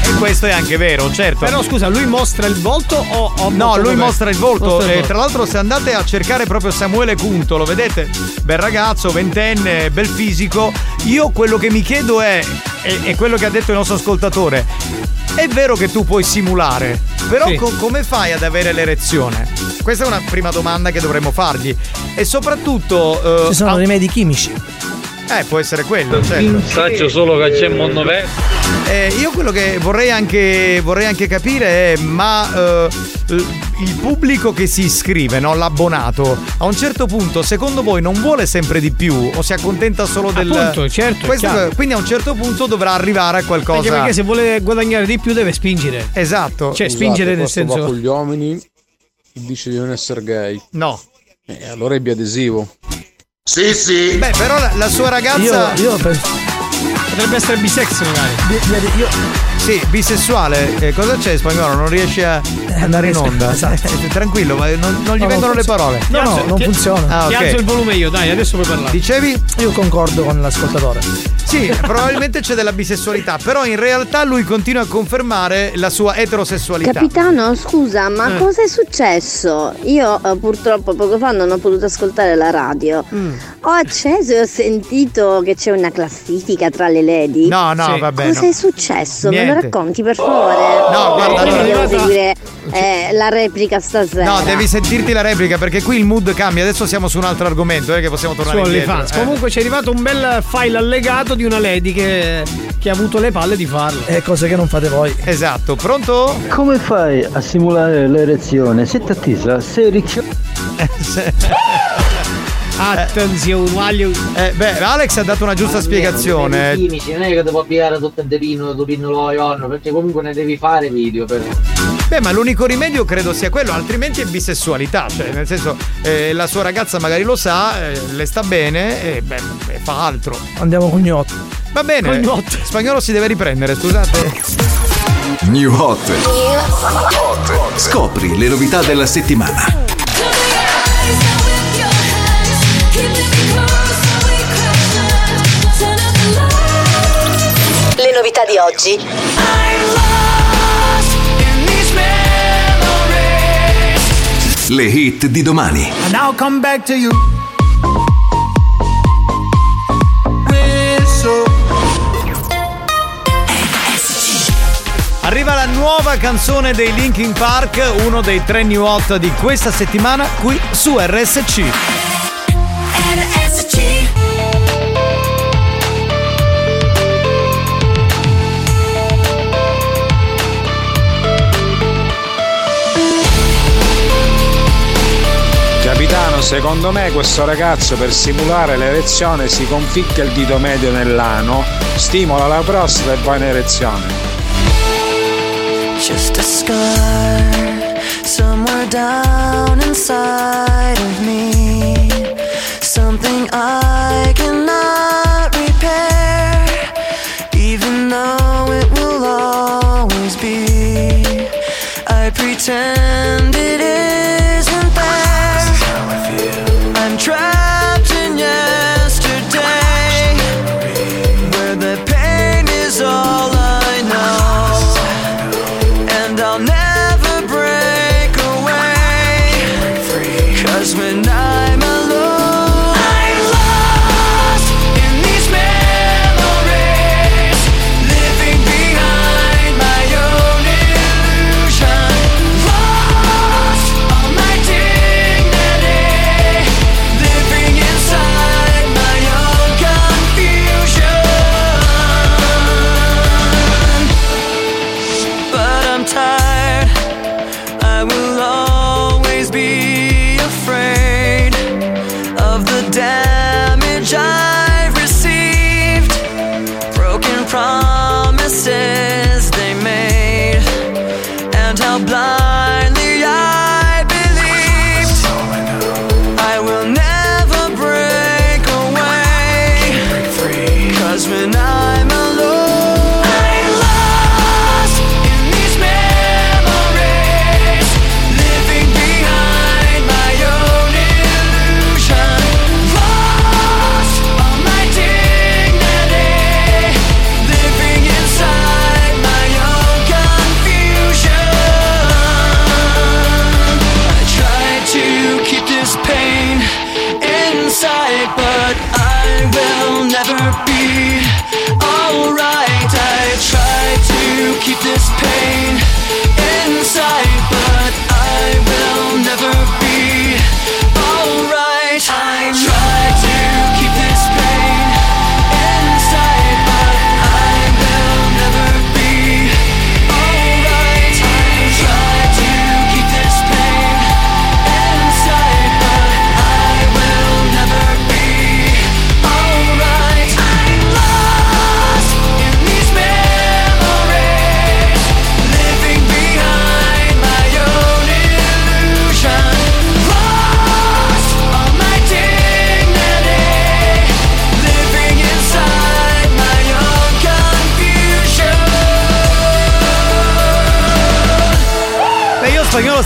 E questo è anche vero, certo. Però scusa, lui mostra il volto o, o No, lui mostra il volto. Mostra il E volto. tra l'altro, se andate a cercare proprio Samuele Cunto, lo vedete? Bel ragazzo, ventenne, bel fisico. Io quello che mi chiedo è, è quello che ha detto il nostro ascoltatore. È vero che tu puoi simulare, però Sì. co- come fai ad avere l'erezione? Questa è una prima domanda che dovremmo fargli. E soprattutto. eh, Ci sono ah, rimedi chimici. Eh, può essere quello, certo. Saccio solo che c'è mondo verde. Eh, io quello che vorrei anche, vorrei anche capire è, ma eh, il pubblico che si iscrive, no? l'abbonato, a un certo punto, secondo voi non vuole sempre di più o si accontenta solo del... Appunto, certo, Questo- quindi a un certo punto dovrà arrivare a qualcosa... Anche perché se vuole guadagnare di più deve spingere. Esatto. Cioè, spingere nel senso. con gli uomini dice di non essere gay. No. E allora è biadesivo. Sì, sì. Beh, però la, la sua ragazza... Io, io penso. Potrebbe essere bisex magari. Sì, bisessuale. Eh, cosa c'è spagnolo? Non riesce a andare in onda? esatto. <laughs> Eh, tranquillo, ma non, non gli No, vengono non le parole. No, no, non ti- funziona. Ah, Ti ok. alzo il volume io, dai, adesso puoi parlare. Dicevi? Io concordo con l'ascoltatore. Sì, probabilmente c'è della bisessualità, però in realtà lui continua a confermare la sua eterosessualità. Capitano, scusa, ma Eh. cosa è successo? Io eh, purtroppo poco fa non ho potuto ascoltare la radio. Mm. Ho acceso e ho sentito che c'è una classifica tra le lady. No, no, Sì. vabbè. Cosa no. è successo? Me Niente. lo racconti per favore? No, guarda, Perché allora- devo seguire eh, la replica stasera. No, devi sentirti la replica perché qui il mood cambia. Adesso siamo su un altro argomento, eh, che possiamo Su tornare indietro. OnlyFans. Eh. Comunque ci è arrivato un bel file allegato di una lady che, che ha avuto le palle di farlo. E cose che non fate voi. Esatto, pronto? Come fai a simulare l'erezione? Se ti attisa, sei ricchio. <laughs> <laughs> Attenzione, voglio. Eh, beh, Alex ha dato una giusta spiegazione. I chimici non è che devo pigliare tutto il terino, tu pinno lo ionno, perché comunque ne devi fare video per. Beh, ma l'unico rimedio credo sia quello, altrimenti è bisessualità. Cioè, nel senso, eh, la sua ragazza magari lo sa, eh, le sta bene e beh, fa altro. Andiamo con gnotto. Va bene. Cognotte. Spagnolo si deve riprendere, scusate. New Hot. Scopri le novità della settimana. Novità di oggi. Le hit di domani. And I'll come back to you. Arriva la nuova canzone dei Linkin Park, uno dei tre new hot di questa settimana qui su RSC. Capitano, secondo me questo ragazzo per simulare l'erezione si conficca il dito medio nell'ano, stimola la prostata e va in erezione. Just a scar somewhere down inside of me. Something I cannot repair, even though it will always be. I pretend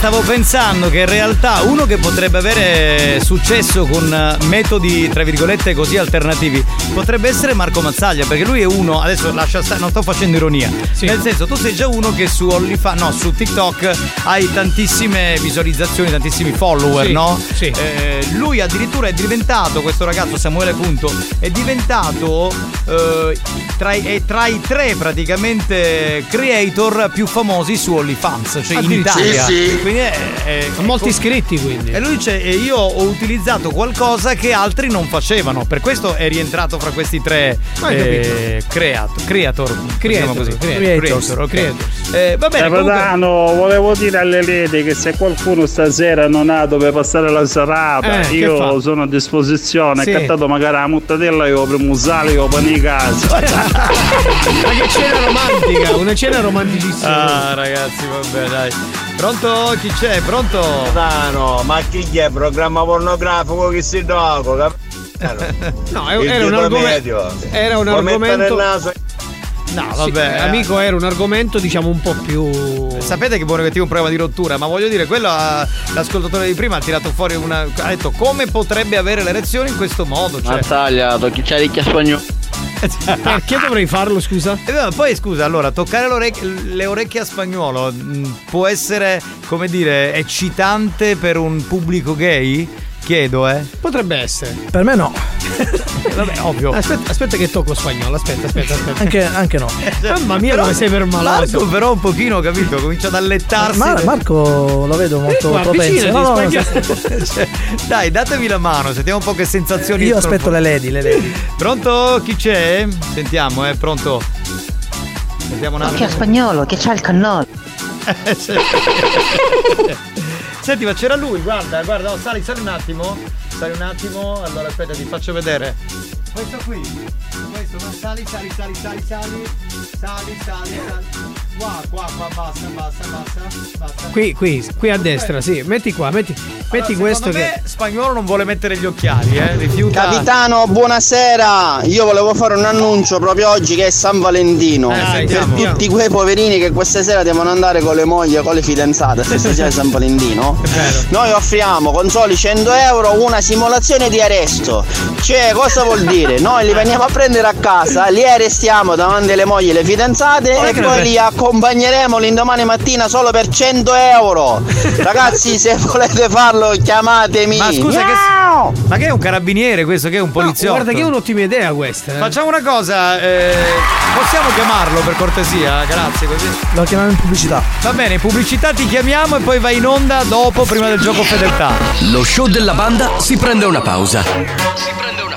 stavo pensando che in realtà uno che potrebbe avere successo con eh, metodi tra virgolette così alternativi potrebbe essere Marco Mazzaglia perché lui è uno adesso lascia stare non sto facendo ironia nel senso tu sei già uno che su OnlyFans no su TikTok hai tantissime visualizzazioni tantissimi follower Sì, no? sì. Eh, lui addirittura è diventato questo ragazzo Samuele Punto è diventato eh, tra, i- è tra i tre praticamente creator più famosi su OnlyFans cioè in. Italia Sì, sì. quindi è, è- Ha molti iscritti quindi. e lui dice e io ho utilizzato qualcosa che altri non facevano per questo è rientrato fra questi tre eh, creator creator Creator, così. creator. creator, ok. Creator. Eh, va bene comunque- Capitano, volevo dire alle lady che se qualcuno stasera non ha dove passare la serata, Eh, io sono a disposizione. Sì. Cattato magari la muttadella io primo usare io per i casa. Ma che cena romantica, una cena romanticissima. ah ragazzi vabbè dai pronto chi c'è pronto Capitano, ma chi è? Programma pornografico che si gioco, <laughs> No, è- era un argomento. Era un argomento. no Sì, vabbè amico, era un argomento diciamo un po' più. Sapete che buono che ti un programma di rottura, ma voglio dire, quello ha- l'ascoltatore di prima ha tirato fuori una. ha detto come potrebbe avere l'erezione in questo modo. Cioè. Mazzaglia, tocchi c'è ricchia spagnolo. <laughs> Perché dovrei farlo, scusa? E beh, poi scusa, allora, toccare le orecchie a spagnolo mh, può essere, come dire, eccitante per un pubblico gay? Chiedo, eh. Potrebbe essere. Per me no. <laughs> Vabbè, ovvio. Aspetta, aspetta che tocco spagnolo, aspetta, aspetta, aspetta. Anche, anche no. <laughs> Mamma mia, Però- come sei permaloso. Marco però un pochino, capito? Comincia ad allettarsi. Mar- Marco lo vedo <laughs> molto qua, propenso. No, no, no. Cioè, dai, datevi la mano, sentiamo un po' che sensazioni. Io aspetto le lady, le lady. Pronto? Chi c'è? Sentiamo, eh, pronto. Sentiamo un Che attimo. spagnolo, che c'ha il cannolo. Senti, ma c'era lui, guarda, guarda, oh, sali, sali un attimo. Sali un attimo, allora aspetta, ti faccio vedere. Questo qui, questo, ma sali, sali, sali, sali, sali, sali, sali, sali. Qua, qua, qua, basta, basta, basta, basta. Qui, qui, qui a destra, sì. Metti qua, metti, metti Allora, questo che. spagnolo non vuole mettere gli occhiali, eh, rifiuta. Capitano, buonasera! Io volevo fare un annuncio proprio oggi che è San Valentino. Eh, per sentiamo. tutti quei poverini che questa sera devono andare con le mogli e con le fidanzate, se stasera è San Valentino. Noi offriamo con soli 100 euro una simulazione di arresto. Cioè, cosa vuol dire? Noi li veniamo a prendere a casa, li arrestiamo davanti alle mogli e alle fidanzate Guarda e poi li accompagneremo l'indomani mattina solo per 100 euro. <laughs> Ragazzi, se volete farlo, chiamatemi. Ma scusa, Miau! che, ma che è un carabiniere questo? Che è un poliziotto? Guarda che è un'ottima idea questa. eh. Facciamo una cosa, eh, possiamo chiamarlo per cortesia? Grazie, così. Lo chiamiamo in pubblicità. Va bene, in pubblicità ti chiamiamo e poi vai in onda dopo, prima del gioco fedeltà. Lo show della banda si prende una pausa. Si prende una pausa.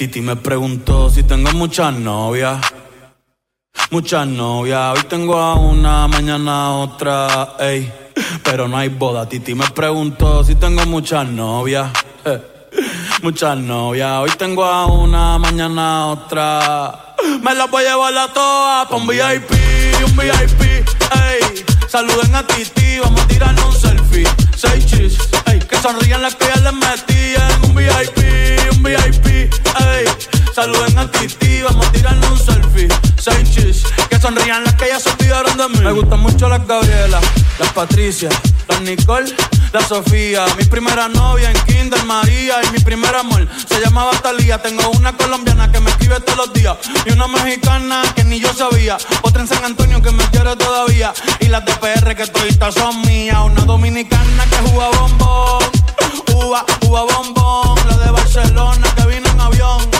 Titi me preguntó si tengo muchas novias. Muchas novias, hoy tengo a una, mañana otra, ey. Pero no hay boda, Titi me preguntó si tengo muchas novias. <laughs> Muchas novias, hoy tengo a una, mañana otra. Me las voy a llevar a todas pa' un VIP, un VIP, ey. Saluden a Titi, vamos a tirarnos un selfie. Seis chis, ey. Que sonrían las que ya les metí en un VIP, un VIP, ey. Saluden a Titi, vamos a tirarnos un selfie. Seis chis, que sonrían las que ya se olvidaron de mí. Me gustan mucho las Gabriela, las Patricia, las Nicole la Sofía. Mi primera novia en Kinder María y mi primer amor se llamaba Talía. Tengo una colombiana que me escribe todos los días y una mexicana que ni yo sabía. Otra en San Antonio que me quiere todavía y las de PR que toditas son mías. Una dominicana que juega bombón, uva, uva bombón. La de Barcelona que vino en avión.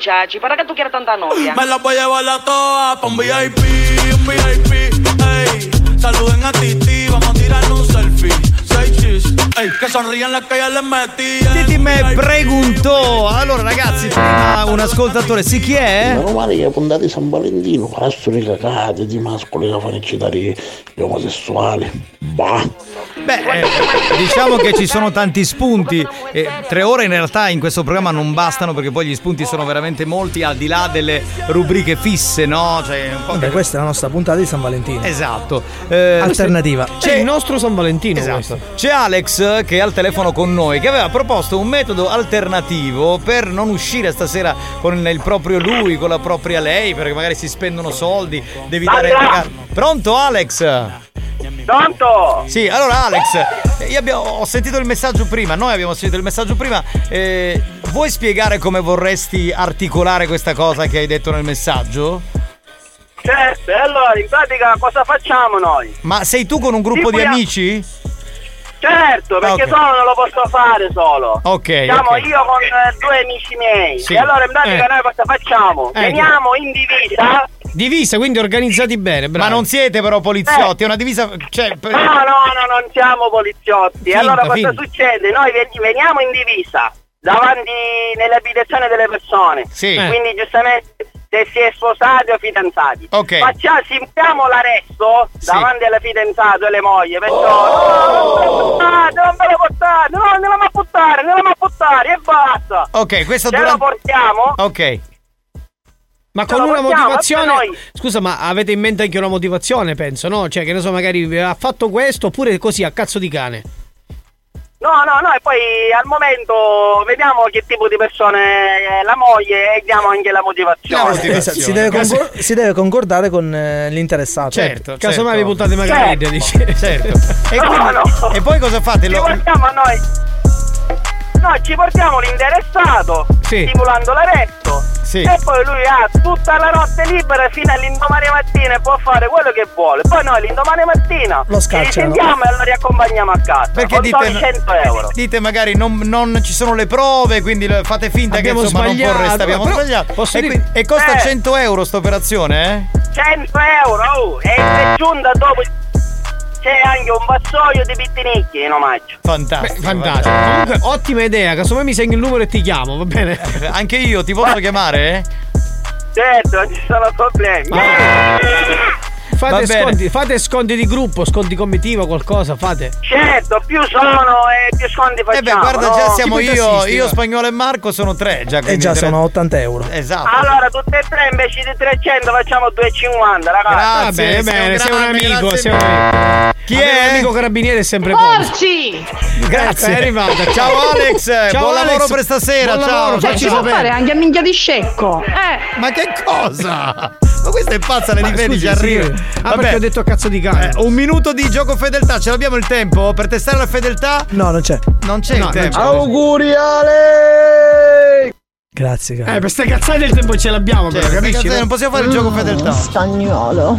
Acá, muchachi, ¿para qué tú quieres tanta novia? Me la voy a llevar a todas pa' un VIP, un VIP, ey. Saluden a Titi, vamos a tirarle un selfie. Seis chis, ey, che sonrían las que ella les metí. Titi me preguntò. Allora, ragazzi, prima un ascoltatore, sì, chi è? Meno male che puntate San Valentino, palazzo di cacate, di mascoli che fanno eccitare gli omosessuali. Bah. Beh, eh, diciamo che ci sono tanti spunti. Eh, tre ore in realtà in questo programma non bastano perché poi gli spunti sono veramente molti al di là delle rubriche fisse, no? Cioè, Vabbè, questa è la nostra puntata di San Valentino. Esatto. Eh, Alternativa. C'è il nostro San Valentino Esatto. C'è Alex che è al telefono con noi che aveva proposto un metodo alternativo per non uscire stasera con il proprio lui, con la propria lei, perché magari si spendono soldi, devi dare! Pronto Alex? Pronto? Sì, allora Alex, io abbiamo- ho sentito il messaggio prima, noi abbiamo sentito il messaggio prima, eh, vuoi spiegare come vorresti articolare questa cosa che hai detto nel messaggio? Certo, allora in pratica cosa facciamo noi? Ma sei tu con un gruppo Sì, di amici? Certo, perché Ok. solo non lo posso fare solo. Ok, Siamo ok. io con eh, due amici miei. Sì. E allora in pratica Eh. noi cosa facciamo? Ecco. Veniamo in divisa. Divisa, quindi organizzati bene, bravo. Ma non siete però poliziotti, è una divisa... Cioè, per- No, no, no, non siamo poliziotti. Finta, allora cosa finta. succede? Noi ven- veniamo in divisa davanti nelle abitazioni delle persone. Sì. Eh. Quindi giustamente se si è sposati o fidanzati. Ok. Facciamo, simpiamo l'arresto Sì. davanti alle fidanzate e alle mogli. Perciò no, non me lo portate, non me lo portate, no, andiamo a buttare, andiamo a buttare e basta. Ok, questo Ce lo durante... portiamo. Ok. Ma con una motivazione. noi- Scusa, ma avete in mente anche una motivazione, penso, no? Cioè, che ne so, magari ha fatto questo oppure così a cazzo di cane. No, no, no, e poi al momento vediamo che tipo di persone è la moglie e diamo anche la motivazione. Esatto, si, deve concor- si deve concordare con eh, l'interessato. Certo, casomai vi buttate magari Certo. dice. Certo. E, No, quindi- no. e poi cosa fate? Ci Lo- portiamo a noi. Noi ci portiamo l'interessato, Sì. stipulando l'arresto. Sì. E poi lui ha tutta la notte libera fino all'indomani mattina e può fare quello che vuole. Poi noi l'indomani mattina Lo scacciano. risentiamo e lo riaccompagniamo a casa. Perché con dite, soli 100 euro. dite magari non, non ci sono le prove, quindi fate finta Abbiamo che insomma non sbagliato, vorreste, abbiamo però sbagliato. posso E, dire- qui- e costa Eh. 100 euro sta operazione, eh? 100 euro, oh, e se giunta dopo c'è anche un vassoio di pittinicchi in omaggio. Fantastico. Fantastico. Comunque, ottima idea. Casomai mi segni il numero e ti chiamo, va bene? <laughs> Anche io ti posso <laughs> chiamare? Certo, non ci sono problemi. Fate sconti, fate sconti di gruppo, sconti comitiva, qualcosa, fate. Certo, più sono e più sconti Eh beh, facciamo. guarda, no? già siamo io, io, spagnolo e Marco sono tre già. E quindi già tre- sono 80 euro. Esatto. Allora, tutte e tre invece di 300 facciamo 2,50, ragazzi. Grazie, Va bene, sei un bene, sei un amico, grazie sei un amico. Chi Avere è? Un amico carabiniere è sempre. Porci! Grazie. È arrivata. Ciao Alex, Ciao buon Alex. lavoro per stasera. Buon ciao. lavoro, Cioè, ci può fare anche a minchia di scecco. Eh. Ma che cosa? Ma questa è pazza, le scusi, ci sì. arriva. Ah, perché ho detto cazzo di cane. Eh, un minuto di gioco fedeltà, ce l'abbiamo il tempo per testare la fedeltà? No, non c'è. Non c'è No, il non tempo. c'è. Auguri Ale! Grazie, caro. Eh, per ste cazzate del tempo ce l'abbiamo, Cioè, però, capisci? non possiamo fare il gioco fedeltà. Spagnolo.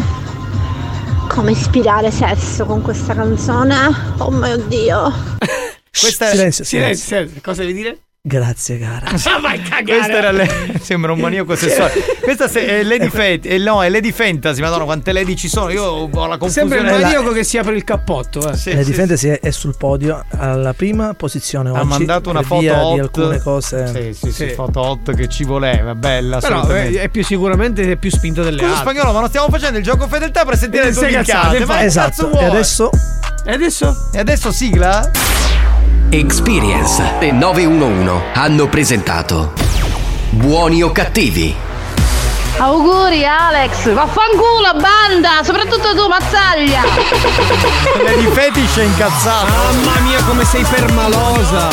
Come ispirare sesso con questa canzone? Oh mio dio. Questa è... Silenzio, silenzio. Silenzio, silenzio. Cosa devi dire? Grazie cara. <laughs> Ah, vai cagare. Questa era le... <laughs> sembra un maniaco sessuale. Questa se- è Lady Fat, eh, no, è Lady Fantasy, madonna, quante Lady ci sono? Io ho la confusione. Sembra il maniaco che si apre il cappotto. Eh. la Fantasy è, è sul podio alla prima posizione Ha oggi. mandato una foto via hot. di alcune cose. Sì, sì, sì, Sì. foto hot che ci voleva, bella Però eh, è più sicuramente è più spinto delle Scusa altre. spagnolo, ma non stiamo facendo il gioco fedeltà per sentire le tue cazzate. Ma esatto. cazzo vuoi? E adesso E adesso? E adesso sigla? Experience e 911 hanno presentato Buoni o cattivi? Auguri Alex, vaffanculo banda, soprattutto tu Mazzaglia. Lady Fetish è incazzata. Mamma mia come sei permalosa.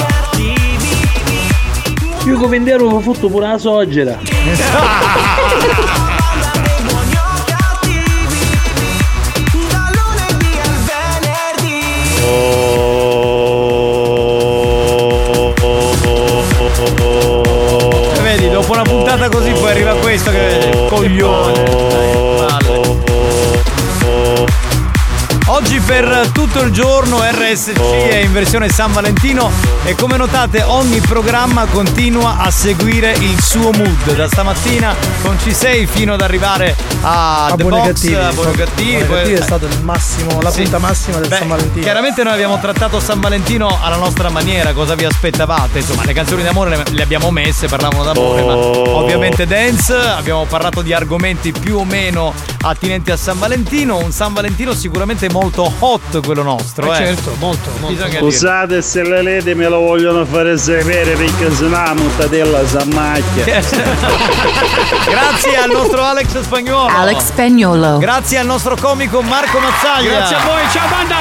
Io come intero ho fatto pure la soggera. E <laughs> così poi arriva questo che coglione. Oggi per tutto il giorno RSC è in versione San Valentino e come notate ogni programma continua a seguire il suo mood da stamattina con C6 fino ad arrivare a, a The buoni Box, cattivi. a Buoni Cattivi, poi- Cattivi è stato il massimo, la Sì. punta massima del Beh, San Valentino. Chiaramente noi abbiamo trattato San Valentino alla nostra maniera, cosa vi aspettavate? Insomma, le canzoni d'amore le, le abbiamo messe, parlavano d'amore, ma ovviamente dance, abbiamo parlato di argomenti più o meno attinenti a San Valentino, un San Valentino sicuramente molto hot quello nostro, Eh, eh. certo, molto, molto. Scusate se le ledi me lo vogliono fare sapere perché se no la mutatella si ammacchia. <laughs> Grazie al nostro Alex Spagnuolo. Alex Spagnolo. Grazie al nostro comico Marco Mazzaglia. Grazie a voi, ciao banda!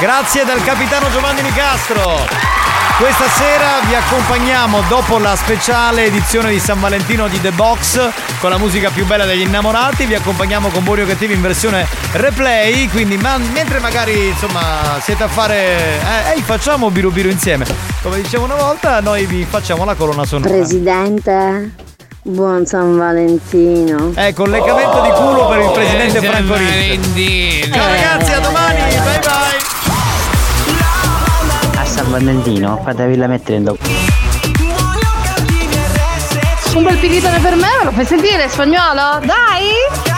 Grazie dal capitano Giovanni Nicastro. Questa sera vi accompagniamo dopo la speciale edizione di San Valentino di The Box con la musica più bella degli innamorati. Vi accompagniamo con Buoni o Cattivi in versione replay. Quindi, ma- mentre magari insomma siete a fare. Eh, ehi, facciamo Biru Biru insieme. Come dicevo una volta, noi vi facciamo la colonna sonora. Presidente, buon San Valentino. Eh, collegamento di culo per il presidente Franco Ricci. Ciao ragazzi, a Valentino in dopo. Un bel pighitone per me, me lo fai sentire spagnolo? Dai!